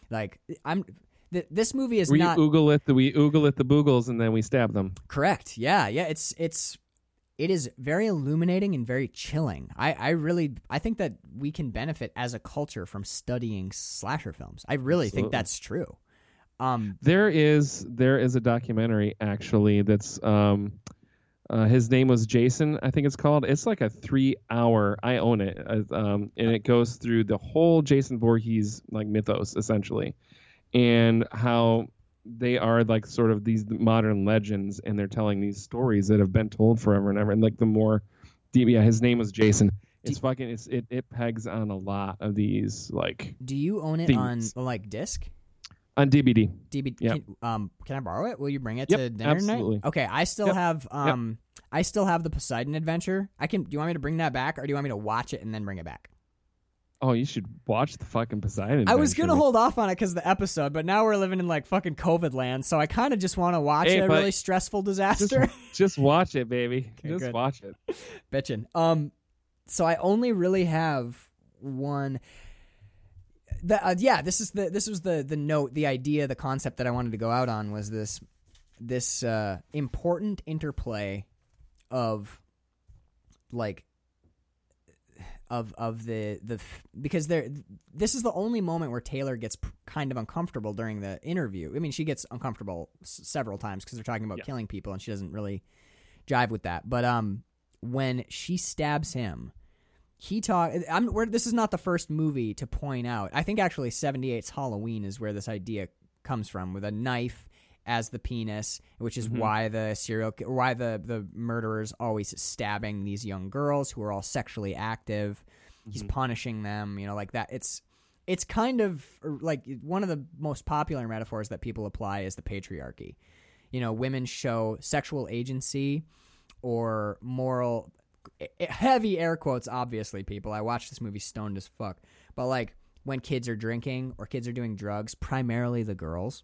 like I'm th- this movie is we not oogle it the we oogle it the boogles and then we stab them. Correct. Yeah, yeah. It's it's it is very illuminating and very chilling. I, I really I think that we can benefit as a culture from studying slasher films. I really Absolutely. think that's true. Um, there is there is a documentary actually that's um, uh, his name was Jason, I think it's called. It's like a three-hour. I own it, uh, um, and it goes through the whole Jason Voorhees like mythos essentially, and how they are like sort of these modern legends, and they're telling these stories that have been told forever and ever. And like the more deep, yeah, his name was Jason. It's fucking. It's it. It pegs on a lot of these like. Do you own it themes. on like disc? On DVD. DVD. Yep. Can, um, can I borrow it? Will you bring it yep, to dinner absolutely. tonight? Okay, I still yep. have um, I still have the Poseidon Adventure. I can. Do you want me to bring that back, or do you want me to watch it and then bring it back? Oh, you should watch the fucking Poseidon. Adventure. I was gonna hold off on it because of the episode, but now we're living in like fucking COVID land, so I kind of just want to watch hey, a really stressful disaster. Just, just watch it, baby. Okay, just good. watch it. Bitchin'. Um, so I only really have one the, uh, yeah, this is the this was the the note, the idea, the concept that I wanted to go out on was this this uh, important interplay of like of of the the because there this is the only moment where Taylor gets kind of uncomfortable during the interview. I mean, she gets uncomfortable s- several times because they're talking about yeah. killing people, and she doesn't really jive with that. But um, when she stabs him he talk I'm where this is not the first movie to point out. I think actually 78's Halloween is where this idea comes from with a knife as the penis, which is mm-hmm. why the serial why the the murderer's always stabbing these young girls who are all sexually active. Mm-hmm. He's punishing them, you know, like that. It's it's kind of er, like one of the most popular metaphors that people apply is the patriarchy. You know, women show sexual agency or moral heavy air quotes, obviously, people. I watched this movie stoned as fuck. But like when kids are drinking or kids are doing drugs, primarily the girls.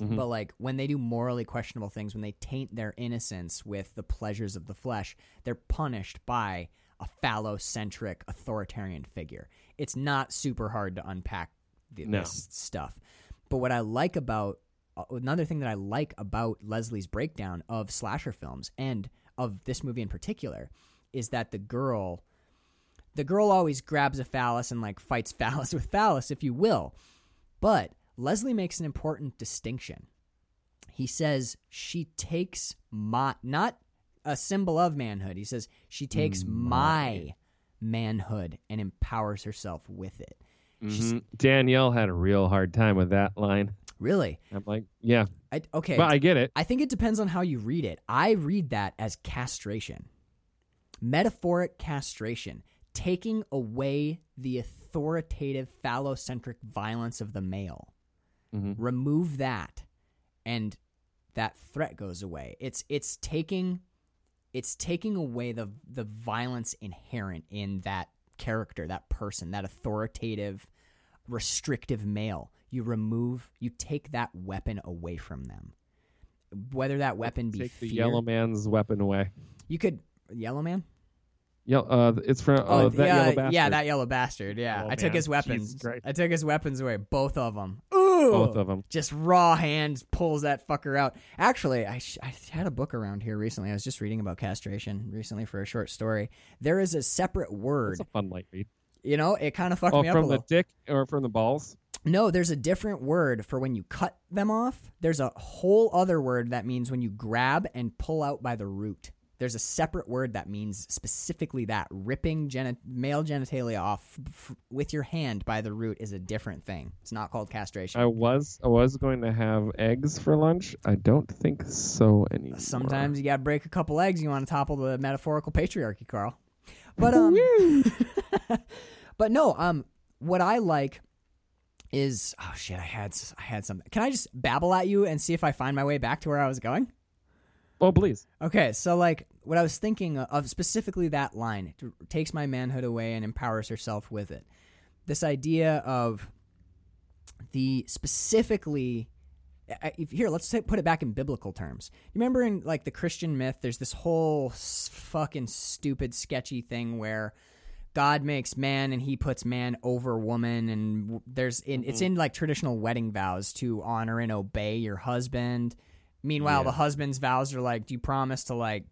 Mm-hmm. But like when they do morally questionable things, when they taint their innocence with the pleasures of the flesh, they're punished by a phallocentric authoritarian figure. It's not super hard to unpack the, no. this stuff. But what I like about uh, another thing that I like about Leslie's breakdown of slasher films and of this movie in particular is that the girl the girl always grabs a phallus and like fights phallus with phallus if you will but leslie makes an important distinction he says she takes my not a symbol of manhood he says she takes mm, my, manhood and empowers herself with it mm-hmm. danielle had a real hard time with that line Really? I'm like, yeah. I, okay. But I get it. I think it depends on how you read it. I read that as castration metaphoric castration, taking away the authoritative phallocentric violence of the male. Mm-hmm. Remove that, and that threat goes away. It's it's taking it's taking away the the violence inherent in that character, that person, that authoritative, restrictive male. You remove, you take that weapon away from them. Whether that weapon be take the fear, yellow man's weapon away. You could Yellow Man. Yeah, uh, it's from uh, oh, that yeah, yellow bastard. Yeah, that yellow bastard. Yeah, I took his weapons. I took his weapons away, both of them. Ooh, both of them. just raw hands pulls that fucker out. Actually, I, sh- I had a book around here recently. I was just reading about castration recently for a short story. There is a separate word. It's a fun light read. You know, it kind of fucked Oh, me up a from the dick or from the balls? No, there's a different word for when you cut them off. There's a whole other word that means when you grab and pull out by the root. There's a separate word that means specifically that ripping geni- male genitalia off f- with your hand by the root is a different thing. It's not called castration. I was I was going to have eggs for lunch. I don't think so anymore. Sometimes you got to break a couple eggs. You want to topple the metaphorical patriarchy, Carl. But um, but no, um, what I like is oh shit, I had I had something. Can I just babble at you and see if I find my way back to where I was going? Oh, please. Okay, so like what I was thinking of specifically that line takes my manhood away and empowers herself with it. This idea of the specifically here let's say, put it back in biblical terms. You remember in like the Christian myth, there's this whole fucking stupid, sketchy thing where God makes man and he puts man over woman, and there's in it's mm-hmm. in like traditional wedding vows to honor and obey your husband. Meanwhile, Yeah. the husband's vows are like, do you promise to like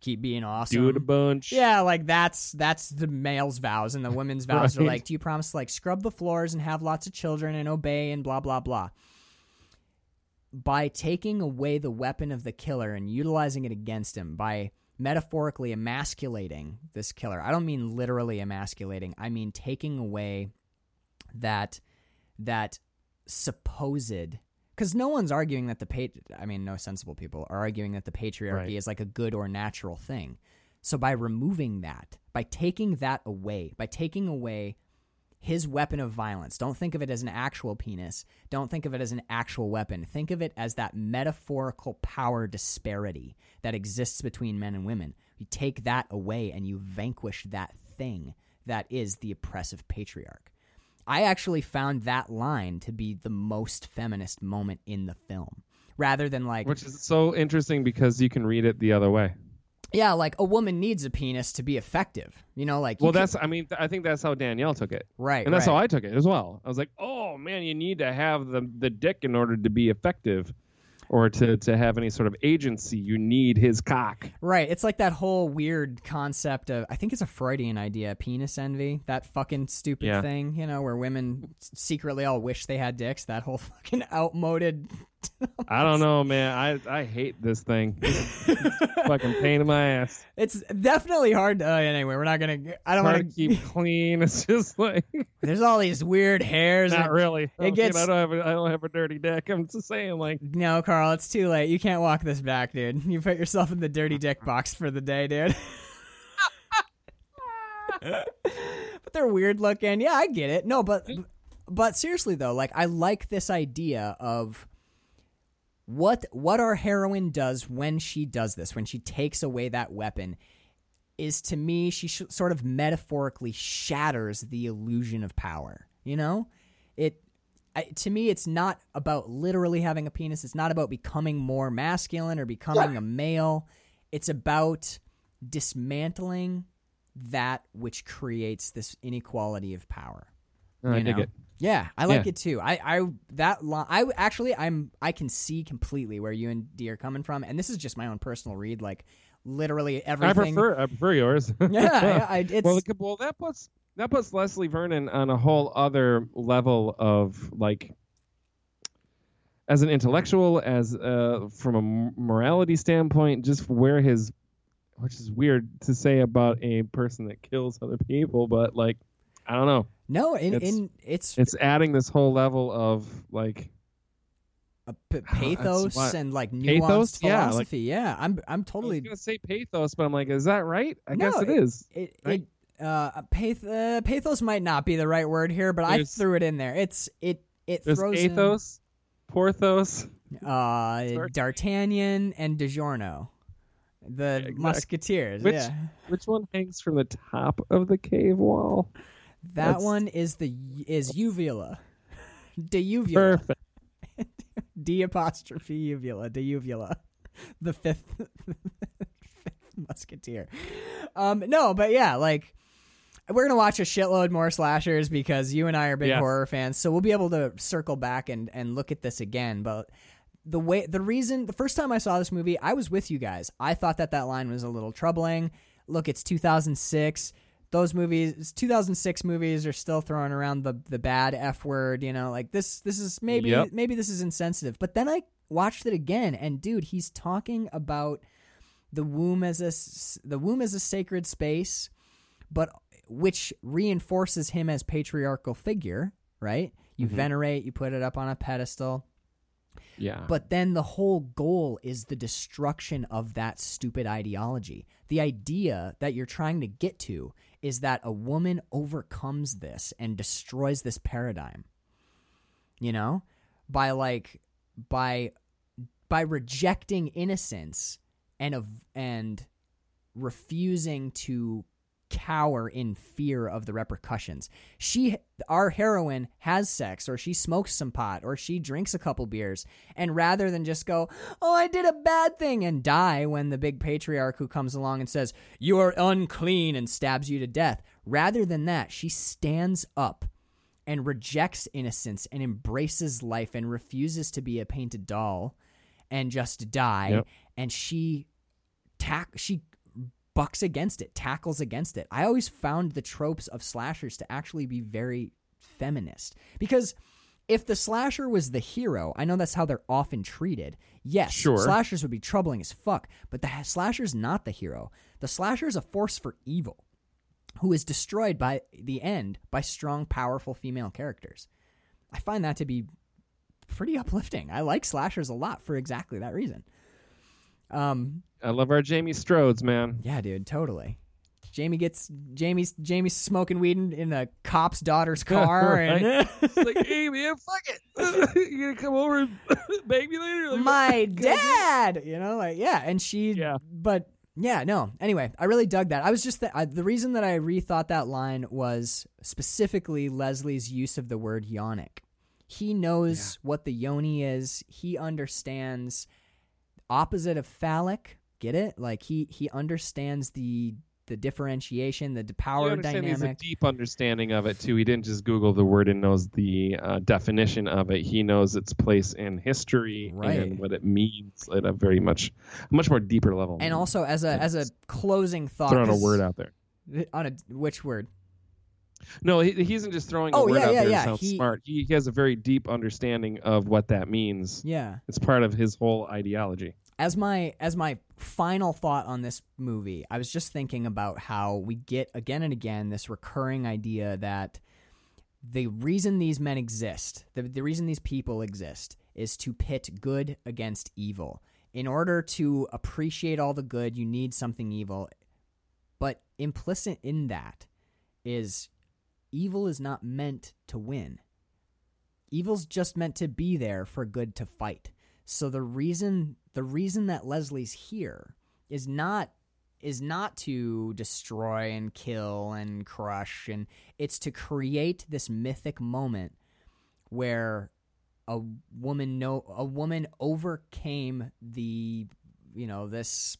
keep being awesome? Do it a bunch. Yeah, like that's that's the male's vows, and the women's vows are like, do you promise to like scrub the floors and have lots of children and obey and blah blah blah. By taking away the weapon of the killer and utilizing it against him, by metaphorically emasculating this killer, I don't mean literally emasculating. I mean taking away that that supposed because no one's arguing that the pat I mean no sensible people are arguing that the patriarchy Right. is like a good or natural thing. So by removing that, by taking that away, by taking away his weapon of violence, don't think of it as an actual penis. Don't think of it as an actual weapon. Think of it as that metaphorical power disparity that exists between men and women. You take that away and you vanquish that thing that is the oppressive patriarch. I actually found that line to be the most feminist moment in the film. Rather than like Which is so interesting because you can read it the other way. yeah, like a woman needs a penis to be effective. You know, like you Well, that's I mean th- I think that's how Danielle took it. right, And that's right. how I took it as well. I was like, "Oh man, you need to have the the dick in order to be effective or to to have any sort of agency. You need his cock." Right. It's like that whole weird concept of I think it's a Freudian idea, penis envy. That fucking stupid Yeah. thing, you know, where women secretly all wish they had dicks. That whole fucking outmoded. I don't know, man. I I hate this thing. Fucking pain in my ass. It's definitely hard. To, uh, anyway, we're not gonna. I don't want to keep clean. It's just like There's all these weird hairs. not really. Oh, shit, gets- I don't have a, I don't have a dirty dick. I'm just saying like No, Carl, it's too late. You can't walk this back, dude. You put yourself in the dirty dick box for the day, dude. but they're weird looking. Yeah, I get it. No, but but seriously though, like I like this idea of what what our heroine does when she does this, when she takes away that weapon is to me she sh- sort of metaphorically shatters the illusion of power, you know? It I, to me, it's not about literally having a penis. It's not about becoming more masculine or becoming a male. It's about dismantling that which creates this inequality of power. I you dig know? it. Yeah, I like Yeah. it too. I, I that. I actually, I'm, I can see completely where you and D are coming from, and this is just my own personal read. Like, literally everything. I prefer I prefer yours. Yeah, I, it's well, well, that puts that puts Leslie Vernon on a whole other level of like, as an intellectual, as uh, from a morality standpoint, just where his, which is weird to say about a person that kills other people, but like, I don't know, no, in it's- in it's, it's adding this whole level of like, p- pathos and like nuanced Pathos? Yeah, like- Yeah, I'm I'm I was totally gonna say pathos, but I'm like, is that right? I No, guess it is. it, Right? it uh, path, uh pathos might not be the right word here, but I threw it in there. It's it it There's throws in, pathos, porthos. uh D'Artagnan and DiGiorno, the exactly. Musketeers. Which- yeah, Which one hangs from the top of the cave wall? That that's- one is the is uvula, de uvula, Perfect. d apostrophe uvula, de uvula, the fifth, fifth musketeer. Um, no, but yeah, like we're gonna watch a shitload more slashers because you and I are big Yeah. horror fans, so we'll be able to circle back and and look at this again. But the way the reason the first time I saw this movie, I was with you guys. I thought that that line was a little troubling. Look, it's 2006. Those movies, 2006 movies, are still throwing around the the bad f word. You know, like this. This is maybe Yep. maybe this is insensitive. But then I watched it again, and dude, he's talking about the womb as a the womb as a sacred space, but which reinforces him as patriarchal figure. Right? You Mhm. venerate, you put it up on a pedestal. Yeah. But then the whole goal is the destruction of that stupid ideology. The idea that you're trying to get to is that a woman overcomes this and destroys this paradigm. You know? By like by by rejecting innocence and of and refusing to cower in fear of the repercussions. She our heroine has sex or she smokes some pot or she drinks a couple beers and rather than just go, "Oh, I did a bad thing" and die when the big patriarch who comes along and says, "You are unclean" and stabs you to death, rather than that, she stands up and rejects innocence and embraces life and refuses to be a painted doll and just die Yep. and she tack she bucks against it, tackles against it. I always found the tropes of slashers to actually be very feminist because if the slasher was the hero, I know that's how they're often treated. Yes, Sure. slashers would be troubling as fuck, but the slasher's not the hero. The slasher is a force for evil who is destroyed by the end by strong, powerful female characters. I find that to be pretty uplifting. I like slashers a lot for exactly that reason. Um, I love our Jamie Strodes, man. yeah, dude, totally. Jamie gets Jamie's Jamie's smoking weed in, in a cop's daughter's car, and It's like, hey man, fuck it. you gonna come over and bang me later? Like, my dad, you know, like yeah, and she, Yeah. but yeah, no. Anyway, I really dug that. I was just th- I, the reason that I rethought that line was specifically Leslie's use of the word yonic. He knows what the yoni is. He understands opposite of phallic. Get it? Like he he understands the the differentiation, the power understand he has a deep understanding of it too. He didn't just Google the word and knows the uh, definition of it. He knows its place in history Right. and what it means at a very much, much more deeper level. And also as a as a closing thought, throwing a word out there. on a which word? No, he, he isn't just throwing Oh, a word yeah, out yeah, there yeah. to sound He- smart. He, he has a very deep understanding of what that means. Yeah. It's part of his whole ideology. As my as my final thought on this movie, I was just thinking about how we get again and again this recurring idea that the reason these men exist, the, the reason these people exist, is to pit good against evil. In order to appreciate all the good, you need something evil. But implicit in that is evil is not meant to win. Evil's just meant to be there for good to fight. So the reason the reason that Leslie's here is not is not to destroy and kill and crush and it's to create this mythic moment where a woman no a woman overcame the you know this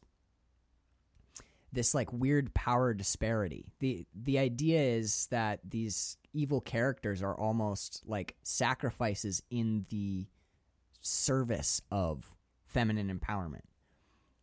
this like weird power disparity. The the idea is that these evil characters are almost like sacrifices in the service of feminine empowerment.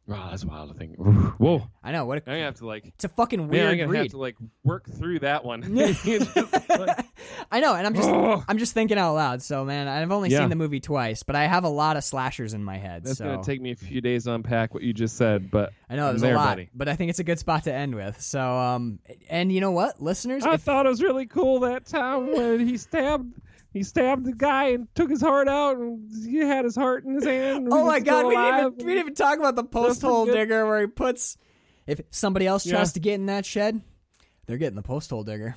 Wow, that's wild to think. Whoa, I know what a, I'm gonna have to like, it's a fucking man, I'm weird gonna read. have to like work through that one. Like, I know, and I'm just oh, I'm just thinking out loud. So man, I've only Yeah. seen the movie twice, but I have a lot of slashers in my head. that's so gonna take me a few days to unpack what you just said, but I know I'm there's there, a lot, buddy. but I think it's a good spot to end with. So um, and you know what, listeners, I if- thought it was really cool that time when he stabbed he stabbed the guy and took his heart out and he had his heart in his hand. Oh my god, we didn't, even, we didn't even talk about the post hole digger where he puts. If somebody else tries Yeah. to get in that shed, they're getting the post hole digger.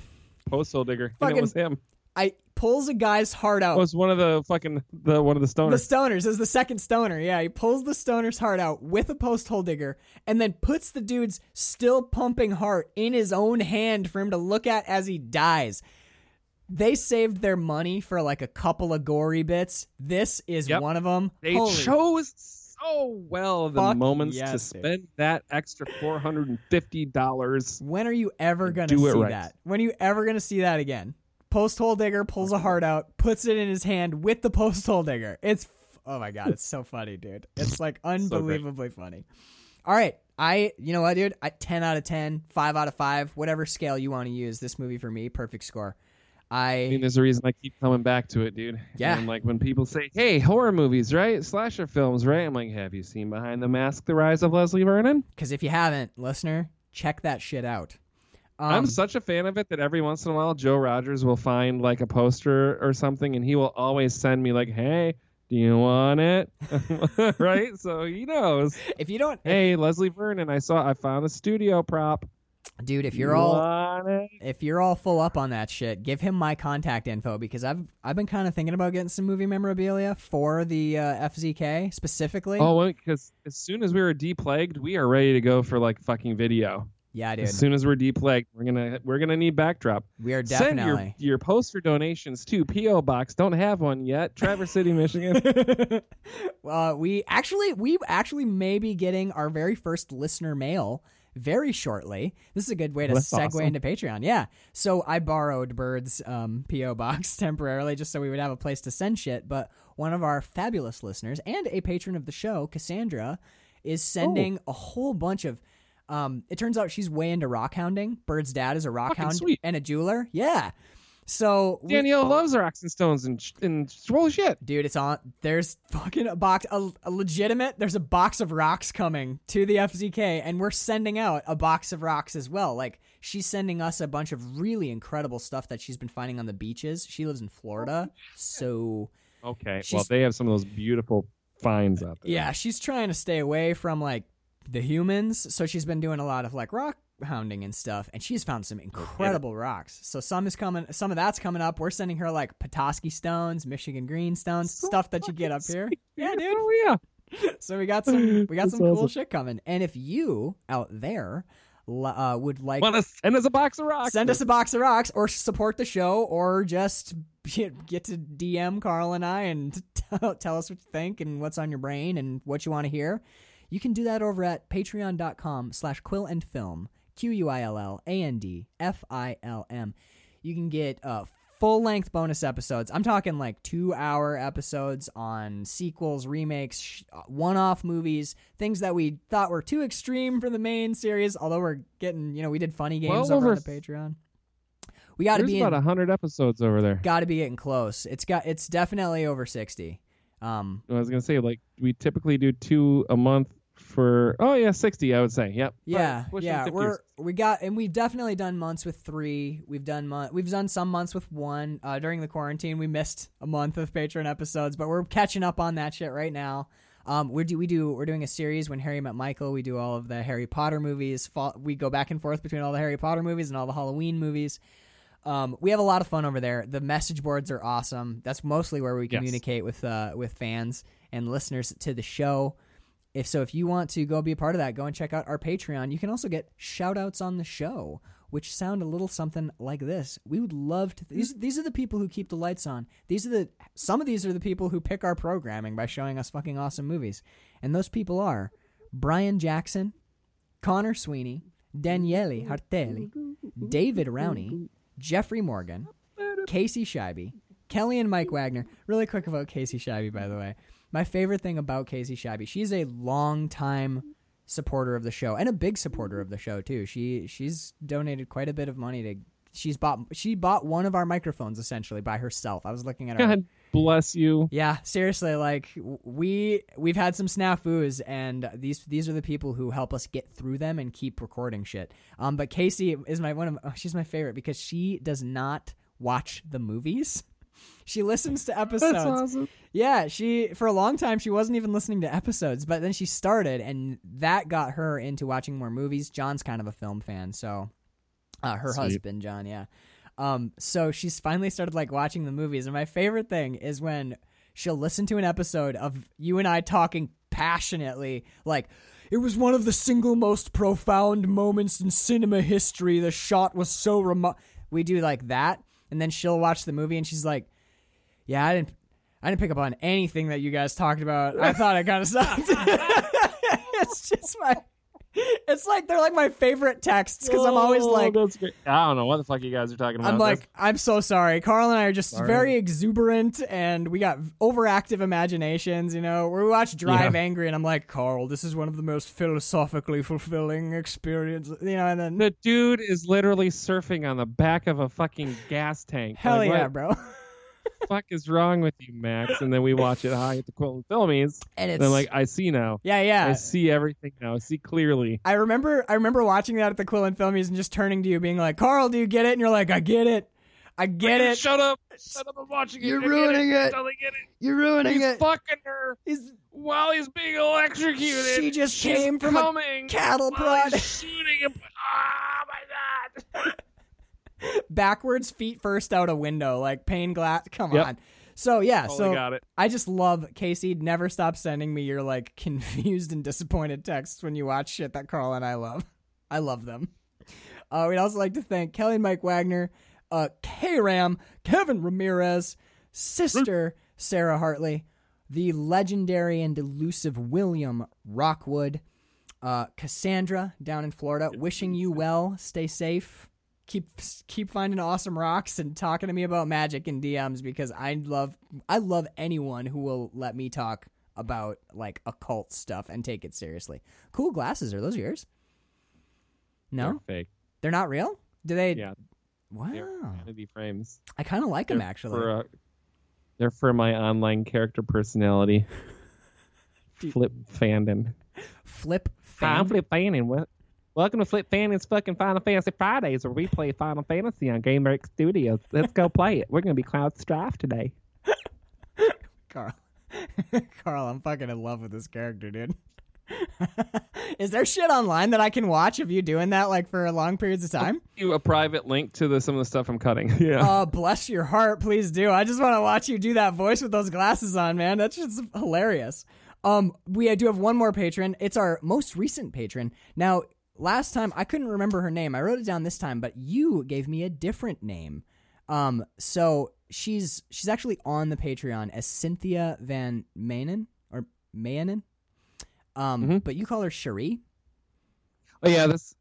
Postal digger. and Fucking- it was him. I pulls a guy's heart out. It was one of the fucking the one of the stoners. the stoners. stoners is the second stoner. Yeah, he pulls the stoner's heart out with a post hole digger and then puts the dude's still pumping heart in his own hand for him to look at as he dies. They saved their money for like a couple of gory bits. This is Yep. one of them. they Holy chose so well the Fuck moments to yes, dude. spend that extra four hundred and fifty dollars. When are you ever gonna see right. that? When are you ever gonna see that again? Post hole digger pulls a heart out, puts it in his hand with the post hole digger. It's oh my god, it's so funny, dude. It's like unbelievably funny. All right, I you know what, dude? I, ten out of 10, 5 out of five, whatever scale you want to use. This movie for me, perfect score. I mean, there's a reason I keep coming back to it, dude. Yeah. And like when people say, "Hey, horror movies, right? Slasher films, right?" I'm like, "Have you seen Behind the Mask: The Rise of Leslie Vernon?" because if you haven't, listener, check that shit out. Um, I'm such a fan of it that every once in a while Joe Rogers will find like a poster or something, and he will always send me like, "Hey, do you want it?" right? So he knows. if you don't, Hey, Leslie Vernon, I saw, I found a studio prop. Dude, if You you're all if you're all full up on that shit, give him my contact info because I've I've been kind of thinking about getting some movie memorabilia for the uh, FZK specifically. Oh, because as soon as we were deplagued, we are ready to go for like fucking video. yeah, dude, As soon as we're deplagued, we're gonna we're gonna need backdrop. we are Send definitely. your your poster donations to PO Box. Don't have one yet. Traverse City, Michigan. uh, we actually we actually may be getting our very first listener mail very shortly. This is a good way to That's segue awesome. into Patreon. Yeah. So I borrowed Bird's um, PO box temporarily just so we would have a place to send shit. But one of our fabulous listeners and a patron of the show, Cassandra, is sending Oh. a whole bunch of. Um, it turns out she's way into rock hounding. Bird's dad is a rock Fucking hound sweet. and a jeweler. Yeah. So we- Danielle loves rocks and stones and sh- and holy shit. Dude, it's on. There's fucking a box, a, a legitimate. There's a box of rocks coming to the FZK, and we're sending out a box of rocks as well. Like she's sending us a bunch of really incredible stuff that she's been finding on the beaches. She lives in Florida, oh, so Okay, well they have some of those beautiful finds out there. yeah, she's trying to stay away from like the humans. So she's been doing a lot of like rock hounding and stuff, and she's found some incredible rocks. So some is coming, some of that's coming up. We're sending her like Petoskey stones, Michigan green stones, So stuff that you get up here. Yeah, dude. Oh yeah. so we got some we got That's some cool shit coming and if you out there uh, would like Want to send us a box of rocks? send us a box of rocks or support the show or just get, get to dm carl and i and tell, tell us what you think and what's on your brain and what you want to hear you can do that over at patreon.com slash quill and film q-u-i-l-l-a-n-d-f-i-l-m you can get uh, full length bonus episodes. I'm talking like two hour episodes on sequels, remakes, sh- one off movies, things that we thought were too extreme for the main series. Although we're getting, you know, we did funny games Well over on the Patreon. We got to be about in, a hundred episodes over there. got to be getting close. It's got it's definitely over sixty. Um, I was gonna say like we typically do two a month for oh yeah sixty I would say yep Yeah, yeah, we're we got and we've definitely done months with three. We've done mon- we've done some months with one. Uh, during the quarantine, we missed a month of Patreon episodes, but we're catching up on that shit right now. Um, we do we do we're doing a series when Harry met Michael. We do all of the Harry Potter movies. Fall, we go back and forth between all the Harry Potter movies and all the Halloween movies. Um, we have a lot of fun over there. The message boards are awesome. That's mostly where we Yes. communicate with uh, with fans and listeners to the show. If so, if you want to go be a part of that, go and check out our Patreon. You can also get shout outs on the show, which sound a little something like this. We would love to. These these are the people who keep the lights on. These are the some of these are the people who pick our programming by showing us fucking awesome movies, and those people are Brian Jackson, Connor Sweeney, Daniele Hartelli, David Rowney, Jeffrey Morgan, Casey Scheibe, Kelly and Mike Wagner. Really quick about Casey Scheibe, by the way. My favorite thing about Casey Scheibe, she's a long time supporter of the show and a big supporter of the show too. She she's donated quite a bit of money to. She's bought she bought one of our microphones essentially by herself. I was looking at her. God bless you Yeah, seriously, like we we've had some snafus, and these these are the people who help us get through them and keep recording shit. Um, but Casey is my one of she's my favorite because she does not watch the movies. She listens to episodes. that's awesome Yeah, she for a long time she wasn't even listening to episodes, but then she started, and that got her into watching more movies. John's kind of a film fan, so uh, her Sweet. husband John, yeah. Um, so she's finally started like watching the movies, and my favorite thing is when she'll listen to an episode of you and I talking passionately, like. It was one of the single most profound moments in cinema history. The shot was so remote. We do like that, and then she'll watch the movie, and she's like, "Yeah, I didn't. I didn't pick up on anything that you guys talked about. I thought it kind of sucked. it's just my. It's like they're like my favorite texts because I'm always Oh, like. I don't know what the fuck you guys are talking about. I'm like, I'm so sorry. Carl and I are just Sorry. very exuberant and we got overactive imaginations, you know. We watch Drive Yeah. Angry and I'm like, Carl, this is one of the most philosophically fulfilling experiences, you know, and then the dude is literally surfing on the back of a fucking gas tank. hell Like, yeah, what bro. the fuck is wrong with you, Max? And then we watch it high at the Quill and Filmies. And it's And I'm like, I see now. yeah, yeah. I see everything now. I see clearly. I remember I remember watching that at the Quill and Filmies and just turning to you being like, Carl, do you get it? And you're like, I get it. I get it. Shut up! Shut up! I'm watching it. You're I ruining it. I totally get it. You're ruining He's it. fucking her He's while he's being electrocuted. She just She's came from a coming cattle while prod. he's shooting him. Oh my god! backwards, feet first out a window, like pane glass. Come Yep. on. So yeah, Totally so got it. I just love Casey. Never stop sending me your like confused and disappointed texts when you watch shit that Carl and I love. I love them. Uh, we'd also like to thank Kelly and Mike Wagner, uh, K Ram, Kevin Ramirez, sister Sarah Hartley, the legendary and elusive William Rockwood, uh, Cassandra down in Florida. Wishing you well. Stay safe. Keep keep finding awesome rocks and talking to me about magic in DMs because I love I love anyone who will let me talk about like occult stuff and take it seriously. Cool glasses. Are those yours? No, They're fake. they're not real. Do they? Yeah, Wow. they're vanity frames. I kind of like them They're actually. For, uh, they're for my online character personality. Flip Fandon. Flip. Hi, I'm Flip Fannin. What? Welcome to Flip Fannon's fucking Final Fantasy Fridays, where we play Final Fantasy on GameWorks Studios. Let's go play it. We're gonna be Cloud Strife today. Carl. Carl, I'm fucking in love with this character, dude. Is there shit online that I can watch of you doing that like for long periods of time? You a private link to the some of the stuff I'm cutting. Yeah. Uh, bless your heart, please do. I just want to watch you do that voice with those glasses on, man. That's just hilarious. Um, we do have one more patron. It's our most recent patron. Now, last time I couldn't remember her name. I wrote it down this time, but you gave me a different name. Um, so she's she's actually on the Patreon as Cynthia Van Manen or Mayanen. Um, Mhm. but you call her Cherie. oh yeah, that's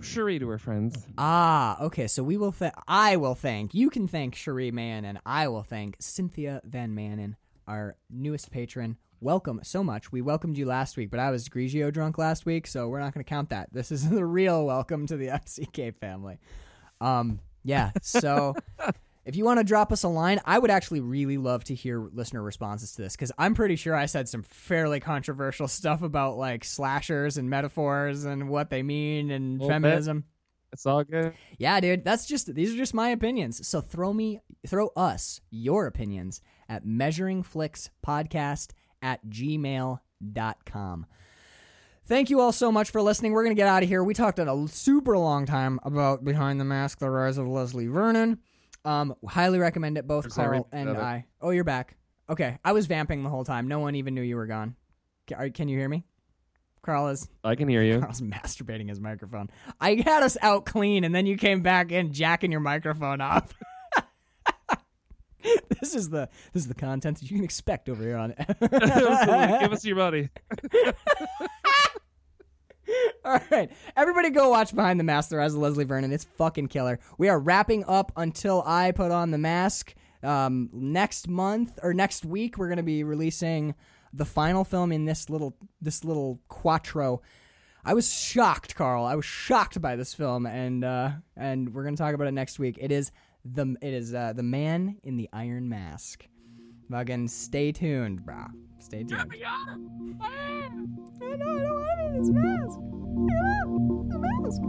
Cherie to her friends. Ah, okay. So we will. Th- I will thank. You can thank Cherie Mann, and I will thank Cynthia Van Manen, our newest patron. Welcome so much. We welcomed you last week, but I was Grigio drunk last week, so we're not going to count that. This is the real welcome to the FCK family. Um, yeah. So. If you want to drop us a line, I would actually really love to hear listener responses to this because I'm pretty sure I said some fairly controversial stuff about like slashers and metaphors and what they mean and Little bit. feminism. It's all good. Yeah, dude, that's just these are just my opinions. So throw me throw us your opinions at measuringflixpodcast at gmail.com. Thank you all so much for listening. We're gonna get out of here. We talked a super long time about Behind the Mask, the rise of Leslie Vernon. Um, highly recommend it, both Carl and of it? I. Oh, you're back. Okay, I was vamping the whole time. No one even knew you were gone. Can you hear me? Carl is I can hear you. Carl's masturbating his microphone. I had us out clean, and then you came back in jacking your microphone off. this is the this is the content that you can expect over here on. Absolutely. Give us your money. All right, everybody, go watch Behind the Mask: The Rise of Leslie Vernon. It's fucking killer. We are wrapping up until I put on the mask. Um, next month or next week, we're gonna be releasing the final film in this little this little quattro. I was shocked, Carl. I was shocked by this film, and uh, and we're gonna talk about it next week. It is the it is uh, the man in the iron mask. Fucking stay tuned, brah. Stay tuned. I know, I don't want to be this mask. the mask.